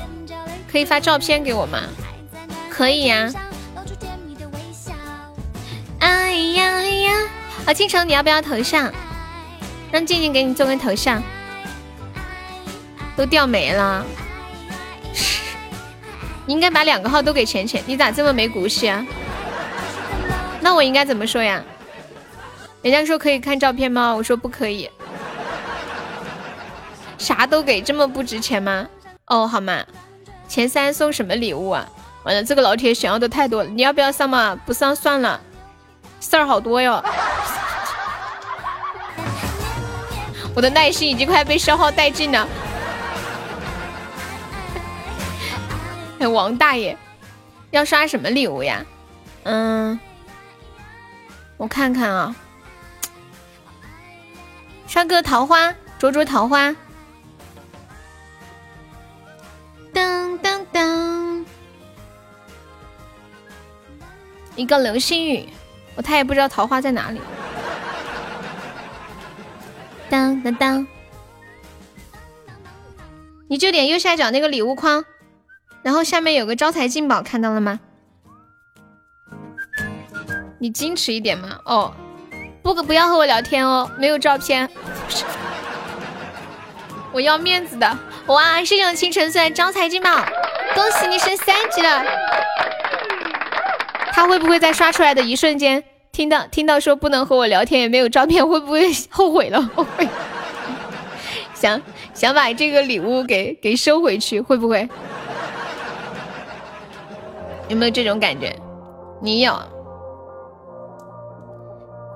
可以发照片给我吗？可以呀。哎呀呀！啊，倾城你要不要头像？让静静给你做个头像。都掉没了。你应该把两个号都给浅浅，你咋这么没骨气啊？那我应该怎么说呀？人家说可以看照片吗？我说不可以。啥都给，这么不值钱吗？哦，好嘛，前三送什么礼物啊？完了，这个老铁想要的太多了，你要不要上嘛？不上算了，事儿好多哟。我的耐心已经快被消耗殆尽了。哎，<laughs> 王大爷，要刷什么礼物呀？嗯，我看看啊，刷个桃花，灼灼桃花。当当当，一个流星雨，我他也不知道桃花在哪里。当当当，你就点右下角那个礼物框，然后下面有个招财进宝，看到了吗？你矜持一点嘛。哦，不不要和我聊天哦，没有照片，<laughs> 我要面子的。哇！谢谢我清晨送的招财进宝，恭喜你升三级了。他会不会在刷出来的一瞬间，听到听到说不能和我聊天，也没有照片，会不会后悔了？<laughs> 后悔，<laughs> 想想把这个礼物给给收回去，会不会？有没有这种感觉？你有？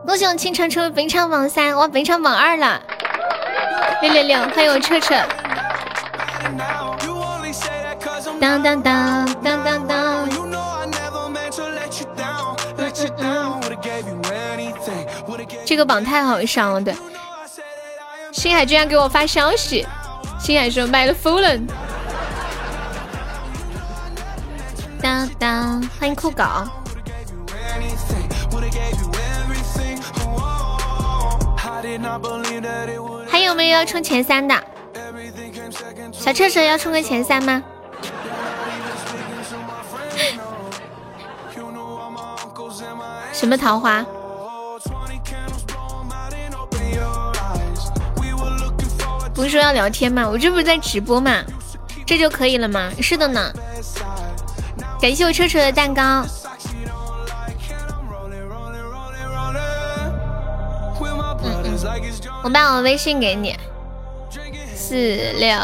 恭喜我清晨成为本场榜三，哇，本场榜二了。六六六，欢迎我彻彻。当当当当当当！这个榜太好上了，对。星海居然给我发消息，星海说买了 Fallen。当当，欢迎酷狗。还有没有要冲前三的？小车车要冲个前三吗？<laughs> 什么桃花？不是说要聊天吗？我这不是在直播吗？这就可以了吗？是的呢。感谢我车车的蛋糕。嗯嗯，我把我微信给你。四六。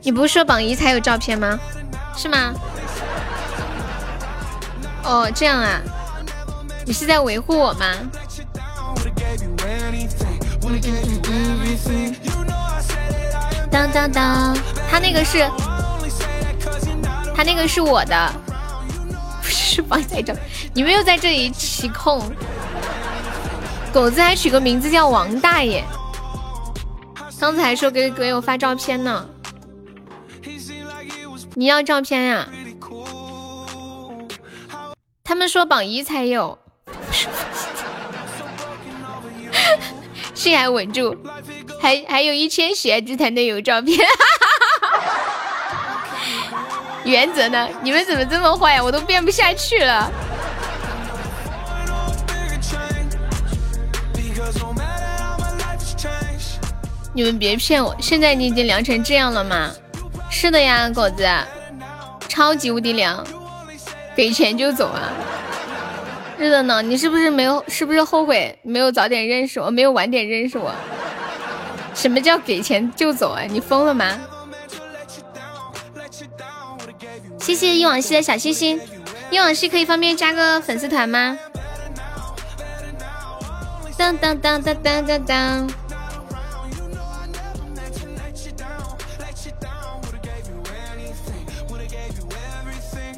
你不是说榜一才有照片吗？是吗？哦，这样啊，你是在维护我吗？当当当，他那个是，他那个是我的，不是榜在这，你们又在这里起哄。狗子还取个名字叫王大爷，刚才说给给我发照片呢。你要照片呀？他们说榜一才有，<laughs> 心还稳住，还还有一千血之才能有照片。<laughs> 原则呢？你们怎么这么坏呀？我都变不下去了。你们别骗我，现在你已经凉成这样了吗？是的呀，狗子，超级无敌凉，给钱就走啊！是的呢，你是不是没有？是不是后悔没有早点认识我，没有晚点认识我？什么叫给钱就走啊？你疯了吗？谢谢忆往昔的小心心，忆往昔可以方便加个粉丝团吗？当当当当当当当。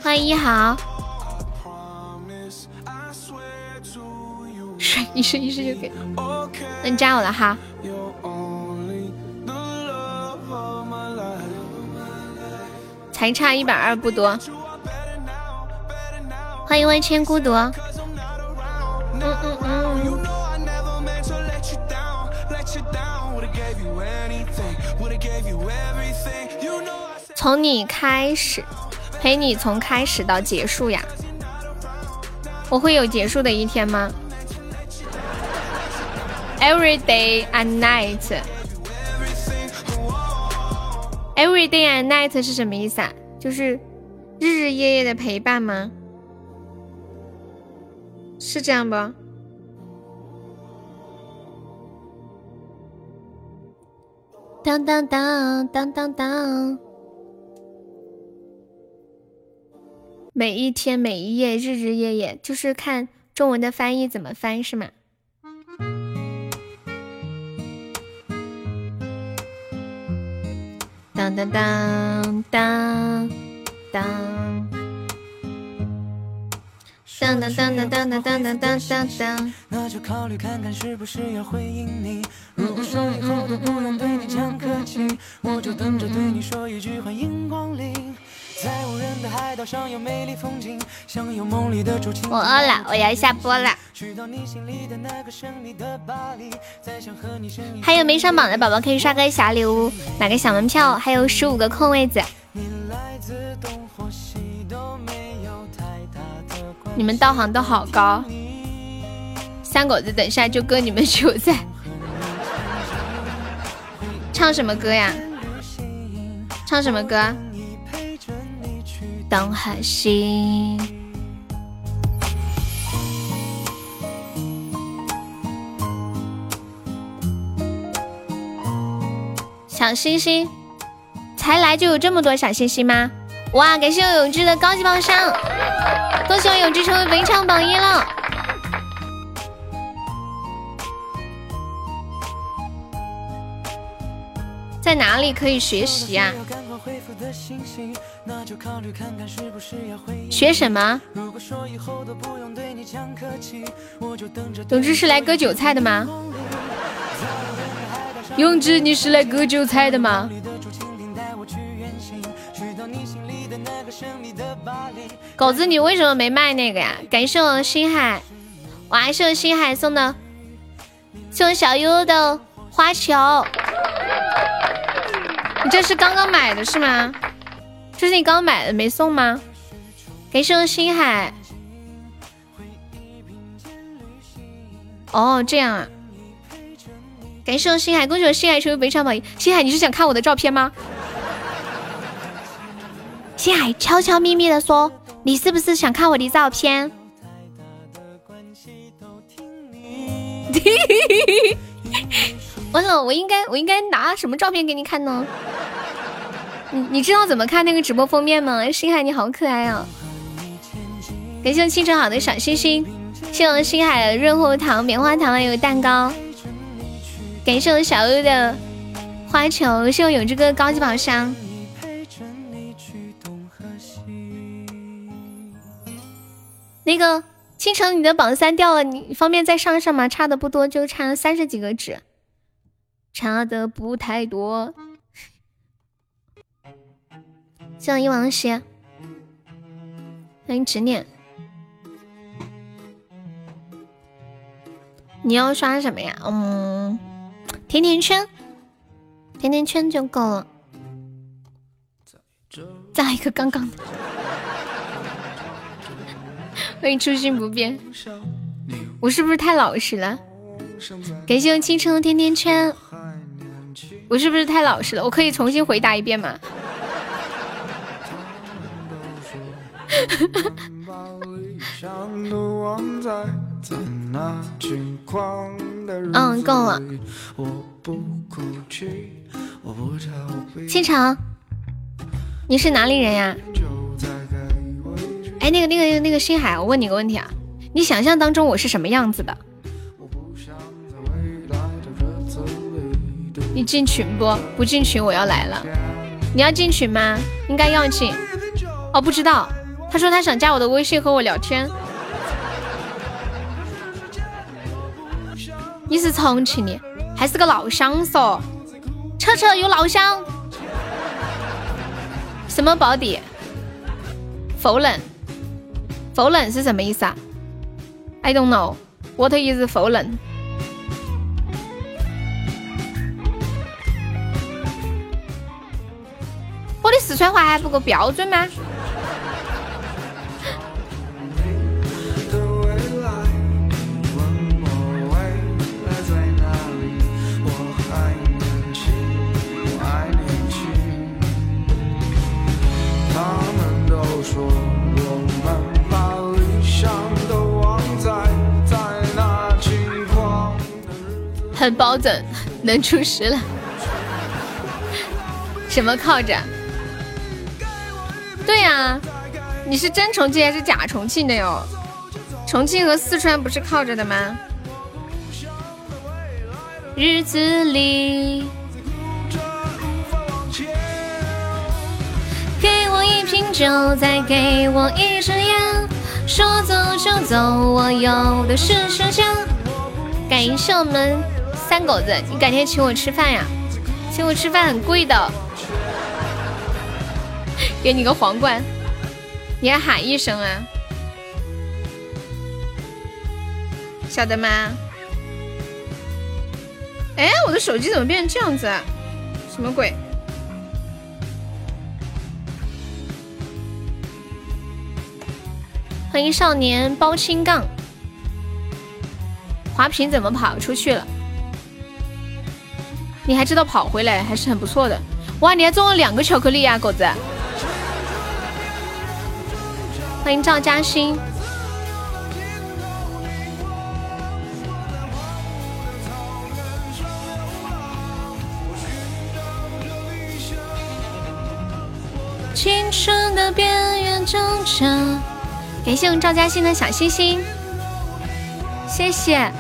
欢迎一豪，是一试一试就给，那你加我了哈。才差一百二不多。欢迎万千孤独。嗯嗯嗯。从你开始。陪你从开始到结束呀，我会有结束的一天吗？Every day and night. Every day and night 是什么意思啊？就是日日夜夜的陪伴吗？是这样不？当当当当当当。每一天每一夜日日夜夜，就是看中文的翻译怎么翻是吗？当当当当当。当当当当当当当当当当当。那就考虑看看是不是要回应你。如果说以后都不用对你讲客气，我就等着对你说一句欢迎光临。在无人的海岛上有美丽风景，享有梦里的我饿了，我要下播了。还有没上榜的宝宝可以刷个小礼物，买个小门票，还有十五个空位子。你们道行都好高，三狗子等下就割你们韭菜。<laughs> 唱什么歌呀？唱什么歌？东和西。小星星，才来就有这么多小星星吗？哇！感谢我永志的高级宝箱，恭喜我永志成为本场榜一了。在哪里可以学习呀？学什么？永志是来割韭菜的吗？永志，你是来割韭菜的吗？狗子，你为什么没卖那个呀？感谢我星海，哇，谢我星海送的，谢我小优的花球。你这是刚刚买的是吗？这是你刚买的没送吗？感谢我星海。哦，这样啊。感谢我星海，恭喜我星海成为本场榜一。星海，你是想看我的照片吗？星海悄悄咪咪的说：“你是不是想看我的照片？” <laughs> 完了，我应该我应该拿什么照片给你看呢？你你知道怎么看那个直播封面吗？星海你好可爱啊！感谢我清晨好的小星星，谢我星海润喉糖、棉花糖还有蛋糕。感谢我小优的花球，谢我永志哥高级宝箱。那个倾城，你的榜三掉了，你方便再上一上吗？差的不多，就差三十几个纸，差的不太多。谢一王鞋，欢迎执念。你要刷什么呀？嗯，甜甜圈，甜甜圈就够了。再来一个刚刚的。欢迎初心不变，我是不是太老实了？感谢我青春的甜甜圈，我是不是太老实了？我可以重新回答一遍吗？<laughs> 嗯，够了。青城，你是哪里人呀？哎，那个、那个、那个星海，我问你个问题啊，你想象当中我是什么样子的？你进群不？不进群我要来了。你要进群吗？应该要进。哦，不知道。他说他想加我的微信和我聊天。你是重庆的，还是个老乡嗦？车车有老乡。什么宝地？否认。否认是什么意思啊？I don't know what is 否认。我的四川话还不够标准吗？很保准能出十了，什么靠着？对呀，你是真重庆还是假重庆的哟？重庆和四川不是靠着的吗？日子里，给我一瓶酒，再给我一支烟，说走就走，我有的是时间。感谢我们三狗子，你改天请我吃饭呀？请我吃饭很贵的，<laughs> 给你个皇冠，你还喊一声啊？晓得吗？哎，我的手机怎么变成这样子啊？什么鬼？欢迎少年包青杠，滑屏怎么跑出去了？你还知道跑回来，还是很不错的。哇，你还中了两个巧克力呀，狗子！欢迎赵嘉欣。青春的边缘挣扎。感谢我们赵嘉欣的小心心，谢谢。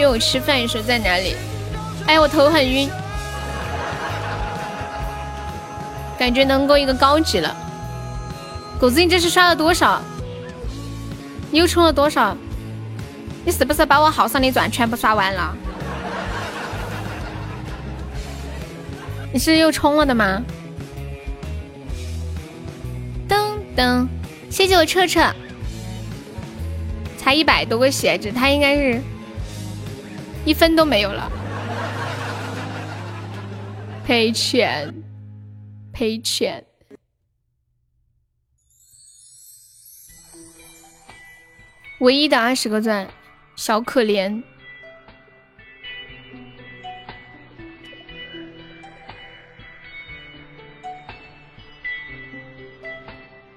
约我吃饭，你说在哪里？哎，我头很晕，感觉能够一个高级了。狗子，你这是刷了多少？你又充了多少？你是不是把我号上的钻全部刷完了？你是又充了的吗？噔噔，谢谢我彻彻，才一百多个血值，他应该是。一分都没有了，赔钱，赔钱。唯一的二十个钻，小可怜。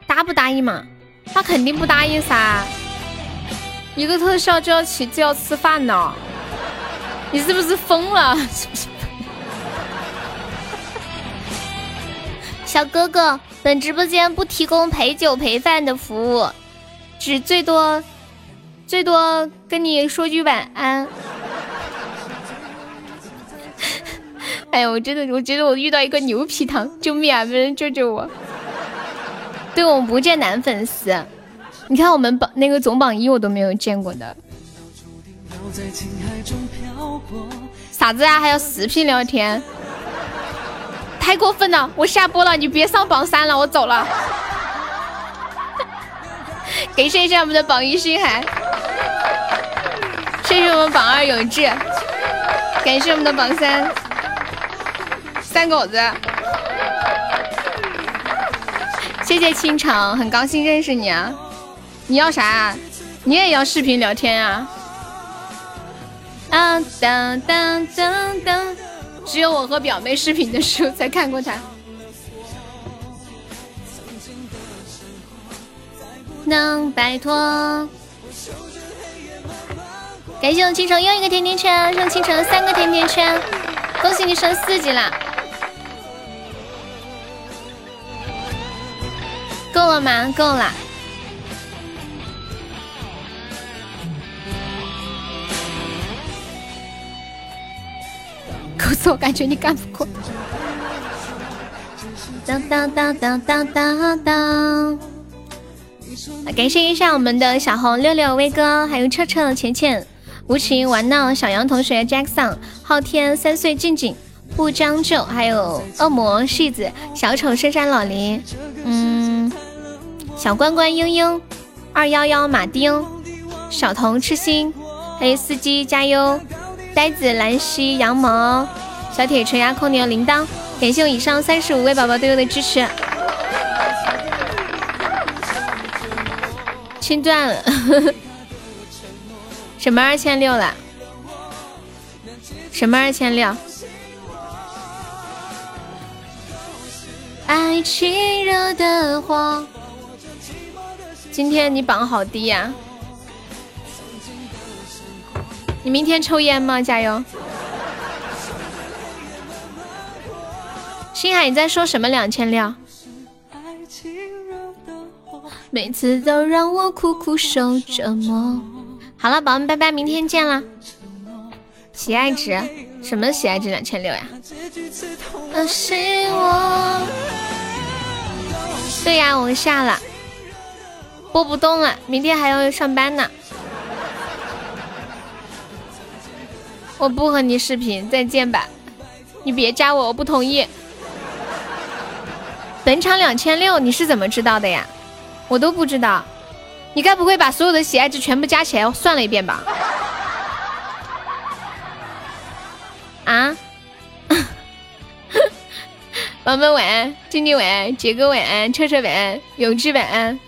答不答应嘛？他肯定不答应噻！一个特效就要起就要吃饭呢。你是不是疯了？<laughs> 小哥哥，本直播间不提供陪酒陪饭的服务，只最多最多跟你说句晚安。<laughs> 哎呀，我真的，我觉得我遇到一个牛皮糖，救命啊！没人救救我！对我们不见男粉丝，你看我们榜那个总榜一我都没有见过的。啥子啊？还要视频聊天？太过分了！我下播了，你别上榜三了，我走了。<laughs> 感谢一下我们的榜一心海，谢谢我们榜二永志，感谢我们的榜三三狗子，谢谢清城，很高兴认识你啊！你要啥？你也要视频聊天啊？当当当当当，只有我和表妹视频的时候才看过他。能摆脱？感谢我倾城又一个甜甜圈，送倾城三个甜甜圈，恭喜你升四级啦！够了吗？够了。可是我感觉你干不过。当当当当当当当！感谢一下我们的小红六六威哥，还有彻彻浅浅无情玩闹小杨同学 Jackson 昊天三岁静静不将就，还有恶魔戏子小丑深山老林，嗯，小关关嘤嘤二幺幺马丁小童痴心，还有司机加油。呆子、兰溪、羊毛、小铁锤呀、空牛、铃铛，感谢我以上三十五位宝宝对我的支持。清断了，<laughs> 什么二千六了？什么二千六？爱情惹的祸。今天你榜好低呀。你明天抽烟吗？加油！星海，你在说什么？两千六。每次都让我苦苦受折磨。好了，宝宝们，拜拜，明天见啦。喜爱值？什么喜爱值两千六呀？那是我对呀，我下了，播不动了，明天还要上班呢。我不和你视频，再见吧。你别加我，我不同意。本场两千六，你是怎么知道的呀？我都不知道。你该不会把所有的喜爱值全部加起来算了一遍吧？啊？宝宝晚安，静静晚安，杰哥晚安，车车晚安，永志晚安，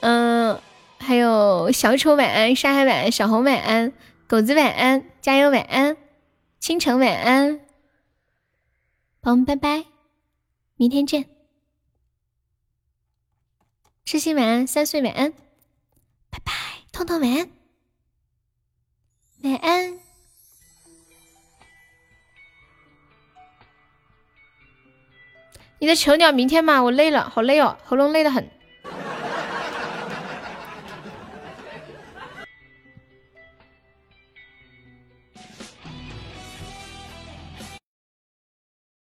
嗯，还有小丑晚安，沙海晚安，小红晚安，狗子晚安，加油晚安，倾城晚安，朋友们拜拜，明天见。痴心晚安，三岁晚安，拜拜，痛痛晚安，晚安。你的囚鸟明天吗？我累了，好累哦，喉咙累得很。